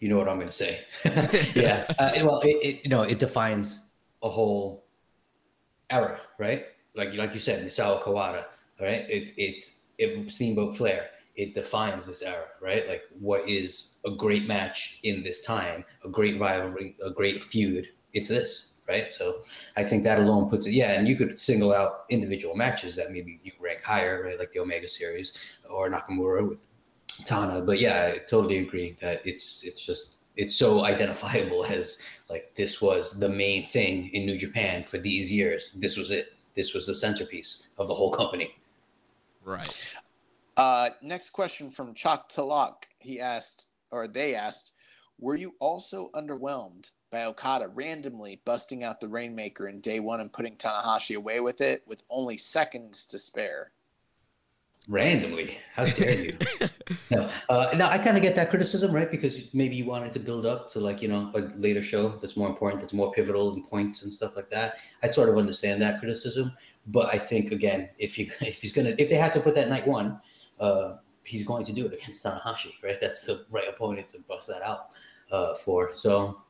You know what I'm going to say? (laughs) yeah. Uh, well, it, it, you know it defines a whole era, right? Like like you said, Misawa Kawada, right? It, it's it, Steamboat Flair it defines this era, right? Like what is a great match in this time, a great rivalry, a great feud. It's this, right? So I think that alone puts it. Yeah, and you could single out individual matches that maybe you rank higher, right? Like the Omega series or Nakamura with Tana. But yeah, I totally agree that it's it's just it's so identifiable (laughs) as like this was the main thing in New Japan for these years. This was it. This was the centerpiece of the whole company. Right. Uh, next question from Chalk Talak. He asked, or they asked, were you also underwhelmed by Okada randomly busting out the Rainmaker in day one and putting Tanahashi away with it with only seconds to spare? Randomly? How dare you? (laughs) no, uh, now I kind of get that criticism, right? Because maybe you wanted to build up to like you know a later show that's more important, that's more pivotal in points and stuff like that. I sort of understand that criticism, but I think again, if you (laughs) if he's gonna if they had to put that night one, uh, he's going to do it against Tanahashi, right? That's the right opponent to bust that out uh, for. So,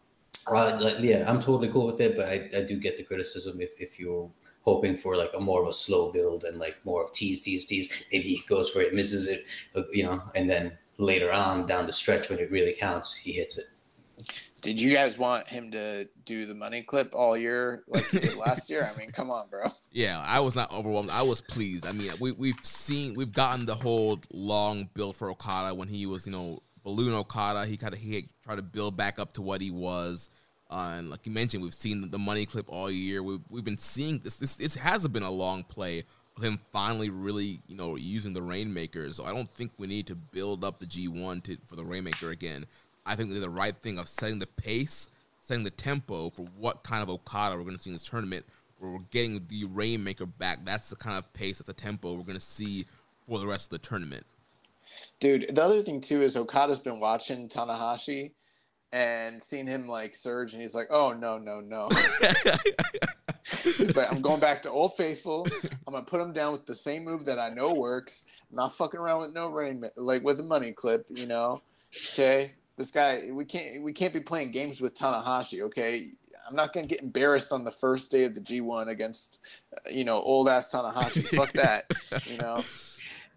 uh, yeah, I'm totally cool with it, but I, I do get the criticism if, if you're hoping for like a more of a slow build and like more of tease, tease, tease. Maybe he goes for it, misses it, uh, you know, and then later on down the stretch when it really counts, he hits it. Did you guys want him to do the money clip all year like he did last year? I mean, come on, bro. (laughs) Yeah, I was not overwhelmed. I was pleased. I mean, we we've seen we've gotten the whole long build for Okada when he was, you know, balloon Okada. He kind of he tried to build back up to what he was. Uh, and like you mentioned, we've seen the money clip all year. We've, we've been seeing this. This, this has been a long play of him finally really, you know, using the Rainmaker. So I don't think we need to build up the G1 to, for the Rainmaker again. I think they did the right thing of setting the pace, setting the tempo for what kind of Okada we're going to see in this tournament. Where we're getting the Rainmaker back. That's the kind of pace, that's the tempo we're going to see for the rest of the tournament. Dude, the other thing too is Okada's been watching Tanahashi and seeing him like surge, and he's like, "Oh no, no, no." he's like, "I'm going back to Old Faithful. I'm gonna put him down with the same move that I know works. I'm not fucking around with no rain, like with a money clip, you know." Okay, this guy, we can't we can't be playing games with Tanahashi. Okay, I'm not gonna get embarrassed on the first day of the G1 against, uh, you know, old ass Tanahashi. (laughs) Fuck that, you know.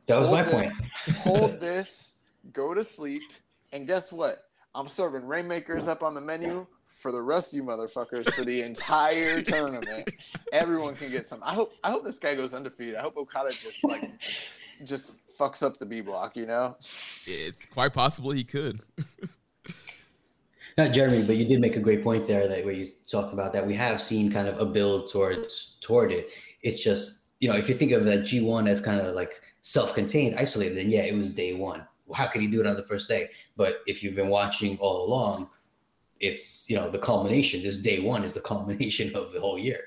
That was Hold my it. point. Hold (laughs) this, go to sleep, and guess what? I'm serving rainmakers up on the menu for the rest of you motherfuckers for the (laughs) entire tournament. Everyone can get some. I hope I hope this guy goes undefeated. I hope Okada just like just fucks up the B block, you know? It's quite possible he could. (laughs) Not Jeremy, but you did make a great point there that where you talked about that we have seen kind of a build towards toward it. It's just you know if you think of that G one as kind of like self-contained, isolated, then yeah, it was day one. How could he do it on the first day? But if you've been watching all along, it's you know the culmination. This day one is the (laughs) culmination of the whole year.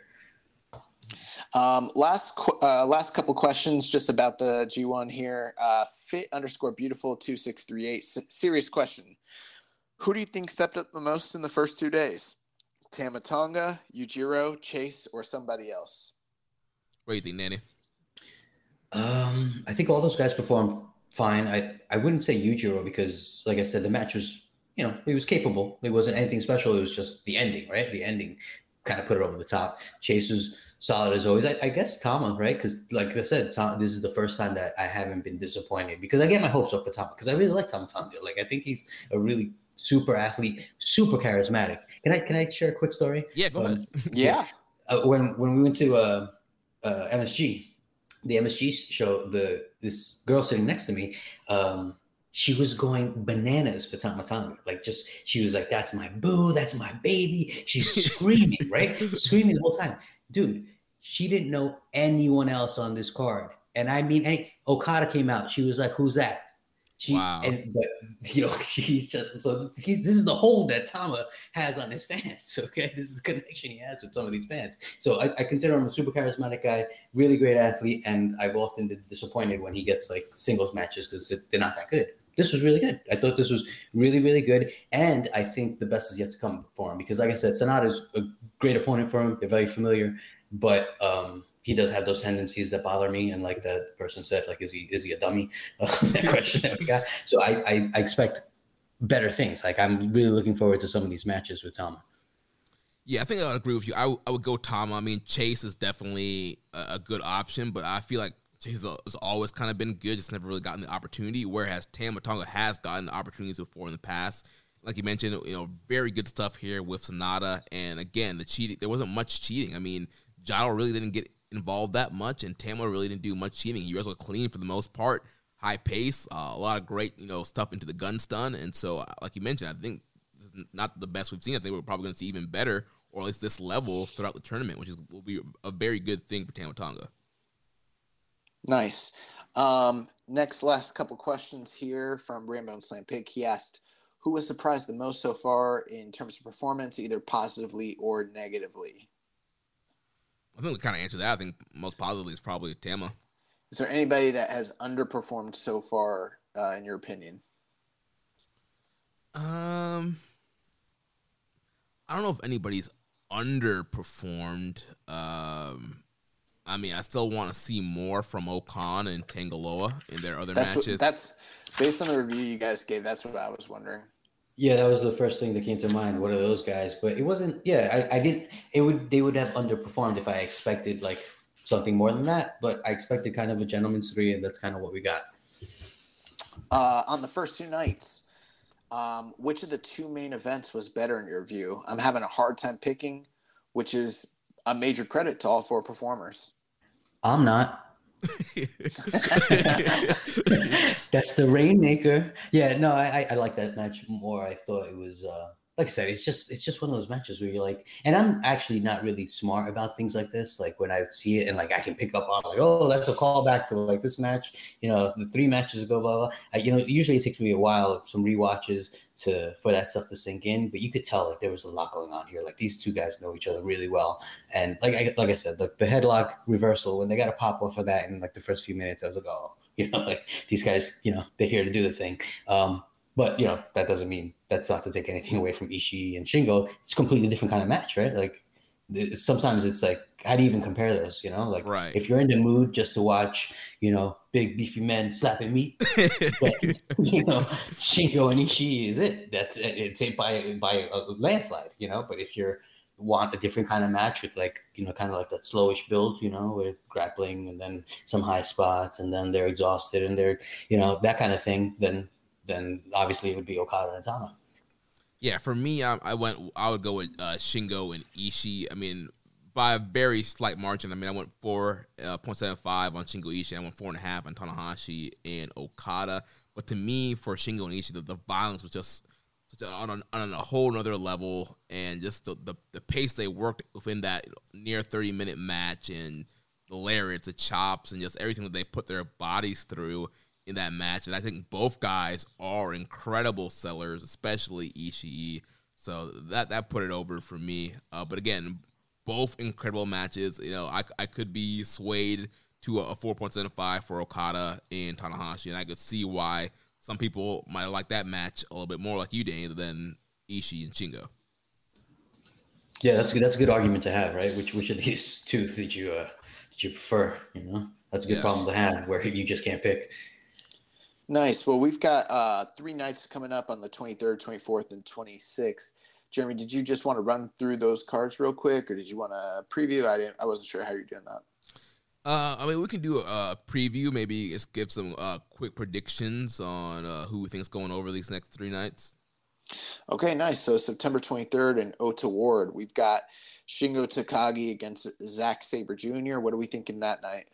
Um, last qu- uh, last couple questions just about the G1 here. Uh, fit underscore beautiful two six three eight. S- serious question. Who do you think stepped up the most in the first two days? Tama Tonga, Yujiro, Chase, or somebody else? What do you think, Danny? Um, I think all those guys performed fine. I I wouldn't say Yujiro because, like I said, the match was you know he was capable. It wasn't anything special. It was just the ending, right? The ending kind of put it over the top. Chase was solid as always. I, I guess Tama, right? Because like I said, Tom, this is the first time that I haven't been disappointed because I get my hopes up for Tama because I really like Tama Tonga. Like I think he's a really super athlete, super charismatic. Can I can I share a quick story? Yeah, go Um, (laughs) ahead. Yeah. uh, when when we went to uh, uh, MSG, the MSG show, the this girl sitting next to me, um, she was going bananas for Tama Tonga. Like just she was like, "That's my boo, that's my baby." She's screaming, right? (laughs) Screaming the whole time, dude. She didn't know anyone else on this card, and I mean, any, Okada came out. She was like, "Who's that?" She Wow. and but (laughs) you know she's just so he's, this is the hold that Tama has on his fans. (laughs) Okay, this is the connection he has with some of these fans. So I, I consider him a super charismatic guy, really great athlete, and I've often been disappointed when he gets like singles matches because they're not that good. This was really good. I thought this was really really good, and I think the best is yet to come for him because, like I said, Sanada's a great opponent for him. They're very familiar, but um, he does have those tendencies that bother me. And like that person said, like is he is he a dummy? (laughs) that question that we got. So I, I I expect better things. Like I'm really looking forward to some of these matches with Tama. Yeah, I think I would agree with you. I, w- I would go Tama. I mean, Chase is definitely a, a good option, but I feel like Has, has always kind of been good, just never really gotten the opportunity. Whereas Tama Tonga has gotten opportunities before in the past. Like you mentioned, you know, very good stuff here with Sanada. And again, the cheating, there wasn't much cheating. I mean, Jado really didn't get involved that much, and Tama really didn't do much cheating. He wrestled clean for the most part, high pace, uh, a lot of great, you know, stuff into the gun stun. And so, uh, like you mentioned, I think this is not the best we've seen. I think we're probably going to see even better, or at least this level throughout the tournament, which is will be a very good thing for Tama Tonga. Nice. Um, next, last couple questions here from Rainbow and Slam Pig. He asked, "Who was surprised the most so far in terms of performance, either positively or negatively?" I think we kind of answered that. I think most positively is probably Tama. Is there anybody that has underperformed so far, uh, in your opinion? Um, I don't know if anybody's underperformed. Um, I mean, I still want to see more from O-Khan and Tangaloa in their other That's matches. what, that's based on the review you guys gave. That's what I was wondering. Yeah, that was the first thing that came to mind. What are those guys? But it wasn't. Yeah, I, I didn't. It would. They would have underperformed if I expected like something more than that. But I expected kind of a gentleman's three, and that's kind of what we got. Uh, on the first two nights, um, which of the two main events was better in your view? I'm having a hard time picking, which is a major credit to all four performers. I'm not. (laughs) (laughs) That's the Rainmaker. Yeah, no, I, I I like that match more. I thought it was uh like I said, it's just it's just one of those matches where you're like, and I'm actually not really smart about things like this. Like when I see it and like I can pick up on like, oh, that's a callback to like this match, you know, the three matches ago, blah blah. I, you know, usually it takes me a while, some re-watches to for that stuff to sink in. But you could tell like there was a lot going on here. Like these two guys know each other really well, and like I like I said, the, the headlock reversal when they got a pop off of that in like the first few minutes, I was like, oh, (laughs) you know, like these guys, you know, they're here to do the thing. Um, but you know, that doesn't mean that's not to take anything away from Ishii and Shingo. It's a completely different kind of match, right? Like sometimes it's like, how do you even compare those? You know, like right. if you're in the mood just to watch, you know, big beefy men slapping meat, but, (laughs) you know, Shingo and Ishii is it. That's it's it by by a landslide, you know. But if you're want a different kind of match with like you know kind of like that slowish build you know with grappling and then some high spots and then they're exhausted and they're you know that kind of thing then then obviously it would be Okada and Tama. Yeah, for me, I, I went. I would go with uh, Shingo and Ishii. I mean, by a very slight margin. I mean, I went four uh, point seven five on Shingo Ishii. I went four and a half on Tanahashi and Okada. But to me, for Shingo and Ishii, the, the violence was just, just on, on, on, a whole other level, and just the, the, the pace they worked within that near thirty minute match, and the lariats, the chops, and just everything that they put their bodies through in that match. And I think both guys are incredible sellers, especially Ishii. So that that put it over for me. Uh, but again, both incredible matches. You know, I, I could be swayed to a, a 4.75 for Okada and Tanahashi, and I could see why some people might like that match a little bit more, like you, Dane, than Ishii and Shingo. Yeah, that's good. That's a good argument to have, right? Which which of these two did you uh, did you prefer? You know, that's a good yeah. problem to have where you just can't pick. Nice. Well, we've got uh, three nights coming up on the 23rd, 24th, and 26th. Jeremy, did you just want to run through those cards real quick, or did you want to preview? I didn't. I wasn't sure how you're doing that. Uh, I mean, we can do a, preview. Maybe just give some uh, quick predictions on uh, who we think is going over these next three nights. Okay, nice. So September 23rd and Ota Ward, we've got Shingo Takagi against Zack Sabre Jr. What are we thinking that night?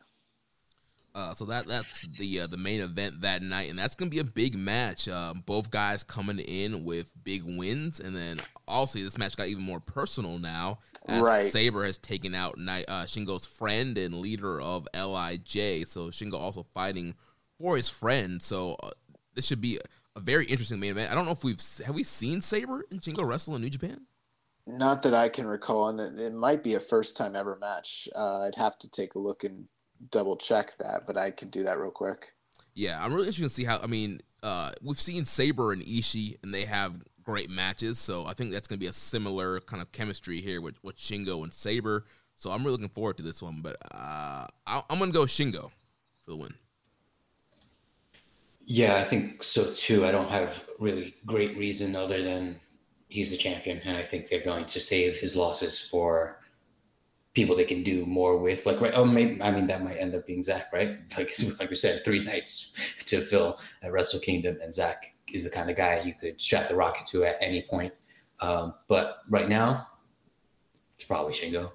Uh, so that that's the uh, the main event that night, and that's gonna be a big match. Um, both guys coming in with big wins, and then also this match got even more personal now. As right, Sabre has taken out Naito, uh, Shingo's friend and leader of Lij. So Shingo also fighting for his friend. So uh, this should be a, a very interesting main event. I don't know if we've have we seen Sabre and Shingo wrestle in New Japan. Not that I can recall, and it, it might be a first time ever match. Uh, I'd have to take a look and double check that, but I could do that real quick. Yeah, I'm really interested to see how. I mean, uh, we've seen Sabre and Ishii, and they have great matches. So I think that's going to be a similar kind of chemistry here with, with Shingo and Sabre. So I'm really looking forward to this one. But uh, i am going to go Shingo for the win. Yeah, I think so too. I don't have really great reason other than he's the champion, and I think they're going to save his losses for people they can do more with. Like, right? Oh, maybe I mean that might end up being Zack, right? (laughs) Like, like we said, three nights to fill at Wrestle Kingdom, and Zack is the kind of guy you could strap the rocket to at any point. Um, but right now, it's probably Shingo.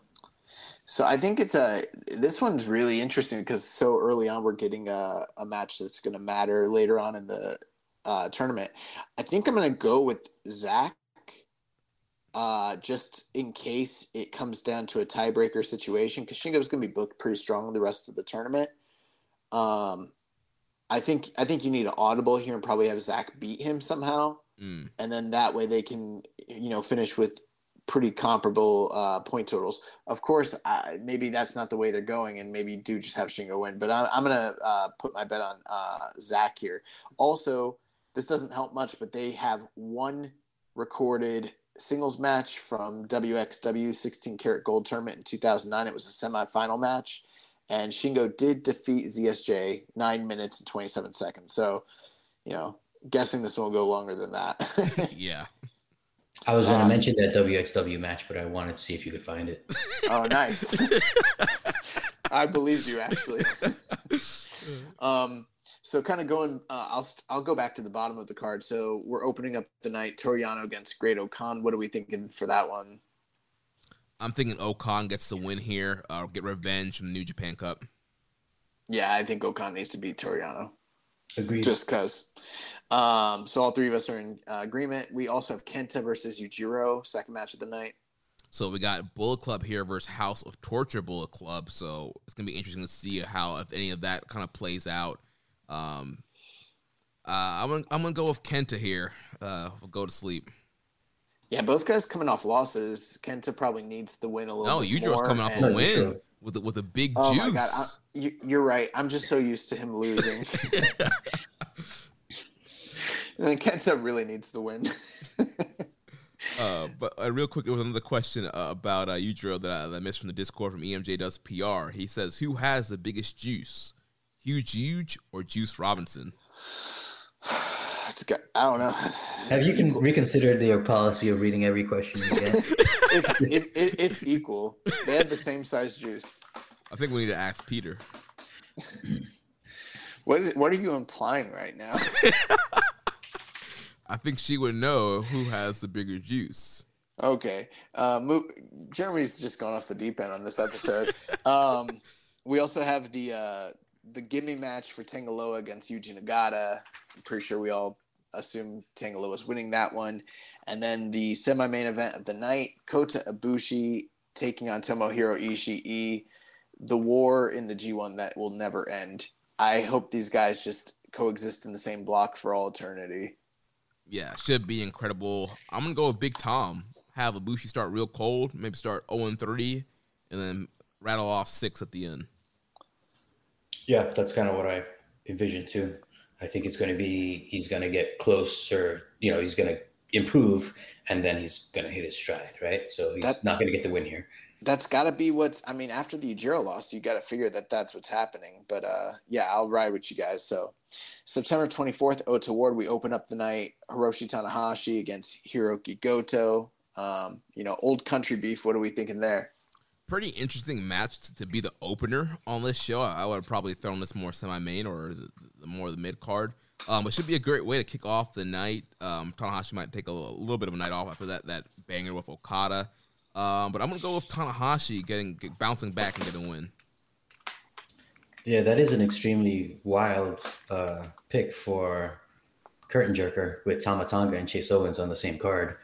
So I think it's a this one's really interesting because so early on we're getting a, a match that's going to matter later on in the uh, tournament. I think I'm going to go with Zack uh, just in case it comes down to a tiebreaker situation, because Shingo's going to be booked pretty strong the rest of the tournament. Um, I think I think you need an audible here and probably have Zack beat him somehow, mm. and then that way they can you know finish with pretty comparable uh, point totals. Of course, I, maybe that's not the way they're going, and maybe do just have Shingo win. But I, am gonna uh, put my bet on uh, Zack here. Also, this doesn't help much, but they have one recorded singles match from WXW 16 Carat gold tournament in 2009. It was a semifinal match, and Shingo did defeat ZSJ nine minutes and 27 seconds. So, you know, guessing this won't go longer than that. (laughs) yeah. I was going to um, mention that WXW match, but I wanted to see if you could find it. Oh, nice. (laughs) I believed you actually. (laughs) um, so kind of going, uh, I'll I'll go back to the bottom of the card. So we're opening up the night Toru Yano against Great-O-Khan. What are we thinking for that one? I'm thinking O-Khan gets the win here. Uh, get revenge from the New Japan Cup. Yeah, I think O-Khan needs to beat Toru Yano. Agreed. just because. Um, so all three of us are in uh, agreement. We also have Kenta versus Yujiro, second match of the night. So we got Bullet Club here versus House of Torture Bullet Club. So it's gonna be interesting to see how if any of that kind of plays out. Um, uh, I'm gonna I'm gonna go with Kenta here. Uh, we'll go to sleep. Yeah, both guys coming off losses. Kenta probably needs the win a little No, bit Yujiro's more, coming off and- a win with a, with a big Oh juice. my god, I, you, you're right. I'm just so used to him losing. (laughs) (laughs) and Kenta really needs the win. (laughs) Uh, but uh, real quick, there was another question uh, about uh, Yujiro that I, that I missed from the Discord from EMJ Does PR. He says, "Who has the biggest juice, Huge Huge or Juice Robinson?" (sighs) it's got, I don't know. Have you con- reconsidered your policy of reading every question you get? (laughs) It's it, it, it's equal. They had the same size juice. I think we need to ask Pieter. (clears throat) What is what are you implying right now? (laughs) I think she would know who has the bigger juice. Okay. Uh, mo- Jeremy's just gone off the deep end on this episode. um, we also have the uh, the gimme match for Tangaloa against Yuji Nagata. I'm pretty sure we all assume Tangaloa was winning that one. And then the semi main event of the night Kota Ibushi taking on Tomohiro Ishii. The war in the G1 that will never end. I hope these guys just coexist in the same block for all eternity. Yeah, should be incredible. I'm gonna go with Big Tom. Have Ibushi start real cold, maybe start 0 3, and then rattle off six at the end. Yeah, that's kind of what I envision too. I think it's going to be he's going to get closer. You know, he's going to improve, and then he's going to hit his stride. Right. So he's That- not going to get the win here. That's got to be what's. I mean, after the Yujiro loss, you got to figure that that's what's happening. But uh, yeah, I'll ride with you guys. So September 24th, Ota Ward, we open up the night Hiroshi Tanahashi against Hiroki Goto. Um, you know, old country beef. What are we thinking there? Pretty interesting match to be the opener on this show. I would have probably thrown this more semi-main or the, the more the mid card. Um, it should be a great way to kick off the night. Um, Tanahashi might take a, little- little bit of a night off after that that banger with Okada. Um, but I'm gonna go with Tanahashi getting get, bouncing back and getting a win. Yeah, that is an extremely wild uh, pick for curtain jerker with Tama Tonga and Chase Owens on the same card.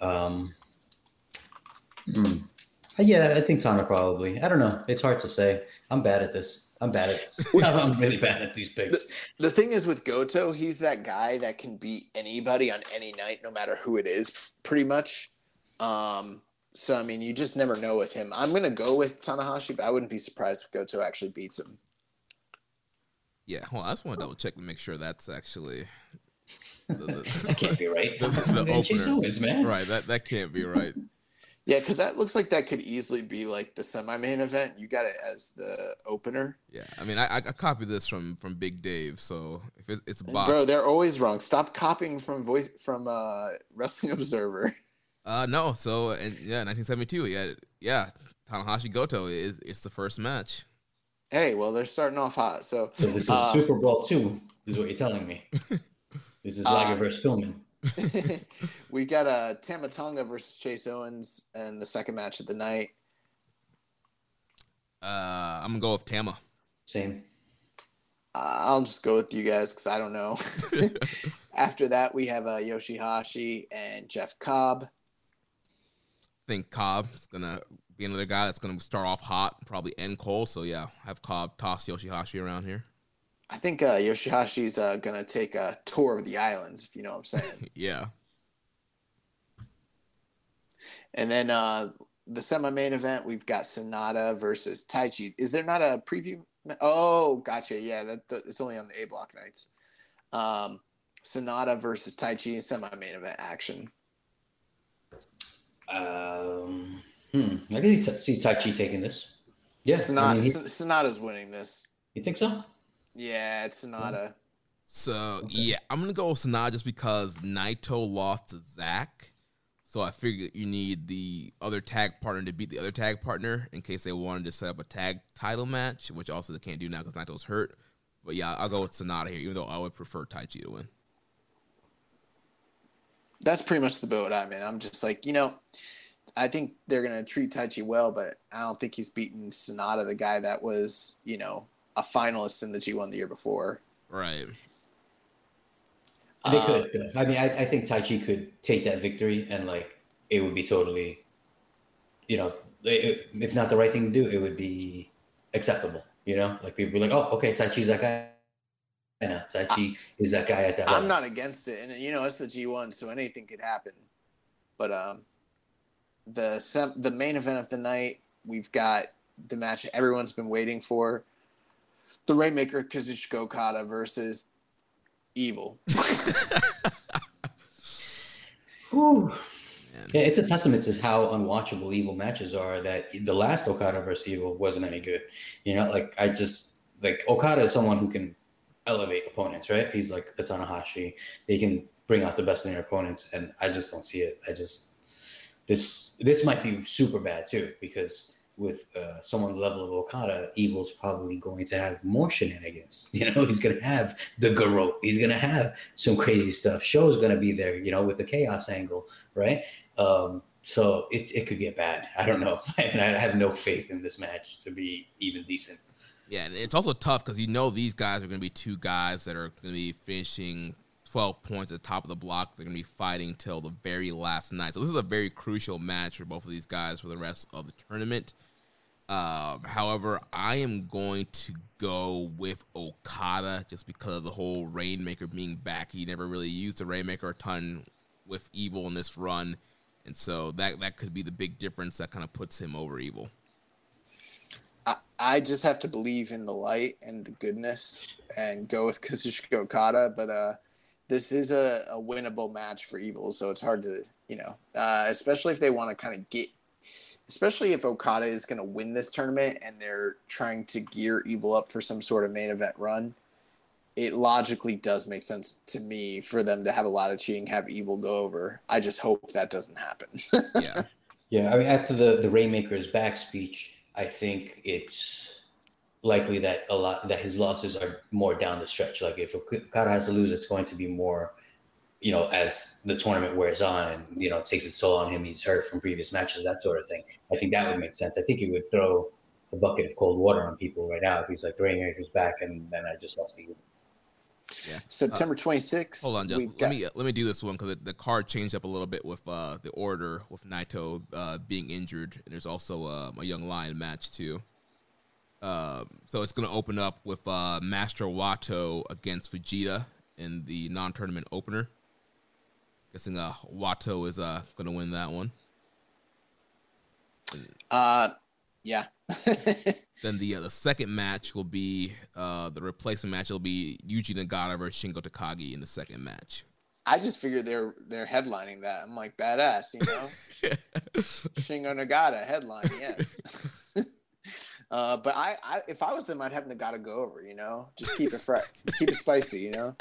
Um, hmm. Yeah, I think Tana probably. I don't know. It's hard to say. I'm bad at this. I'm bad at this. (laughs) I'm really bad at these picks. The thing is with Goto, he's that guy that can beat anybody on any night, no matter who it is, pretty much. Um, so I mean, you just never know with him. I'm gonna go with Tanahashi, but I wouldn't be surprised if Goto actually beats him. Yeah, well, I just want to double check to make sure that's actually the, the- (laughs) That can't be right. the- the Tama Tonga and Chase opener. Owens, man. Right, that that can't be right. Yeah, because that looks like that could easily be like the semi-main event. You got it as the opener, Yeah, I mean, I, I I copied this from from Big Dave, so if it's, it's a box, bro. They're always wrong. Stop copying from voice from uh, Wrestling (laughs) Observer. uh, no, so and yeah, 1972, yeah, yeah, Tanahashi Goto is it's the first match. Hey, well, they're starting off hot. So So this is Uh, Super Brawl two, is what you're telling me. (laughs) This is Liger Uh, versus Pillman. (laughs) we got a uh, Tama Tonga versus Chase Owens and the second match of the night. Uh, I'm gonna go with Tama. Same. Uh, I'll just go with you guys because I don't know. (laughs) (laughs) After that, we have uh, Yoshihashi and Jeff Cobb. I think Cobb is gonna be another guy that's gonna start off hot, probably end cold. So yeah, have Cobb toss Yoshihashi around here. I think uh, Yoshihashi's uh, gonna take a tour of the islands, if you know what I'm saying. (laughs) Yeah, and then uh, the semi-main event, we've got Sanada versus Taichi. Is there not a preview? Oh, gotcha. Yeah, that, that it's only on the A block nights. Um, Sanada versus Taichi in semi-main event action. Um, hmm. I can see Taichi taking this. Yeah. I Sanada, mean, he- Sanada's winning this. you think so? Yeah, it's Sanada. So yeah, I'm gonna go with Sanada just because Naito lost to Zack. So I figured you need the other tag partner to beat the other tag partner in case they wanted to set up a tag title match, which also they can't do now because Naito's hurt. But yeah, I'll go with Sanada here, even though I would prefer Taichi to win. That's pretty much the boat I'm in. I'm just like, you know, I think they're gonna treat Taichi well, but I don't think he's beaten Sanada, the guy that was, you know, a finalist in the G1 the year before. Right. They could. I mean, I, I think Taichi could take that victory and like it would be totally, you know, it, if not the right thing to do, it would be acceptable. You know, like people be like, oh, okay, Taichi's that guy. I know Taichi is that guy at that. I'm level. not against it, and you know it's the G1, so anything could happen. But um, the sem- the main event of the night, we've got the match everyone's been waiting for: the Rainmaker Kazuchika Okada versus Evil. (laughs) Whew. Yeah, it's a testament to how unwatchable evil matches are. That the last Okada versus Evil wasn't any good. You know, like I just like Okada is someone who can elevate opponents, right? He's like a Tanahashi. They can bring out the best in their opponents, and I just don't see it. I just this this might be super bad too because with uh, someone the level of Okada, Evil's probably going to have more shenanigans. (laughs) You know, he's going to have the garrote. He's going to have some crazy stuff. Sho's going to be there. You know, with the chaos angle, right? Um, so it it could get bad. I don't know, (laughs) and I have no faith in this match to be even decent. Yeah, and it's also tough because you know these guys are going to be two guys that are going to be finishing 12 points at the top of the block. They're going to be fighting till the very last night. So this is a very crucial match for both of these guys for the rest of the tournament. Uh, however, I am going to go with Okada just because of the whole Rainmaker being back. He never really used the Rainmaker a ton with Evil in this run, and so that that could be the big difference that kind of puts him over Evil. I, I just have to believe in the light and the goodness and go with (laughs) Kazuchika Okada, but uh, this is a, a winnable match for Evil, so it's hard to you know, uh, especially if they want to kind of get especially if Okada is going to win this tournament and they're trying to gear Evil up for some sort of main event run, it logically does make sense to me for them to have a lot of cheating, have Evil go over. I just hope that doesn't happen. (laughs) yeah. Yeah, I mean, after the the Rainmaker's back speech, I think it's likely that a lot that his losses are more down the stretch. Like if Okada has to lose, it's going to be more you know, as the tournament wears on and, you know, takes its toll on him, he's hurt from previous matches, that sort of thing. I think that would make sense. I think he would throw a bucket of cold water on people right now if he's like, the Rainmaker's back and then I just lost to you. Yeah. September 26th. Hold on, Jeff. Let got... me let me do this one because the card changed up a little bit with uh, the order with Naito uh, being injured, and there's also uh, a young lion match too. Um, so it's going to open up with uh, Master Wato against Fujita in the non-tournament opener. Guessing uh, Wato is uh gonna win that one. Uh, yeah. (laughs) then the uh, the second match will be uh the replacement match It'll be Yuji Nagata versus Shingo Takagi in the second match. I just figured they're they're headlining that. I'm like badass, you know. (laughs) Shingo Nagata headline, yes. (laughs) uh, but I, I, if I was them, I'd have Nagata go over. You know, just keep it fresh, keep it spicy. You know.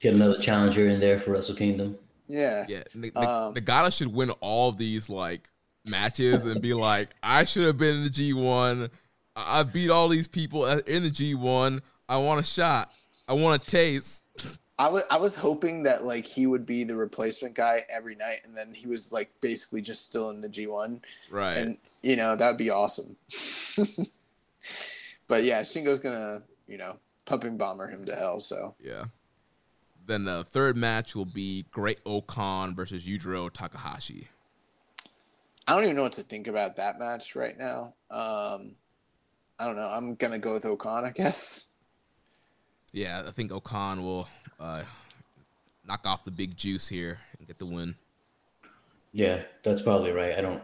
Get another challenger in there for Wrestle Kingdom. Yeah. Yeah. N- um, Nagata should win all these like matches and be like, I should have been in the G1. I beat all these people in the G1. I want a shot. I want a taste. I was I was hoping that like he would be the replacement guy every night, and then he was like basically just still in the G1. Right. And you know that'd be awesome. (laughs) but yeah, Shingo's gonna you know pumping bomber him to hell. So yeah. Then the third match will be Great-O-Khan versus Yujiro Takahashi. I don't even know what to think about that match right now. Um, I don't know. I'm gonna go with O-Khan, I guess. Yeah, I think O-Khan will uh, knock off the big juice here and get the win. Yeah, that's probably right. I don't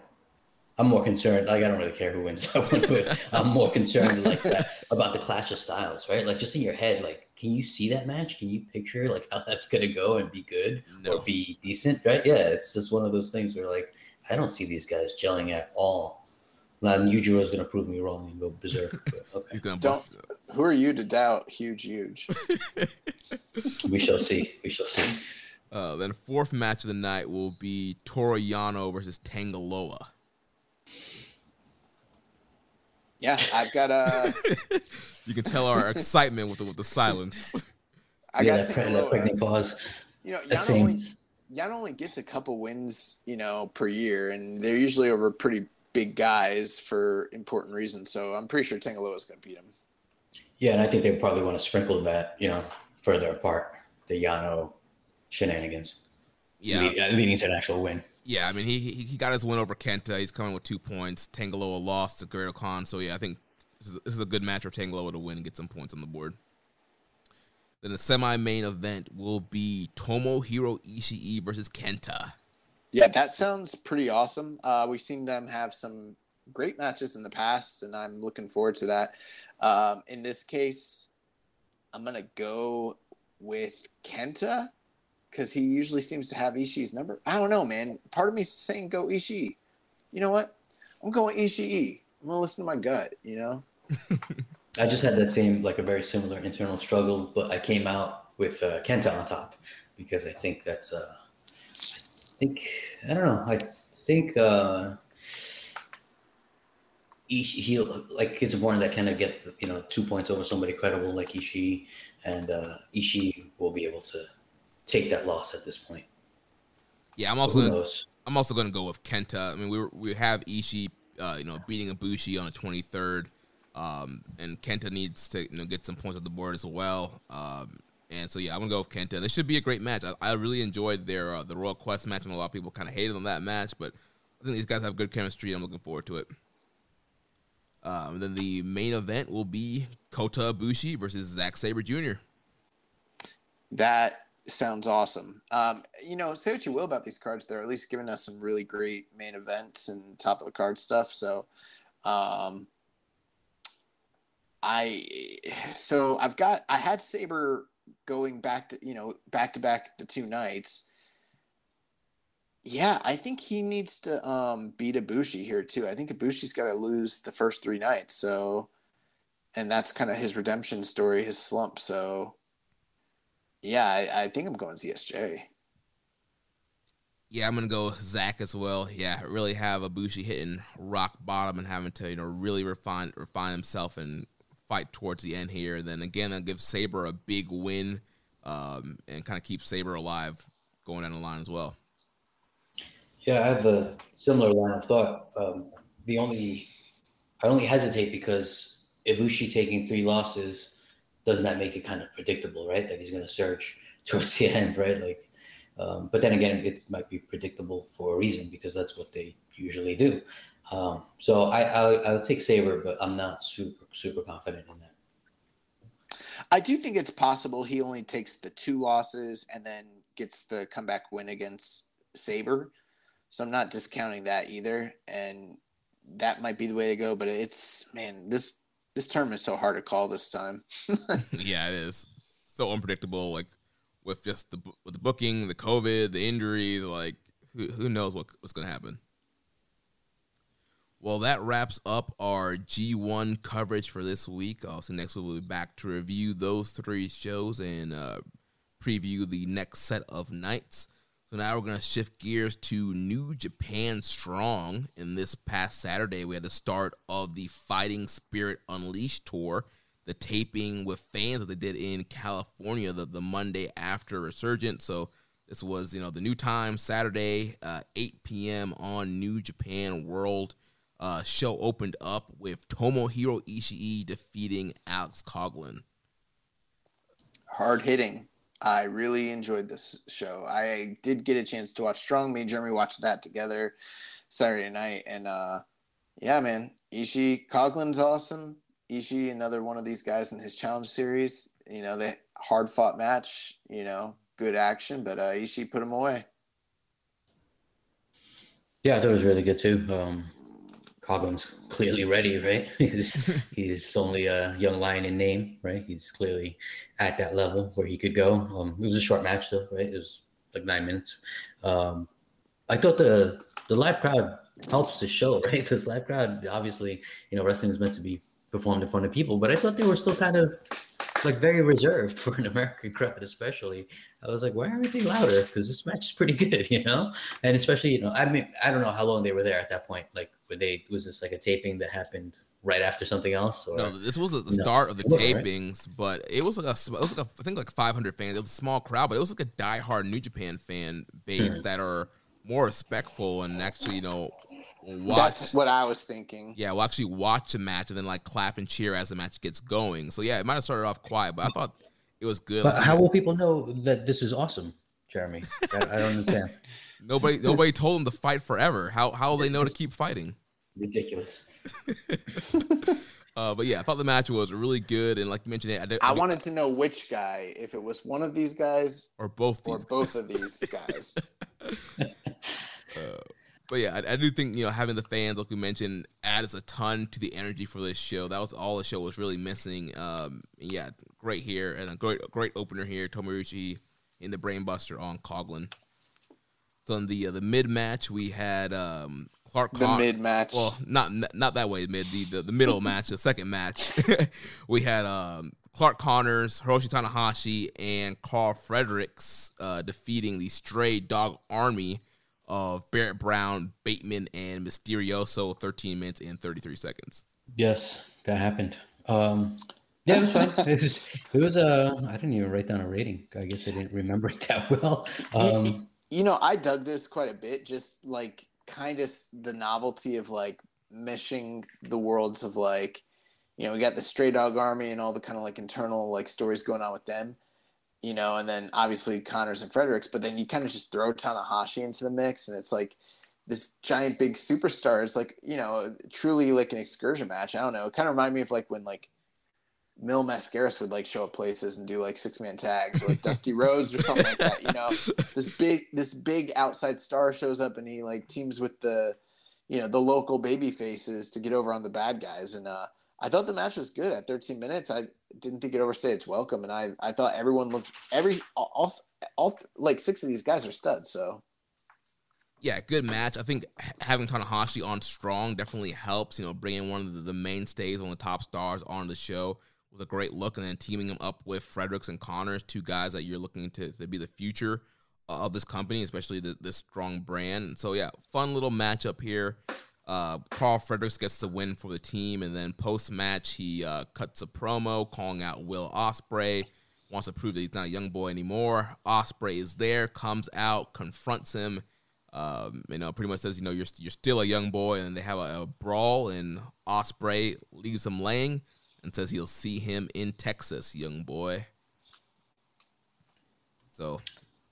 I'm more concerned. Like I don't really care who wins that one, but I'm more concerned like that, about the clash of styles, right? Like just in your head, like can you see that match? Can you picture like how that's gonna go and be good no. or be decent, right? Yeah, it's just one of those things where like I don't see these guys gelling at all. Now Yujiro is gonna prove me wrong and go berserk. (laughs) okay. Don't, who are you to doubt? Huge, huge. (laughs) we shall see. We shall see. Uh, then fourth match of the night will be Toru Yano versus Tanga Loa. Yeah, I've got a. (laughs) you can tell our excitement with the, with the silence. I yeah, got that, pre- that pregnant pause. You know, Yano only, Yano only gets a couple wins, you know, per year, and they're usually over pretty big guys for important reasons. So I'm pretty sure Tanga Loa is going to beat him. Yeah, and I think they probably want to sprinkle that, you know, further apart. The Yano shenanigans. Yeah, lead, uh, leading to an actual win. Yeah, I mean he, he he got his win over Kenta. He's coming with two points. Tangaloa lost to Great-O-Khan, so yeah, I think this is, this is a good match for Tangaloa to win and get some points on the board. Then the semi-main event will be Tomohiro Ishii versus Kenta. Yeah, that sounds pretty awesome. Uh, we've seen them have some great matches in the past, and I'm looking forward to that. Um, in this case, I'm gonna go with Kenta because he usually seems to have Ishii's number. I don't know, man. Part of me saying go Ishii. You know what? I'm going Ishii. I'm gonna listen to my gut. You know. (laughs) I just had that same, like a very similar internal struggle, but I came out with uh, Kenta on top because I think that's, uh, I think, I don't know, I think uh, he like it's important that kind of get you know two points over somebody credible like Ishii, and uh, Ishii will be able to take that loss at this point. Yeah, I'm also gonna, I'm also going to go with Kenta. I mean, we we have Ishii, uh, you know, beating Ibushi on the 23rd. Um, and Kenta needs to you know get some points on the board as well. Um, and so yeah, I'm gonna go with Kenta. This should be a great match. I, I really enjoyed their uh, the Royal Quest match, and a lot of people kind of hated on that match, but I think these guys have good chemistry. I'm looking forward to it. Um, then the main event will be Kota Ibushi versus Zack Sabre Jr. That sounds awesome. Um, you know, say what you will about these cards, they're at least giving us some really great main events and top of the card stuff. So, um, I so I've got I had Sabre going back to you know back to back the two nights. Yeah, I think he needs to um, beat Ibushi here too. I think Ibushi's got to lose the first three nights. So, and that's kind of his redemption story, his slump. So, yeah, I, I think I'm going ZSJ. Yeah, I'm gonna go Zack as well. Yeah, really have Ibushi hitting rock bottom and having to you know really refine refine himself and fight towards the end here. Then again, that gives Sabre a big win um, and kind of keep Sabre alive going down the line as well. Yeah, I have a similar line of thought. Um, the only I only hesitate because Ibushi taking three losses doesn't that make it kind of predictable, right? That he's going to surge (laughs) towards the end, right? Like, um, but then again, it might be predictable for a reason because that's what they usually do. Um, so I, I'll, I'll take Sabre, but I'm not super super confident in that. I do think it's possible he only takes the two losses and then gets the comeback win against Sabre. So I'm not discounting that either, and that might be the way to go. But it's man, this this term is so hard to call this time. (laughs) yeah, it is so unpredictable. Like with just the with the booking, the COVID, the injury, like who who knows what what's gonna happen. Well, that wraps up our G1 coverage for this week. Also, next week we'll be back to review those three shows and uh, preview the next set of nights. So now we're going to shift gears to New Japan Strong. And this past Saturday, we had the start of the Fighting Spirit Unleashed tour, the taping with fans that they did in California the, the Monday after Resurgence. So this was, you know, the new time, Saturday, uh, 8 p.m. on New Japan World uh, show opened up with Tomohiro Ishii defeating Alex Coughlin. Hard hitting. I really enjoyed this show. I did get a chance to watch Strong. Me and Jeremy watched that together Saturday night, and uh, yeah, man, Ishii Coughlin's awesome. Ishii, another one of these guys in his challenge series. You know, the hard fought match. You know, good action, but uh, Ishii put him away. Yeah, I thought it was really good too. Um, Coughlin's clearly ready, right? (laughs) he's, he's only a young lion in name, right? He's clearly at that level where he could go. Um, it was a short match though, right? It was like nine minutes. Um, I thought the the live crowd helps the show, (laughs) right? Because live crowd, obviously, you know, wrestling is meant to be performed in front of people, but I thought they were still kind of like very reserved (laughs) for an American crowd, especially. I was like, why aren't they louder? Because this match is pretty (laughs) good, you know. And especially, you know, I mean, I don't know how long they were there at that point. Like, were they was this like a taping that happened right after something else? Or? No, this was the start no, of the tapings, right? but it was like a it was like a, I think like 500 fans. It was a small crowd, but it was like a diehard New Japan fan base hmm. that are more respectful and actually, you know, watch. That's what I was thinking. Yeah, we'll actually watch the match and then like clap and cheer as the match gets going. So yeah, it might have started off quiet, but I thought it was good. But how will people know that this is awesome? Jeremy? I, I don't understand. (laughs) Nobody nobody told them to fight forever. How how will they know to keep fighting? Ridiculous. (laughs) Uh, but yeah, I thought the match was really good, and like you mentioned, it, I, did, I did- wanted to know which guy, if it was one of these guys or both or these both of these guys. (laughs) But yeah, I, I do think you know having the fans, like we mentioned, adds a ton to the energy for this show. That was all the show was really missing. Um, yeah, great here and a great great opener here. Tomoruchi in the Brainbuster on Coughlin. So in the uh, the mid match, we had um, Clark. The Con- mid match. Well, not not that way mid. The the, the middle (laughs) match, the second match, (laughs) we had um, Clark Connors, Hiroshi Tanahashi, and Carl Fredericks uh, defeating the Stray Dog Army of Barrett Brown, Bateman, and Misterioso. Thirteen minutes and thirty three seconds. Yes, that happened. Um, yeah, it was fine. It was, it was uh, I didn't even write down a rating. I guess I didn't remember it that well. Um, you know, I dug this quite a bit, just like kind of the novelty of like meshing the worlds of like, you know, we got the Stray Dog Army and all the kind of like internal like stories going on with them, you know, and then obviously Connors and Fredericks, but then you kind of just throw Tanahashi into the mix, and it's like this giant big superstar is like, you know, truly like an excursion match. I don't know. It kind of reminded me of like when like Mil Máscaras would like show up places and do like six man tags or like Dusty Rhodes or something like that. You know, (laughs) this big this big outside star shows up and he like teams with the you know the local baby faces to get over on the bad guys. And uh, I thought the match was good at 13 minutes. I didn't think it overstayed its welcome, and I I thought everyone looked every all, all, all like six of these guys are studs. So Yeah, good match. I think having Tanahashi on strong definitely helps. You know, bringing one of the, mainstays, one of the top stars on the show was a great look, and then teaming him up with Fredericks and Connors, two guys that you're looking to, to be the future of this company, especially the, this strong brand. And so, yeah, fun little matchup here. Uh, Carl Fredericks gets the win for the team, and then post match he uh, cuts a promo calling out Will Ospreay. Wants to prove that he's not a young boy anymore. Ospreay is there, comes out, confronts him. Um, you know, pretty much says, you know, you're you're still a young boy, and they have a, a brawl, and Ospreay leaves him laying and says he'll see him in Texas, young boy. So,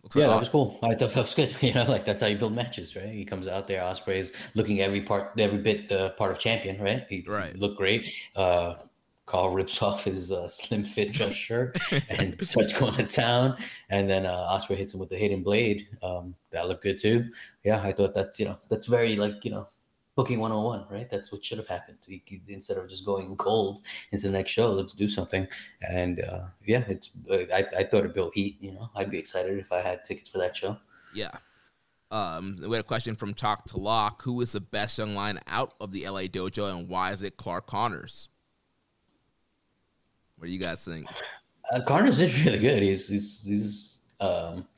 looks yeah, like that was cool. I thought that was good. (laughs) You know, like that's how you build matches, right? He comes out there, Ospreay's looking every part, every bit the part of champion, right? He Right. looked great. Uh, Carl rips (laughs) off his uh, slim fit dress shirt and (laughs) starts going to town, and then uh, Ospreay hits him with the hidden blade. Um, that looked good too. Yeah, I thought that's you know that's very like you know booking 101 right that's what should have happened We could- instead of just going cold into the next show let's do something and uh, yeah it's I, I thought it built heat you know i'd be excited if i had tickets for that show Yeah. Um, we had a question from Chalk to Lock. Who is the best young line out of the LA dojo and why is it Clark Connors? What do you guys think? uh, Connors is really good he's he's, he's um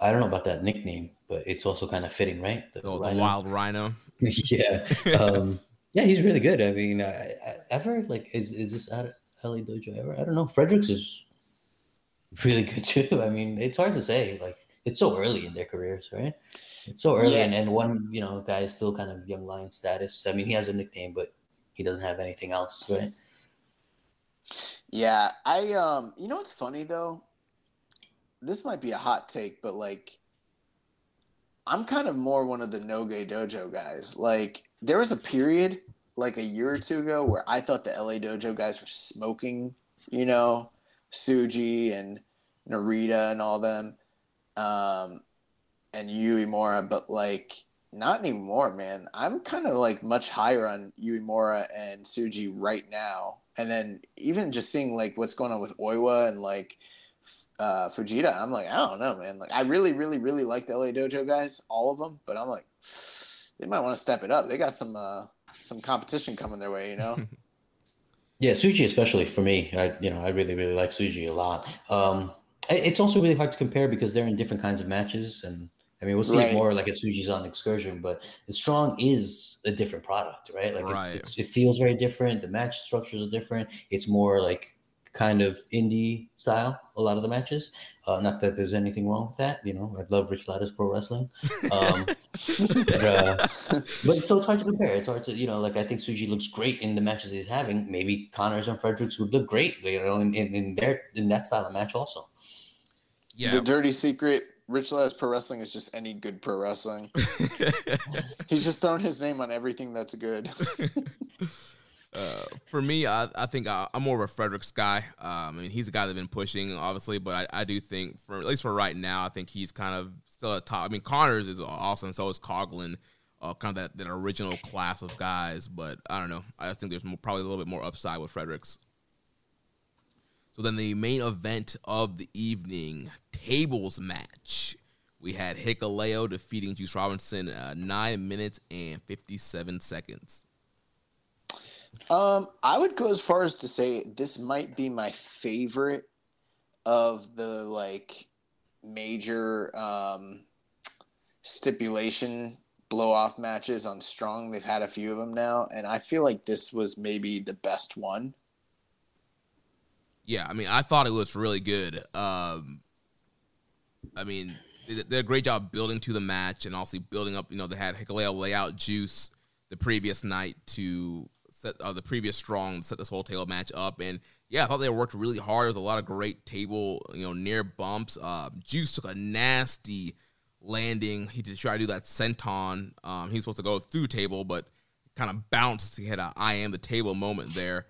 i don't know about that nickname but it's also kind of fitting right Oh, The, the Rhino. wild rhino. (laughs) yeah. Um yeah he's really good. I mean I, I, ever like is, is this out of la dojo ever? I don't know. Fredericks is really good (laughs) too. I mean it's hard to say. Like it's so early in their careers right? It's so early Yeah. and, and one you know guy is still kind of young lion status. I mean he has a nickname but he doesn't have anything else right? Yeah, I um you know what's funny though? This might be a hot take, but like I'm kind of more one of the Noge dojo guys. Like there was a period like a year or two ago where I thought the LA dojo guys were smoking, you know, Tsuji and Narita and all them. Um and Uemura, but like not anymore, man. I'm kind of like much higher on Uemura and Tsuji right now. And then even just seeing like what's going on with Oiwa and like uh, Fujita, I'm like, I don't know, man. Like, I really, really, really like the LA Dojo guys, all of them. But I'm like, (sighs) they might want to step it up. They got some uh, some competition coming their way, you know. (laughs) Yeah, Tsuji especially for me. I you know I really really like Tsuji a lot. Um, it's also really hard to compare because they're in different kinds of matches, and I mean we'll see Right. it more like at Tsuji's on excursion, but Strong is a different product, right? Like Right. it's, it's it feels very different. The match structures are different. It's more like kind of indie style. A lot of the matches. Uh, not that there's anything wrong with that. You know, I love Rich Lattice pro wrestling. Um, (laughs) but, uh, but so it's hard to compare. It's hard to, you know, like I think Tsuji looks great in the matches he's having. Maybe Connors and Fredericks would look great, you know, in, in, in their in that style of match also. Yeah. The dirty secret Rich Lada's pro wrestling is just any good pro wrestling. (laughs) He's just thrown his name on everything that's good. (laughs) Uh, for me, I, I think I, am more of a Fredericks guy. Um, I mean, he's a guy that's been pushing, obviously, but I, I do think, for at least for right now, I think he's kind of still a top. I mean, Connors is awesome, so is Coughlin, uh, kind of that, that original class of guys. But I don't know. I just think there's more, probably a little bit more upside with Fredericks. So then the main event of the evening, tables match. We had Hikuleo defeating Juice Robinson uh, nine minutes and fifty seven seconds. Um, I would go as far as to say this might be my favorite of the like major um, stipulation blow off matches on Strong. They've had a few of them now, and I feel like this was maybe the best one. Yeah, I mean, I thought it was really good. Um, I mean, they did a great job building to the match and also building up. You know, they had Hikuleo lay out Juice the previous night to set uh, the previous strong set this whole table match up, and yeah, I thought they worked really hard. Was a lot of great table, you know, near bumps. Uh, Juice took a nasty landing. He did try to do that senton. Um, he's supposed to go through table, but kind of bounced. He had a I am the table moment there.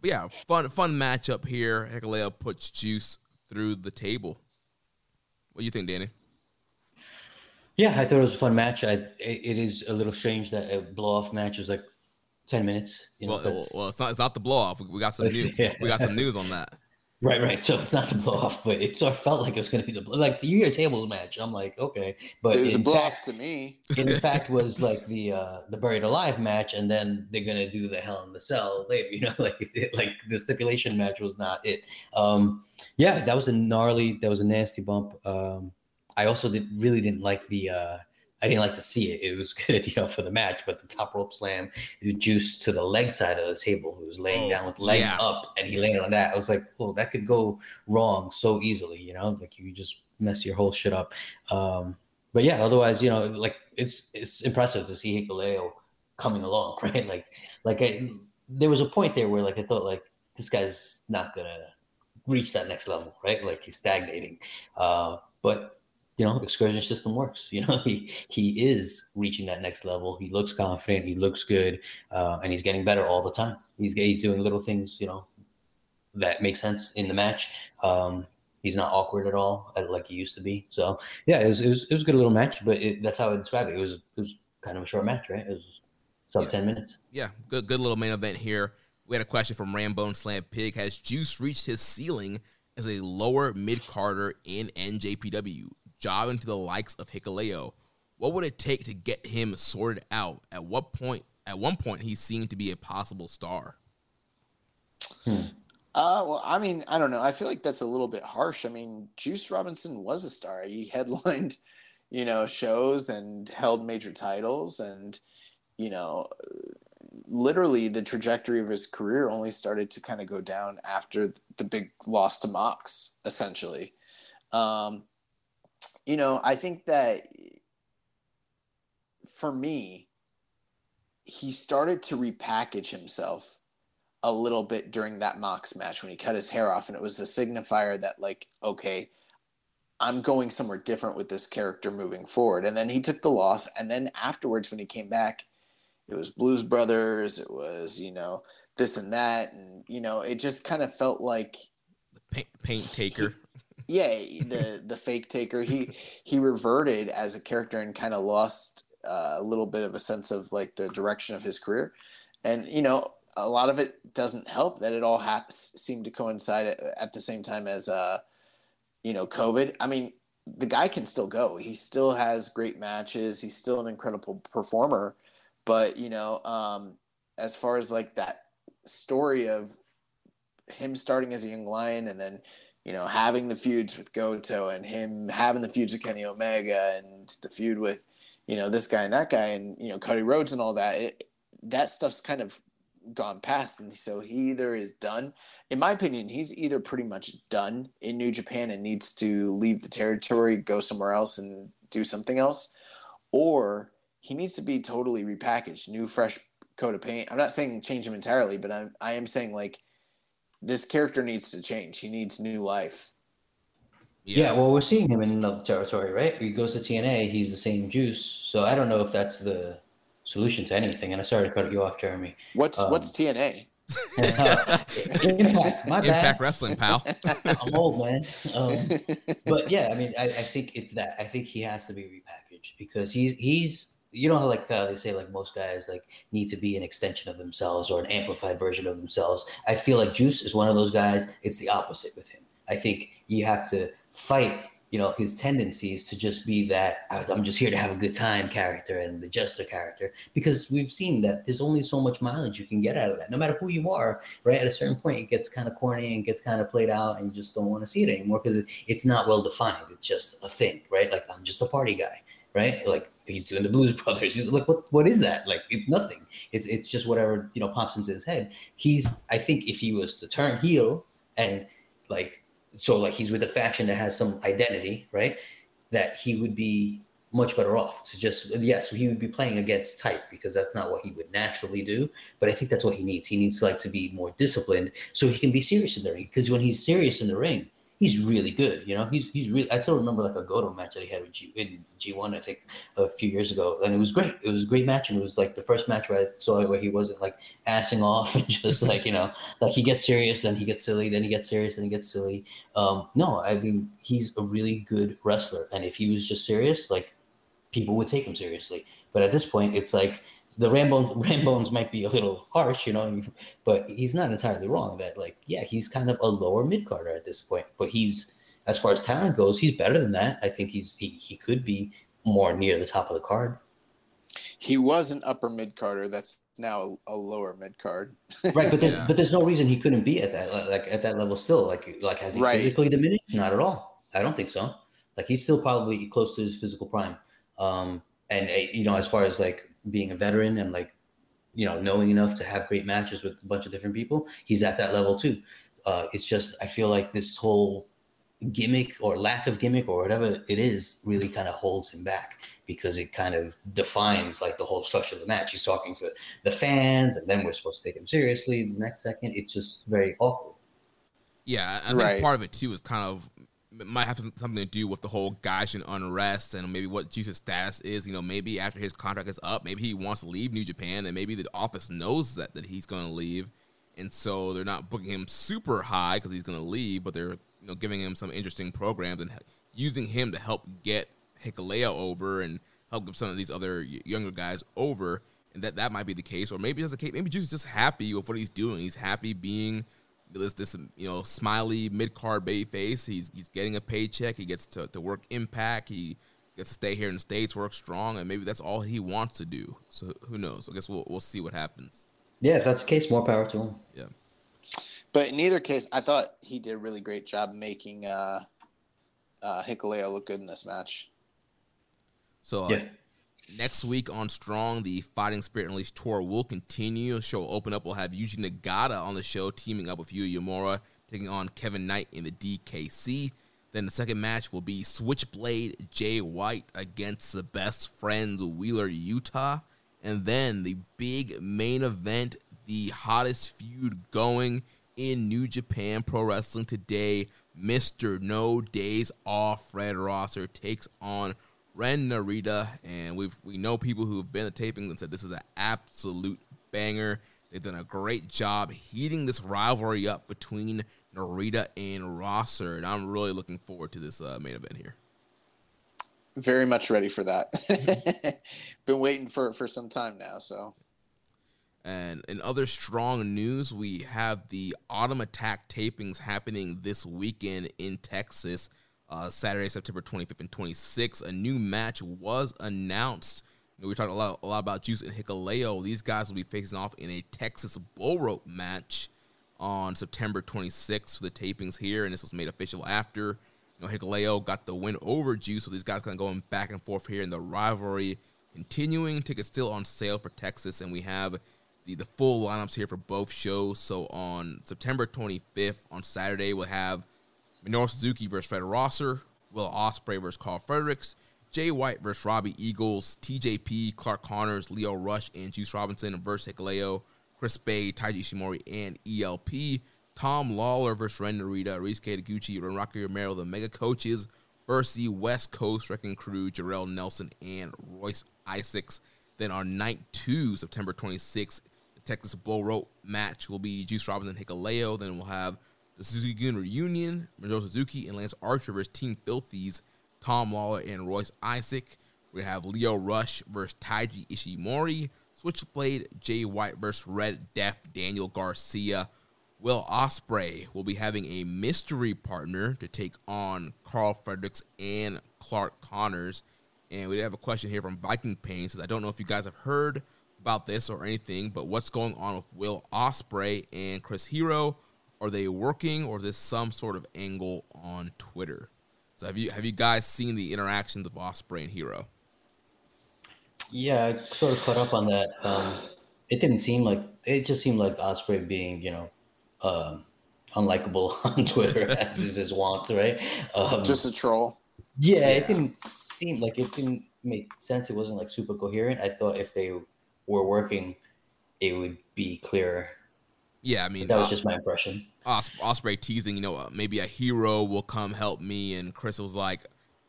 But yeah, fun fun matchup here. Hikuleo puts Juice through the table. What do you think, Danny? Yeah, I thought it was a fun match. I, it is a little strange that a blow off match is like ten minutes. You know, well, well, it's not. It's not the blow off. We, we got some (laughs) news. Yeah. We got some news on that. (laughs) Right, right. So it's not the blow off, but it sort of felt like it was going to be the blow. Like you hear tables match, I'm like, okay, but it was a blow off to me. in (laughs) fact, was like the uh the buried alive match, and then they're going to do the hell in the cell later. You know, like it, like the stipulation match was not it. Um, yeah, that was a gnarly. That was a nasty bump. Um, I also did, really didn't like the uh I didn't like to see it. It was (laughs) good, you know, for the match, but the top rope slam, juice to the leg side of the table, who was laying oh, down with legs yeah. up, and he landed on that. I was like, oh, that could go wrong so easily, you know, like you just mess your whole shit up. Um, but yeah, otherwise, you know, like it's it's impressive to see Hikuleo coming along, (laughs) right? Like, like I, there was a point there where like I thought like this guy's not gonna reach that next level, right? Like he's stagnating. Uh, but you know, excursion system works. You know, (laughs) he he is reaching that next level. He looks confident. He looks good, uh, and he's getting better all the time. He's he's doing little things, you know, that make sense in the match. Um, he's not awkward at all, like he used to be. So yeah, it was it was, it was a good little match, but it, that's how I describe it. It was it was kind of a short match, right? It was sub yeah. ten minutes. Yeah, good good little main event here. We had a question from Rambone Slam Pig. Has Juice reached his ceiling as a lower mid carder in NJPW? Job into the likes of Hikuleo. what would it take to get him sorted out? At what point? At one point, he seemed to be a possible star. Hmm. Uh, well, I mean, I don't know. I feel like that's a little bit harsh. I mean, Juice Robinson was a star. He headlined, (laughs) you know, shows and held major titles, and you know, literally the trajectory of his career only started to kind of go down after the big loss to Mox, essentially. Um, you know, I think that for me, he started to repackage himself a little bit during that Mox match when he cut his hair off, and it was a signifier that, like, okay, I'm going somewhere different with this character moving forward. And then he took the loss, and then afterwards, when he came back, it was Blues Brothers, it was, you know, this and that, and you know, it just kind of felt like paint, paint taker yeah, the the fake taker. He he reverted as a character and kind of lost uh, a little bit of a sense of like the direction of his career, and you know a lot of it doesn't help that it all hap- seemed to coincide at, at the same time as uh, you know COVID. I mean, the guy can still go. He still has great matches. He's still an incredible performer, but you know, um, as far as like that story of him starting as a young lion and then you know, having the feuds with Goto and him having the feuds with Kenny Omega and the feud with, you know, this guy and that guy and, you know, Cody Rhodes and all that, it, that stuff's kind of gone past. And so he either is done, in my opinion, he's either pretty much done in New Japan and needs to leave the territory, go somewhere else and do something else, or he needs to be totally repackaged, new, fresh coat of paint. I'm not saying change him entirely, but I'm, I am saying like, this character needs to change. He needs new life. Yeah. well, we're seeing him in another territory, right? He goes to TNA, he's the same juice. So I don't know if that's the solution to anything. And I started to cut you off, Jeremy. What's Um, what's TNA? Uh, (laughs) Impact, my bad. Impact Wrestling, pal. (laughs) I'm old, man. Um, (laughs) but yeah, I mean, I, I think it's that. I think he has to be repackaged because he's he's you know how like uh, they say like most guys like need to be an extension of themselves or an amplified version of themselves. I feel like Juice is one of those guys. It's the opposite with him. I think you have to fight you know his tendencies to just be that "I- i'm just here to have a good time character and the jester character because we've seen that there's only so much mileage you can get out of that no matter who you are right at a certain point it gets kind of corny and gets kind of played out and you just don't want to see it anymore because it, it's not well defined it's just a thing right like i'm just a party guy right like he's doing the blues (laughs) brothers he's like what what is that like it's nothing it's it's just whatever you know pops into his head he's i think if he was to turn heel and like so like he's with a faction that has some identity, right? That he would be much better off to just yes, he would be playing against type because that's not what he would naturally do. But I think that's what he needs. He needs like to be more disciplined so he can be serious in the ring. Because when he's serious in the ring, he's really good. You know, he's he's really. I still remember like a Goto match that he had with G in G one, I think, a few years ago, and it was great. It was a great match, and it was like the first match where I saw where he wasn't like assing off (laughs) and just like you know, like he gets serious, then he gets silly, then he gets serious, then he gets silly. Um, no, I mean he's a really good wrestler, and if he was just serious, like people would take him seriously. But at this point, it's like the Rambo (laughs) Rambones might be a little harsh, you know, but he's not entirely wrong. That like, yeah, he's kind of a lower mid carder at this point, but he's as far as talent goes, he's better than that. I think he's he he could be more near the top of the card. He was an upper mid carder. That's now a, a lower mid card. Right, but there's, (laughs) Yeah. but there's no reason he couldn't be at that like at that level still. Like like has he Right. physically diminished? Not at all. I don't think so. Like he's still probably close to his physical prime. Um, and uh, you know, as far as like being a veteran and like you know knowing enough to have great matches with a bunch of different people, he's at that level too. Uh, it's just I feel like this whole gimmick or lack of gimmick or whatever it is really kind of holds him back because it kind of defines like the whole structure of the match. He's talking to the fans, and then we're supposed to take him seriously. The next second, it's just very awkward. Yeah, I think Right. part of it too is kind of it might have something to do with the whole Gaijin unrest and maybe what Jesus' status is. You know, maybe after his contract is up, maybe he wants to leave New Japan, and maybe the office knows that that he's going to leave, and so they're not booking him super high because he's going to leave, but they're you know giving him some interesting programs and using him to help get Hikuleo over and help some of these other younger guys over. And that that might be the case, or maybe it's the case. Maybe Jesus is just happy with what he's doing. He's happy being this this you know smiley mid card bay face. He's he's getting a paycheck. He gets to, to work Impact. He gets to stay here in the states, work strong, and maybe that's all he wants to do. So who knows? I guess we'll we'll see what happens. Yeah, if that's the case, more power to him. Yeah. But in either case, I thought he did a really great job making uh, uh, Hikuleo look good in this match. So uh, Yeah. Next week on Strong, the Fighting Spirit Unleashed tour will continue. Show will open up. We'll have Yuji Nagata on the show, teaming up with Yuya Uemura, taking on Kevin Knight in the DKC. Then the second match will be Switchblade Jay White against the best friends Wheeler Yuta. And then the big main event, the hottest feud going in New Japan Pro Wrestling today. Mr. No Days Off Fred Rosser takes on Ren Narita, and we've we know people who have been at tapings and said this is an absolute banger. They've done a great job heating this rivalry up between Narita and Rosser, and I'm really looking forward to this uh, main event here. Very much ready for that. (laughs) Been waiting for for some time now. So And in other strong news, we have the Autumn Attack tapings happening this weekend in Texas, uh, Saturday, September 25th and 26th. A new match was announced. We talked a lot, a lot about Juice and Hikuleo. These guys will be facing off in a Texas bull rope match on September 26th for the tapings here, and this was made official after. You know, Hikuleo got the win over Juice, so these guys kind of going back and forth here in the rivalry continuing. Tickets still on sale for Texas, and we have the, the full lineups here for both shows. So on September 25th, on Saturday, we'll have Minoru Suzuki versus Fred Rosser, Will Ospreay versus Carl Fredericks, Jay White versus Robbie Eagles, TJP, Clark Connors, Lio Rush, and Juice Robinson versus Hikuleo, Chris Bey, Taiji Ishimori, and ELP Tom Lawlor versus Ren Narita, Ryusuke Taguchi, and Rocky Romero, the Mega Coaches versus the West Coast Wrecking Crew, Jorel Nelson and Royce Isaacs. Then on night two, September 26th, the Texas Bull Rope match will be Juice Robinson Hikuleo. Then we'll have the Suzuki Gun reunion, Minoru Suzuki and Lance Archer versus Team Filthies, Tom Lawlor and Royce Isaac. We have Lio Rush versus Taiji Ishimori, Switchblade Jay White versus Red Death Daniel Garcia. Will Ospreay will be having a mystery partner to take on Carl Fredericks and Clark Connors. And we have a question here from Viking Pain. Says I don't know if you guys have heard about this or anything, but what's going on with Will Ospreay and Chris Hero? Are they working, or is this some sort of angle on Twitter? So have you have you guys seen the interactions of Ospreay and Hero? Yeah, I sort of caught up on that. Um, it didn't seem like it just seemed like Ospreay being, you know, um, unlikable (laughs) on Twitter (laughs) as is his wont, right? Um, Just a troll. yeah, yeah. it didn't seem like it didn't make sense. It wasn't like super coherent. I thought if they were working, it would be clearer. Yeah, I mean, That was uh, just my impression. Os- Ospreay teasing, you know, uh, maybe a hero will come help me, and Chris was like,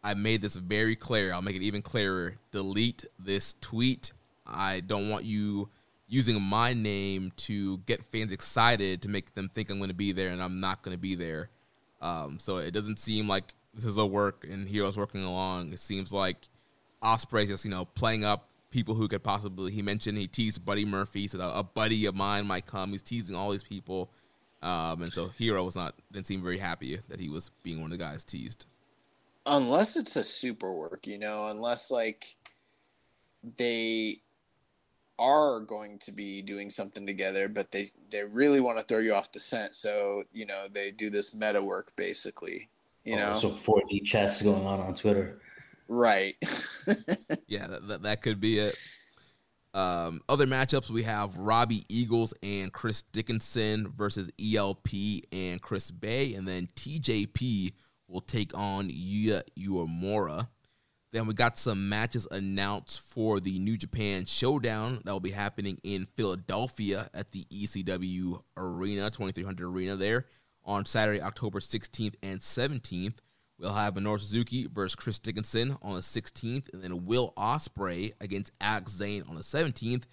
"I made this very clear. I'll make it even clearer. Delete this tweet. I don't want you using my name to get fans excited to make them think I'm going to be there, and I'm not going to be there. Um, so it doesn't seem like this is a work and Hero's working along. It seems like Ospreay's just you know playing up people who could possibly. He mentioned he teased Buddy Murphy, said a buddy of mine might come. He's teasing all these people, um, and so Hero was not didn't seem very happy that he was being one of the guys teased. unless it's a super work, you know, unless like they are going to be doing something together, but they they really want to throw you off the scent, so you know they do this meta work basically, you know, so 4D chess going on on Twitter. Right? (laughs) Yeah, that, that, that could be it. Um, other matchups we have Robbie Eagles and Chris Dickinson versus ELP and Chris Bey, and then TJP will take on Yuya Uemura. Then we got some matches announced for the New Japan Showdown that will be happening in Philadelphia at the ECW Arena, 2300 Arena there on Saturday, October 16th and 17th. We'll have Minoru Suzuki versus Chris Dickinson on the 16th, and then Will Ospreay against Alex Zayne on the 17th.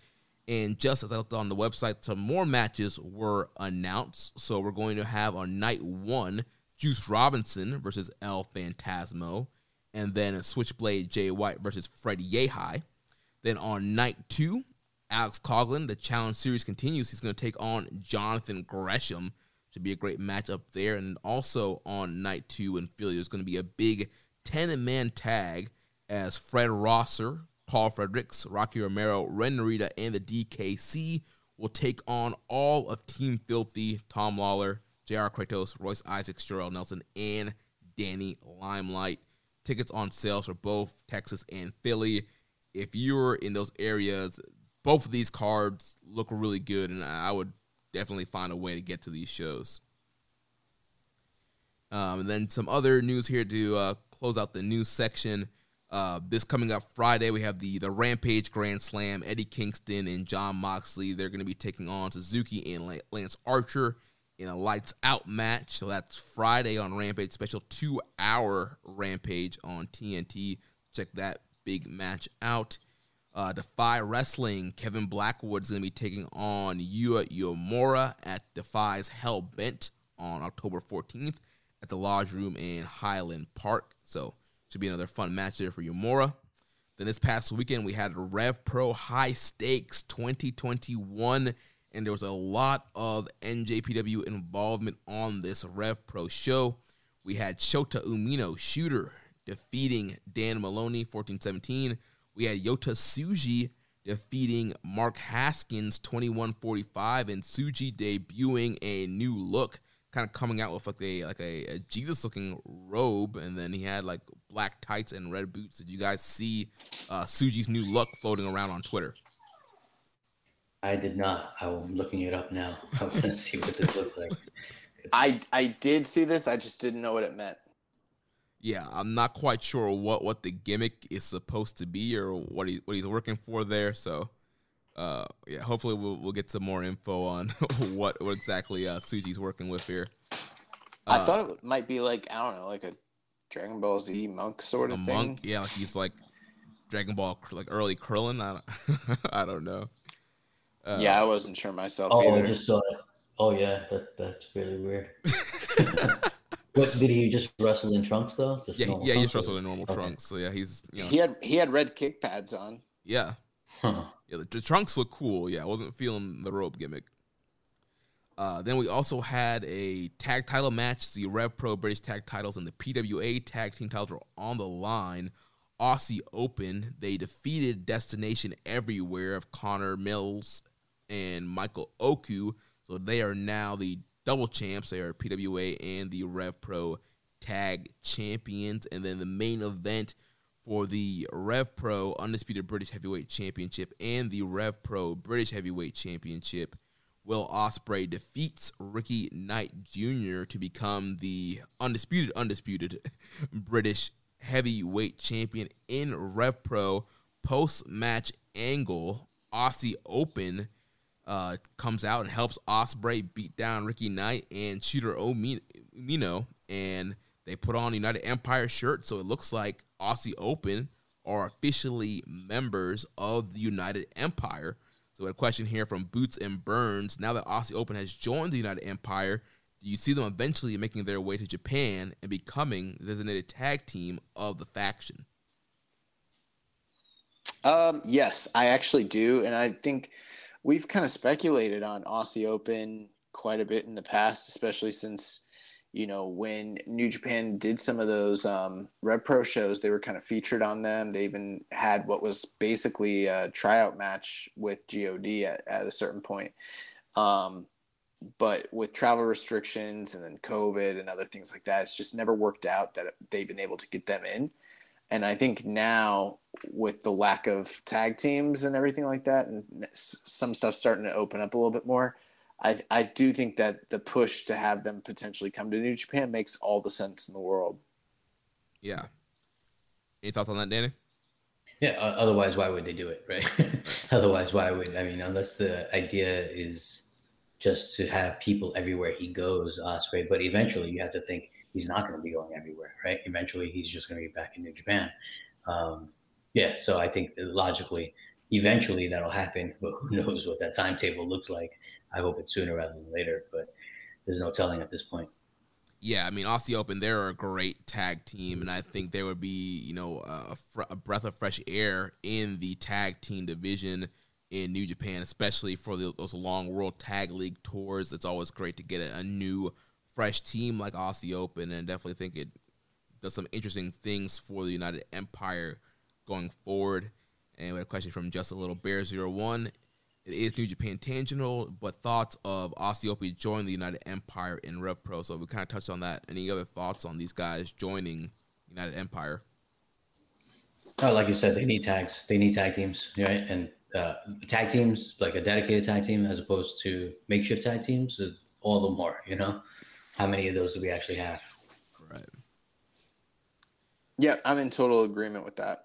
And just as I looked on the website, some more matches were announced. So we're going to have on night one, Juice Robinson versus El Phantasmo, and then Switchblade Jay White versus Freddie Yehi. Then on night two, Alex Coughlin, the challenge series continues. He's going to take on Jonathan Gresham. Should be a great matchup there. And also on night two in Philly, there's going to be a big 10 man tag as Fred Rosser, Paul Fredericks, Rocky Romero, Ren Narita, and the DKC will take on all of Team Filthy, Tom Lawlor, JR Kratos, Royce Isaacs, Jorel Nelson, and Danny Limelight. Tickets on sales for both Texas and Philly. If you're in those areas, both of these cards look really good, and I would definitely find a way to get to these shows. Um, and then some other news here to uh, close out the news section. Uh, this coming up Friday, we have the the Rampage Grand Slam. Eddie Kingston and Jon Moxley. They're going to be taking on Suzuki and Lance Archer in a lights out match. So that's Friday on Rampage. Special two hour Rampage on TNT. Check that big match out. Uh, Defy Wrestling, Kevin Blackwood's going to be taking on Yuya Uemura at Defy's Hell Bent on October 14th at the Lodge Room in Highland Park. So, should be another fun match there for Uemura. Then this past weekend, we had Rev Pro High Stakes 2021, and there was a lot of NJPW involvement on this Rev Pro show. We had Shota Umino, shooter, defeating Dan Moloney 14 17. We had Yota Tsuji defeating Mark Haskins 21-45 and Tsuji debuting a new look, kind of coming out with like a like a, a Jesus looking robe, and then he had like black tights and red boots. Did you guys see uh, Tsuji's new look floating around on Twitter? I did not. I'm looking it up now. I want to see what this looks like. I I did see this. I just didn't know what it meant. Yeah, I'm not quite sure what what the gimmick is supposed to be or what he what he's working for there. So uh, yeah, hopefully we'll we'll get some more info on (laughs) what what exactly uh, Tsuji's working with here. I thought it might be like I don't know, like a Dragon Ball Z monk sort of thing. monk, yeah, like he's like Dragon Ball, like early Krillin. I don't, (laughs) I don't know. Uh, yeah, I wasn't sure myself Oh, I either. just saw it. Oh yeah, that that's really weird. (laughs) what did he just wrestle in trunks though? Just yeah, he- yeah, he's trunks, or- wrestled in normal Okay. trunks. So yeah, he's you know, He had he had red kick pads on. yeah, Huh. yeah. The, the trunks look cool. Yeah, I wasn't feeling the rope gimmick. Uh, then we also had a tag title match. The Rev Pro British Tag Titles and the PWA Tag Team titles were on the line. Aussie Open, they defeated Destination Everywhere of Connor Mills and Michael Oku. So they are now the double champs. They are PWA and the Rev Pro Tag Champions. And then the main event for the Rev Pro Undisputed British Heavyweight Championship and the Rev Pro British Heavyweight Championship. Will Ospreay defeats Ricky Knight Jr. to become the undisputed, undisputed (laughs) British heavyweight champion in Rev Pro. Post match angle, Aussie Open uh, comes out and helps Ospreay beat down Ricky Knight and Shooter Umino, and they put on United Empire shirt, so it looks like Aussie Open are officially members of the United Empire. So, a question here from Boots and Burns. Now that Aussie Open has joined the United Empire, do you see them eventually making their way to Japan and becoming the designated tag team of the faction? Um, yes, I actually do, and I think we've kind of speculated on Aussie Open quite a bit in the past, especially since you know when New Japan did some of those um, Rev Pro shows, they were kind of featured on them. They even had what was basically a tryout match with God at, at a certain point. Um, but with travel restrictions and then COVID and other things like that, it's just never worked out that they've been able to get them in. And I think now, with the lack of tag teams and everything like that, and some stuff starting to open up a little bit more, I I do think that the push to have them potentially come to New Japan makes all the sense in the world. Yeah. Any thoughts on that, Danny? Yeah. o- Otherwise, why would they do it, right? (laughs) otherwise, why would I mean? Unless the idea is just to have people everywhere he goes, Ospreay. But eventually, you have to think he's not going to be going everywhere, right? Eventually, he's just going to be back in New Japan. Um, yeah. So I think logically, eventually that'll happen. But who (laughs) knows what that timetable looks like? I hope it's sooner rather than later. But there's no telling at this point. Yeah, I mean, Aussie Open, they're a great tag team, and I think there would be, you know, a, fr- a breath of fresh air in the tag team division in New Japan, especially for the, those long World Tag League tours. It's always great to get a, a new, fresh team like Aussie Open, and definitely think it does some interesting things for the United Empire going forward. And we had a question from Just a Little Bear 01. It is New Japan Tangential, but thoughts of Aussie Open joining the United Empire in Rev Pro. So we kind of touched on that. Any other thoughts on these guys joining United Empire? Oh, like you said, they need tags. They need tag teams, right? And uh, tag teams, like a dedicated tag team, as opposed to makeshift tag teams, uh, all the more. You know, how many of those do we actually have? Right. Yeah, I'm in total agreement with that.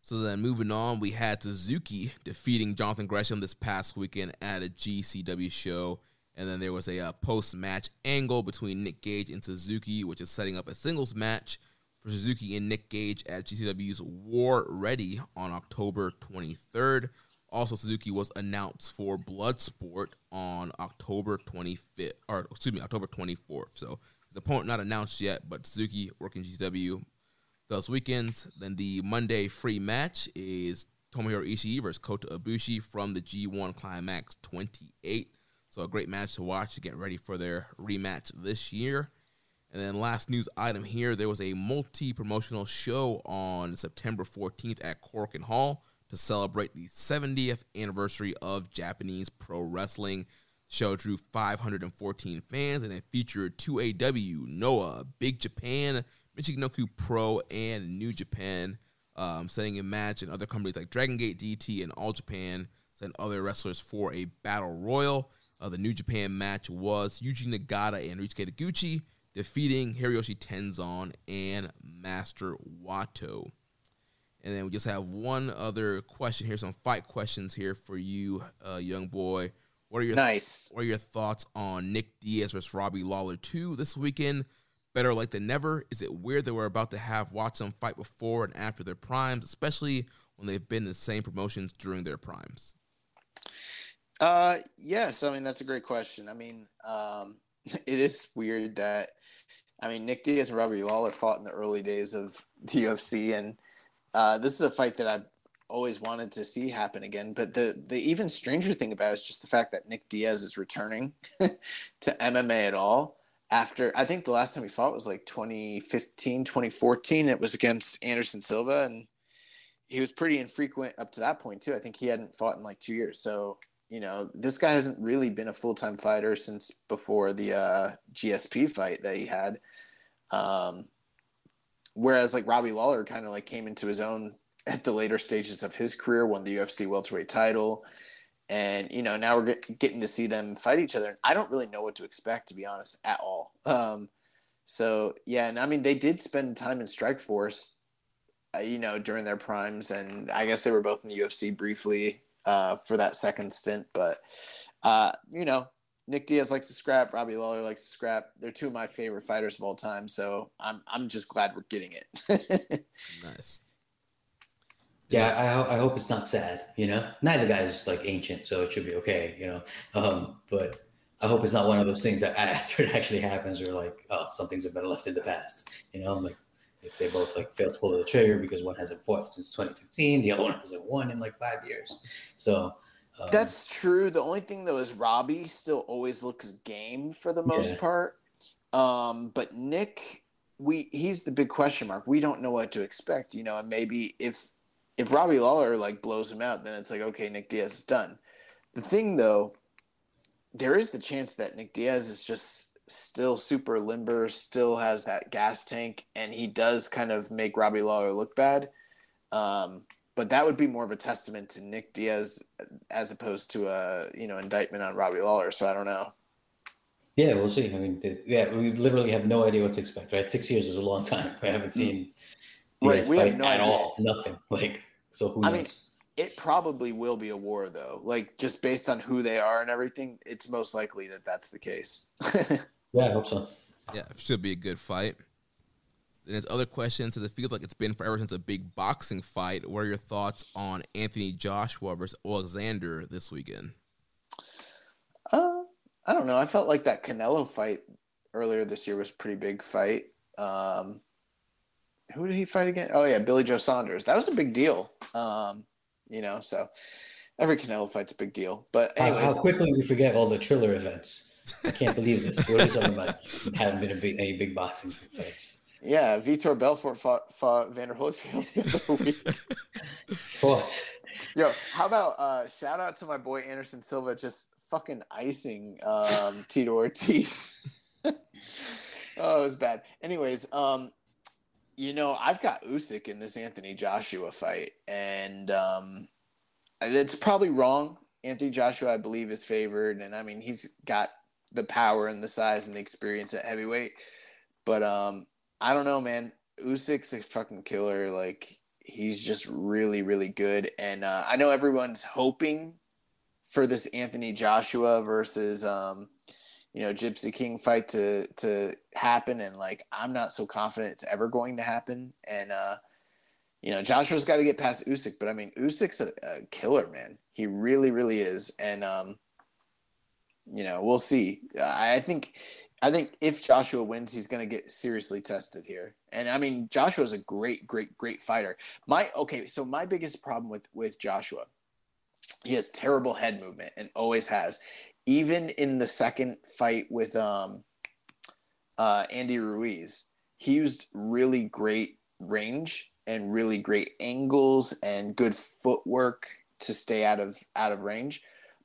So then moving on, we had Suzuki defeating Jonathan Gresham this past weekend at a GCW show. And then there was a uh, post match angle between Nick Gage and Suzuki, which is setting up a singles match for Suzuki and Nick Gage at GCW's War Ready on October 23rd. Also, Suzuki was announced for Bloodsport on October 25th, or excuse me, October 24th. So his opponent not announced yet, but Suzuki working GW those weekends. Then the Monday free match is Tomohiro Ishii versus Kota Ibushi from the G1 Climax 28. So a great match to watch to get ready for their rematch this year. And then last news item here, there was a multi-promotional show on September 14th at Korakuen Hall to celebrate the 70th anniversary of Japanese pro wrestling. Show drew 514 fans and it featured 2AW, Noah, Big Japan, Michinoku Pro, and New Japan, um, setting a match, and other companies like Dragon Gate DT and All Japan sent other wrestlers for a battle royal. Uh, the New Japan match was Yuji Nagata and Ryusuke Taguchi defeating Hiroshi Tenzan and Master Wato. And then we just have one other question here, some fight questions here for you, uh, young boy. What are your nice? What are your thoughts on Nick Diaz versus Robbie Lawler two this weekend? Better late than never. Is it weird that we're about to have watched them fight before and after their primes, especially when they've been in the same promotions during their primes? Uh, yes. I mean, that's a great question. I mean, um, (laughs) it is weird that, I mean, Nick Diaz and Robbie Lawler fought in the early days of the UFC, and uh, this is a fight that I've always wanted to see happen again. But the the even stranger thing about it is just the fact that Nick Diaz is returning (laughs) to MMA at all after I think the last time he fought was like 2015, 2014. It was against Anderson Silva, and he was pretty infrequent up to that point too. I think he hadn't fought in like two years. So you know, this guy hasn't really been a full time fighter since before the uh, GSP fight that he had. Um, whereas like Robbie Lawler kind of like came into his own at the later stages of his career, won the UFC welterweight title, and you know now we're getting to see them fight each other. And I don't really know what to expect, to be honest, at all. Um, so yeah, and I mean they did spend time in Strikeforce, uh, you know, during their primes, and I guess they were both in the UFC briefly uh, for that second stint. But uh, you know, Nick Diaz likes to scrap. Robbie Lawler likes to scrap. They're two of my favorite fighters of all time. So I'm I'm just glad we're getting it. (laughs) nice. Yeah, I, I hope it's not sad. You know, neither guy is like ancient, so it should be okay. You know, um, but I hope it's not one of those things that (laughs) after it actually happens, we're like, oh, some things have been left in the past. You know, like if they both like fail to pull the trigger because one hasn't fought since 2015, the other one hasn't won in like five years. So um, that's true. The only thing though is Robbie still always looks game for the most yeah. part. Um, but Nick, we he's the big question mark. We don't know what to expect, you know, and maybe if if Robbie Lawler like blows him out, then it's like okay, Nick Diaz is done. The thing though, there is the chance that Nick Diaz is just still super limber, still has that gas tank, and he does kind of make Robbie Lawler look bad. Um, but that would be more of a testament to Nick Diaz as opposed to a you know indictment on Robbie Lawler. So I don't know. Yeah, we'll see. I mean, yeah, we literally have no idea what to expect. Right, six years is a long time. We haven't seen mm. Diaz right, fight no at idea. all. Nothing. Like so, who knows? I mean, it probably will be a war though. Like just based on who they are and everything, it's most likely that that's the case. (laughs) Yeah, I hope so. Yeah, it should be a good fight. Then there's other questions. So it feels like it's been forever since a big boxing fight. What are your thoughts on Anthony Joshua versus Alexander this weekend? Uh, I don't know. I felt like that Canelo fight earlier this year was a pretty big fight. Um, who did he fight again? Oh yeah, Billy Joe Saunders. That was a big deal. Um, you know, so every Canelo fight's a big deal. But anyways, how, how quickly we forget all the Triller events. I can't believe this. What are you talking about? (laughs) Haven't been a big, any big boxing fights. Yeah, Vitor Belfort fought, fought Vander Holyfield the other (laughs) week. what? Yo, how about uh, shout out to my boy Anderson Silva just fucking icing um, Tito Ortiz. (laughs) oh, it was bad. Anyways, um, you know, I've got Usyk in this Anthony Joshua fight, and um, it's probably wrong. Anthony Joshua, I believe, is favored, and I mean he's got the power and the size and the experience at heavyweight. But um, I don't know, man. Usyk's a fucking killer. Like he's just really, really good. And uh, I know everyone's hoping for this Anthony Joshua versus um, you know Gypsy King fight to to happen. And like I'm not so confident it's ever going to happen. And uh, you know Joshua's got to get past Usyk, but I mean Usyk's a, a killer, man. He really, really is. And um, you know, we'll see. I think I think if Joshua wins, he's going to get seriously tested here. And I mean, Joshua is a great, great, great fighter. My okay, so my biggest problem with with Joshua, he has terrible head movement and always has. Even in the second fight with um, uh, Andy Ruiz, he used really great range and really great angles and good footwork to stay out of out of range.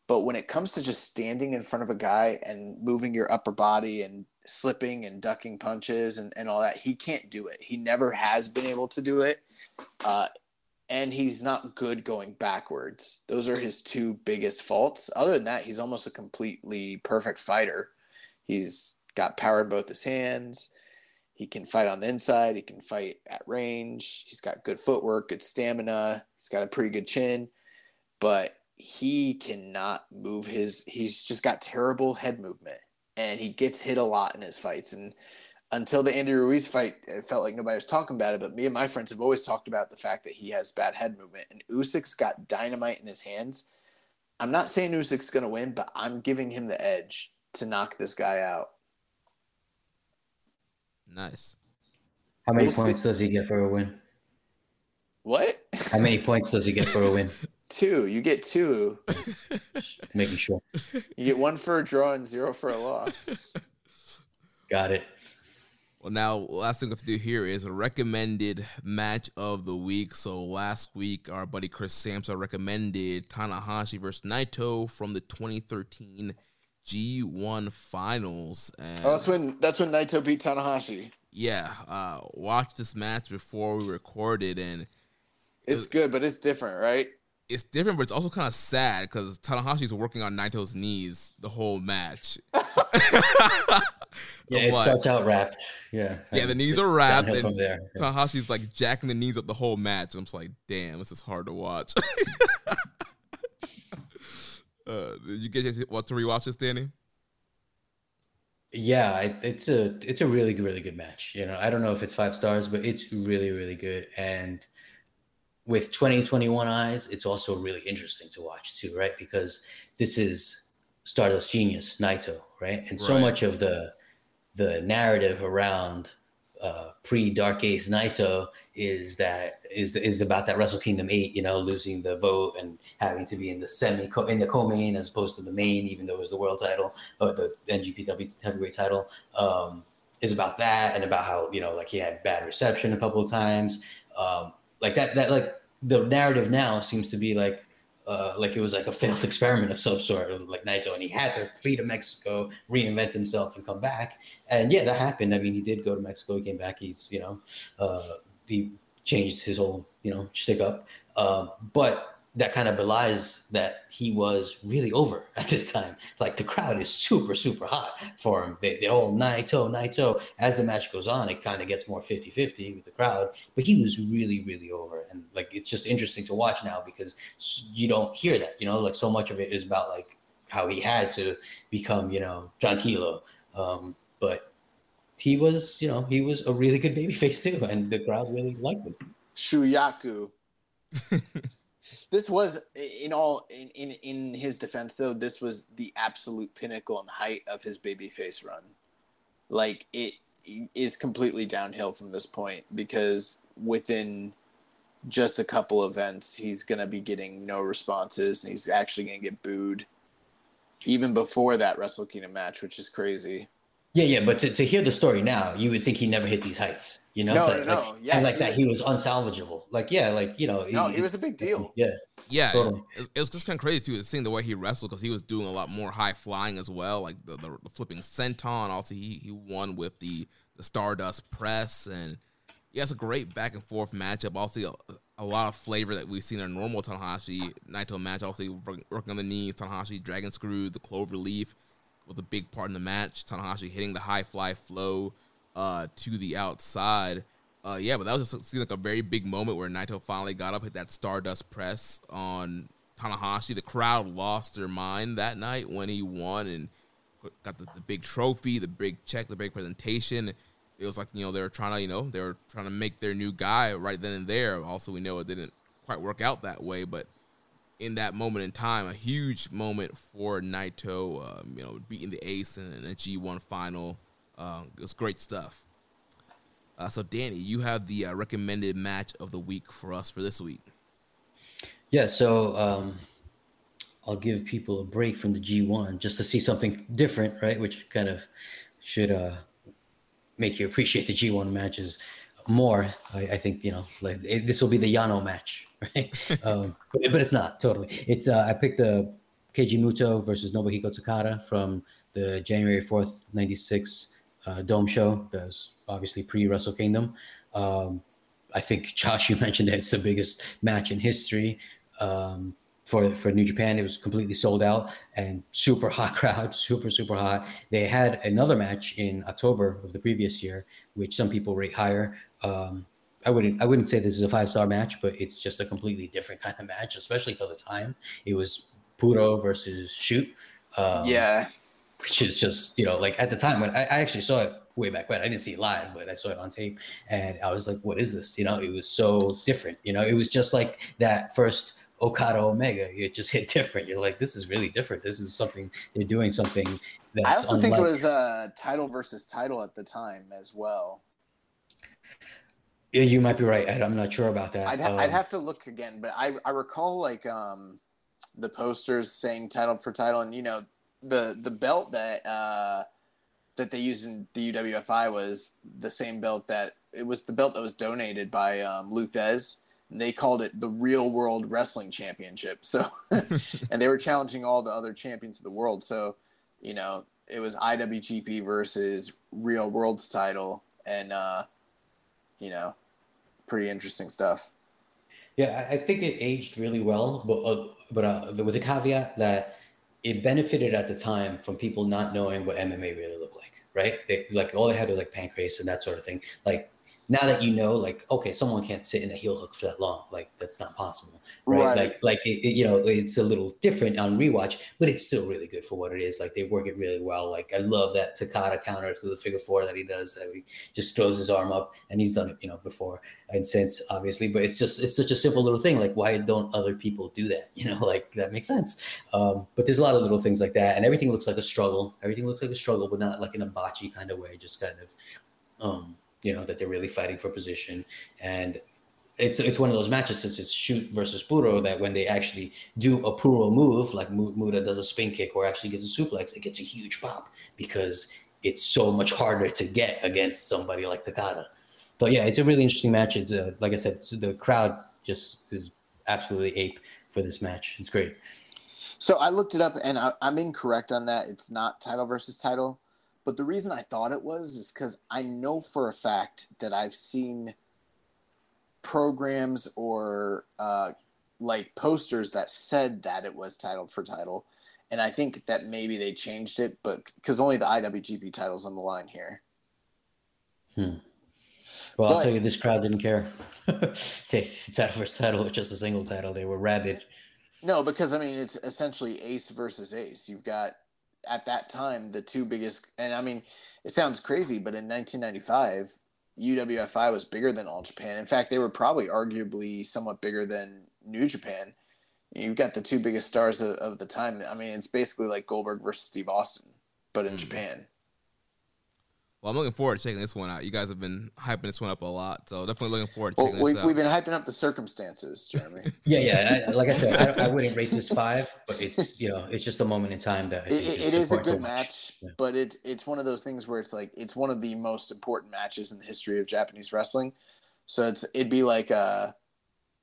But when it comes to just standing in front of a guy and moving your upper body and slipping and ducking punches and, and all that, he can't do it. He never has been able to do it. Uh, and he's not good going backwards. Those are his two biggest faults. Other than that, he's almost a completely perfect fighter. He's got power in both his hands. He can fight on the inside. He can fight at range. He's got good footwork, good stamina. He's got a pretty good chin, but he cannot move his. He's just got terrible head movement, and he gets hit a lot in his fights. And until the Andy Ruiz fight, it felt like nobody was talking about it. But me and my friends have always talked about the fact that he has bad head movement, and Usyk's got dynamite in his hands. I'm not saying Usyk's going to win, but I'm giving him the edge to knock this guy out. Nice. How many We'll points does he get for a win? What? How many points does he get for a win? (laughs) two. You get two. (laughs) Making sure. You get one for a draw and zero for a loss. (laughs) Got it. Well, now last thing we have to do here is a recommended match of the week. So last week, our buddy Chris Samsa recommended Tanahashi versus Naito from the 2013 G1 Finals. And Oh, that's when that's when Naito beat Tanahashi. yeah, uh, watched this match before we recorded, and It's good, but it's different, right? It's different, but it's also kind of sad because Tanahashi's working on Naito's knees the whole match. (laughs) Yeah, it starts out wrapped. Yeah. Yeah, the knees are wrapped, and there. Tanahashi's like jacking the knees up the whole match. I'm just like, damn, this is hard to watch. (laughs) uh, did you get what to rewatch this, Danny? Yeah, it, it's a it's a really really good match. You know, I don't know if it's five stars, but it's really really good. And with 2021 eyes, it's also really interesting to watch too, right? Because this is Stardust Genius Naito, right? And so Right. much of the the narrative around uh, pre Dark Ace Naito is that is is about that Wrestle Kingdom eight, you know, losing the vote and having to be in the semi in the co-main as opposed to the main, even though it was the world title or the NGPW heavyweight title. Um, is about that and about how you know like he had bad reception a couple of times, um, like that that like the narrative now seems to be like uh, like it was like a failed (laughs) experiment of some sort, like Naito, and he had to flee to Mexico, reinvent himself, and come back. And yeah, that happened. I mean, he did go to Mexico, he came back. He's you know, uh, he changed his whole you know stick up, um, but that kind of belies that he was really over (laughs) at this time. Like the crowd is super super hot for him. They they all Naito Naito. As the match goes on, it kind of gets more 50-50 with the crowd, but he was really really over, and like it's just interesting to watch now because you don't hear that. You know, like so much of it is about like how he had to become you know tranquilo, um, but he was you know he was a really good babyface too, and the crowd really liked him. Shuyaku. (laughs) this was in all in, in in his defense though this was the absolute pinnacle and height of his babyface run. Like it is completely downhill from this point because within just a couple events he's going to be getting no responses and he's actually going to get booed even before that Wrestle Kingdom match which is crazy Yeah, yeah, but to, to hear the story now, you would think he never hit these heights. You know, No, like, no, like- Yeah, and like he that, was- he was unsalvageable. Like, yeah, like you know, no he was a big deal Yeah, Yeah, Totally. it, it was just kind of crazy too, seeing the way he wrestled because he was doing a lot more high flying as well, like the, the, the flipping senton. Also, he he won with the the Stardust press, and yeah, it's a great back and forth matchup. Also, a, a lot of flavor that we've seen in a normal Tanahashi Naito match. Also, working, working on the knees, Tanahashi dragon screw, the clover leaf was a big part in the match. Tanahashi hitting the high fly flow uh, to the outside. Uh, yeah, but that was just seemed like a very big moment where Naito finally got up, hit that Stardust press on Tanahashi. The crowd lost their mind that night when he won and got the, the big trophy, the big check, the big presentation. It was like you know they were trying to you know they were trying to make their new guy right then and there. Also, we know it didn't quite work out that way, but in that moment in time, a huge moment for Naito. Um, you know, beating the Ace in, in a G1 final. Uh, it was great stuff. Uh, so, Danny, you have the uh, recommended match of the week for us for this week. yeah. So um, I'll give people a break from the G1 just to see something different, right? Which kind of should uh, make you appreciate the G1 matches more. I, I think you know, like this will be the Yano match, right? (laughs) um, but, but it's not totally. It's uh, I picked a Keiji Muto versus Nobuhiko Takada from the January fourth '96 uh, Dome show. That's obviously pre Wrestle Kingdom. Um, I think Josh, (laughs) you mentioned that it's the biggest match in history. Um, for for New Japan. It was completely sold out and super hot crowd, (laughs) super super hot. They had another match in October of the previous year, which some people rate higher. Um, I wouldn't I wouldn't say this is a five star match, but it's just a completely different kind of match, especially for the time. It was Puro versus Shoot. Um, yeah, which is just you know like at the time when I, I actually saw it way back when I didn't see it live, but I saw it on tape, and I was like, "What is this?" You know, it was so different. You know, it was just like that first Okada Omega. It just (laughs) hit different. You're like, "This is really different. This is something they're doing something." That's I also unlike- think it was uh, title versus title at the time as well. Yeah, you might be right. Ed. I'm not sure about that. I'd, ha- I'd Um, have to look again, but I, I recall like um, the posters saying title for title, and you know the the belt that uh, that they used in the UWFI was the same belt that it was the belt that was donated by um, Lou Thesz. And they called it the Real World Wrestling Championship. So, (laughs) and they were challenging all the other champions of the world. So, you know, it was IWGP versus Real World's title, and uh, you know, pretty interesting stuff. Yeah, I think it aged really well, but uh, but uh, with the caveat that it benefited at the time from people not knowing what MMA really looked like, right? They like all they had was like Pancrase and that sort of thing. Like now that you know, like okay, someone can't sit in a heel hook for that long. Like that's not possible, right? Right. Like like it, it- you know, it's a little different on rewatch, but it's still really good for what it is. Like they work it really well. Like I love that Takada counter to the figure four that he does. That he just throws his arm up, and he's done it, you know, before and since obviously but it's just it's such a simple little thing like why don't other people do that (laughs) you know like that makes sense um but there's a lot of little things like that and everything looks like a struggle everything looks like a struggle but not like in a botchy kind of way just kind of um you know that they're really fighting for position and it's it's one of those matches since it's shoot versus Puro that when they actually do a Puro move like Mu- Muto does a spin kick or actually gets a suplex it gets a huge pop because it's so much harder to get against somebody like Takada but yeah, it's a really interesting match. It's uh, like I said, the crowd just is absolutely ape for this match. It's great. So I looked it up, and I, I'm incorrect on that. It's not title versus title, but the reason I thought it was is because I know for a fact that I've seen programs or uh, like posters that said that it was titled for title, and I think that maybe they changed it, but because only the IWGP title's on the line here. Hmm. Well, I'll tell you, this crowd didn't care. (laughs) they, title versus title was just a single title. They were rabid. No, because I mean it's essentially ace versus ace. You've got at that time the two biggest, and I mean it sounds crazy, but in 1995, UWFI was bigger than All Japan. In fact, they were probably arguably somewhat bigger than New Japan. You've got the two biggest stars of, of the time. I mean, it's basically like Goldberg versus Steve Austin, but in Mhm. Japan. Well, I'm looking forward to checking this one out. You guys have been hyping this one up a lot, so definitely looking forward to Well, checking we, this out. we've been hyping up the circumstances, Jeremy. (laughs) Yeah, yeah. I, like I said, I, I wouldn't rate this five, but it's you know, it's just a moment in time that I it, it- is it is a good match, Yeah. but it it's one of those things where it's like it's one of the most important matches in the history of Japanese wrestling. So it's it'd be like uh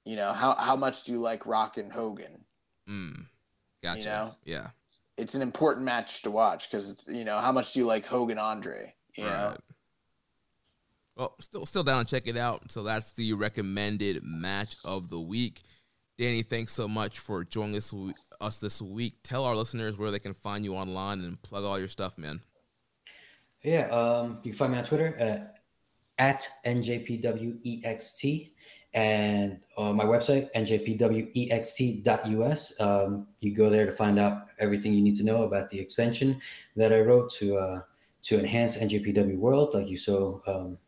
you know, how how much do you like Rock and Hogan? Mm, gotcha. know? Yeah. It's an important match to watch because it's you know, how much do you like Hogan Andre? You know? Right. Well, still still down to check it out. So that's the recommended match of the week. Danny, thanks so much for joining us us this week. Tell our listeners where they can find you online and plug all your stuff, man. Yeah, um, you can find me on Twitter at, at NJPWEXT and uh, my website, njpwext.us. Um, you go there to find out everything you need to know about the extension that I wrote to uh, to enhance NJPW World, like you so um,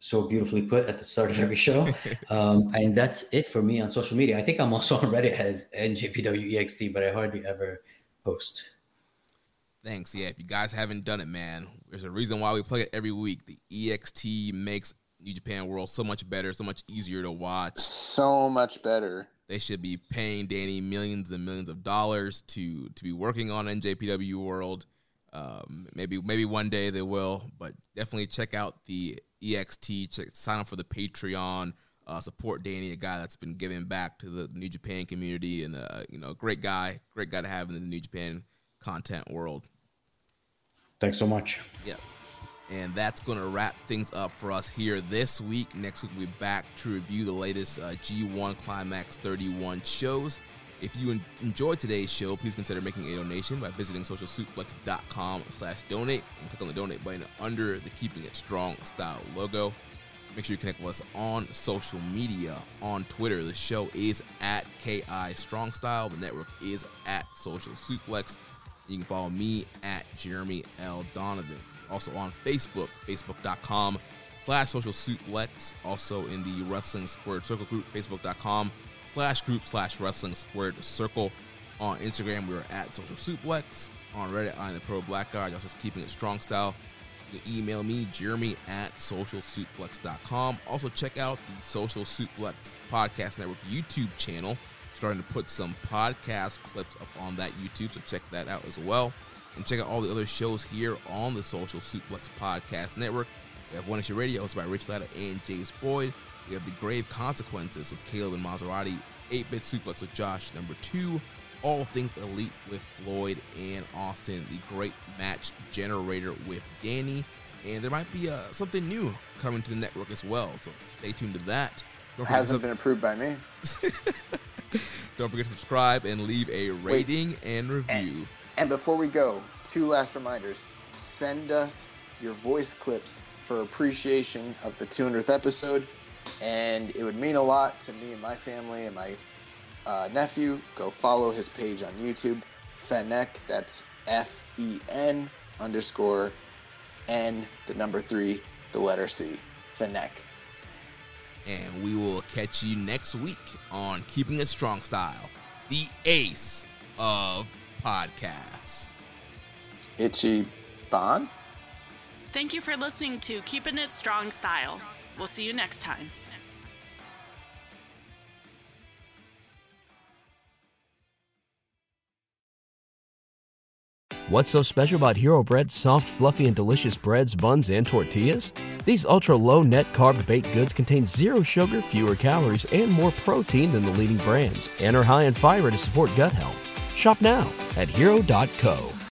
so beautifully put at the start of every show. (laughs) Um, and that's it for me on social media. I think I'm also on Reddit as NJPWEXT, but I hardly ever post. Thanks. Yeah, if you guys haven't done it, man, there's a reason why we plug it every week. The EXT makes New Japan World so much better, so much easier to watch. So much better. They should be paying Danny millions and millions of dollars to to be working on NJPW World. Um, maybe maybe one day they will, but definitely check out the EXT. Check, sign up for the Patreon. Uh, support Danny, a guy that's been giving back to the New Japan community, and uh, you know, great guy, great guy to have in the New Japan content world. Thanks so much. Yep. And that's going to wrap things up for us here this week. Next week, we'll be back to review the latest uh, G1 Climax 31 shows. If you enjoyed today's show, please consider making a donation by visiting socialsuplex.com slash donate and click on the donate button under the Keeping It Strong style logo. Make sure you connect with us on social media. On Twitter, the show is at KI Strong Style. The network is at Social Suplex. You can follow me at Jeremy L. Donovan. Also on Facebook, facebook.com slash social suplex. Also in the Wrestling Squared Circle group, facebook.com slash group slash wrestling squared circle. On Instagram, we are at social suplex. On Reddit, I am the pro black guy. Y'all just keeping it strong style. You can email me, jeremy at socialsuplex.com. Also, check out the Social Suplex Podcast Network YouTube channel. Starting to put some podcast clips up on that YouTube, so check that out as well. And check out all the other shows here on the Social Suplex Podcast Network. We have One Issue Radio, hosted by Rich Latta and James Boyd. We have The Grave Consequences with Caleb and Maserati. 8 Bit Suplex with Josh, number two. All Things Elite with Floyd and Austin. The Great Match Generator with Danny. And there might be uh, something new coming to the network as well. So stay tuned to that. Don't Hasn't been approved by me. (laughs) Don't forget to subscribe and leave a rating Wait, and review. And, and before we go, two last reminders. Send us your voice clips for appreciation of the 200th episode and it would mean a lot to me and my family and my uh, nephew. Go follow his page on YouTube, Fennec. That's F E N underscore N, the number three, the letter C, Fennec. And we will catch you next week on Keeping It Strong Style, the ace of podcasts. Itchy Bond. Thank you for listening to Keeping It Strong Style. We'll see you next time. What's so special about Hero Bread's soft, fluffy, and delicious breads, buns, and tortillas? These ultra low net carb baked goods contain zero sugar, fewer calories, and more protein than the leading brands, and are high in fiber to support gut health. Shop now at hero.co.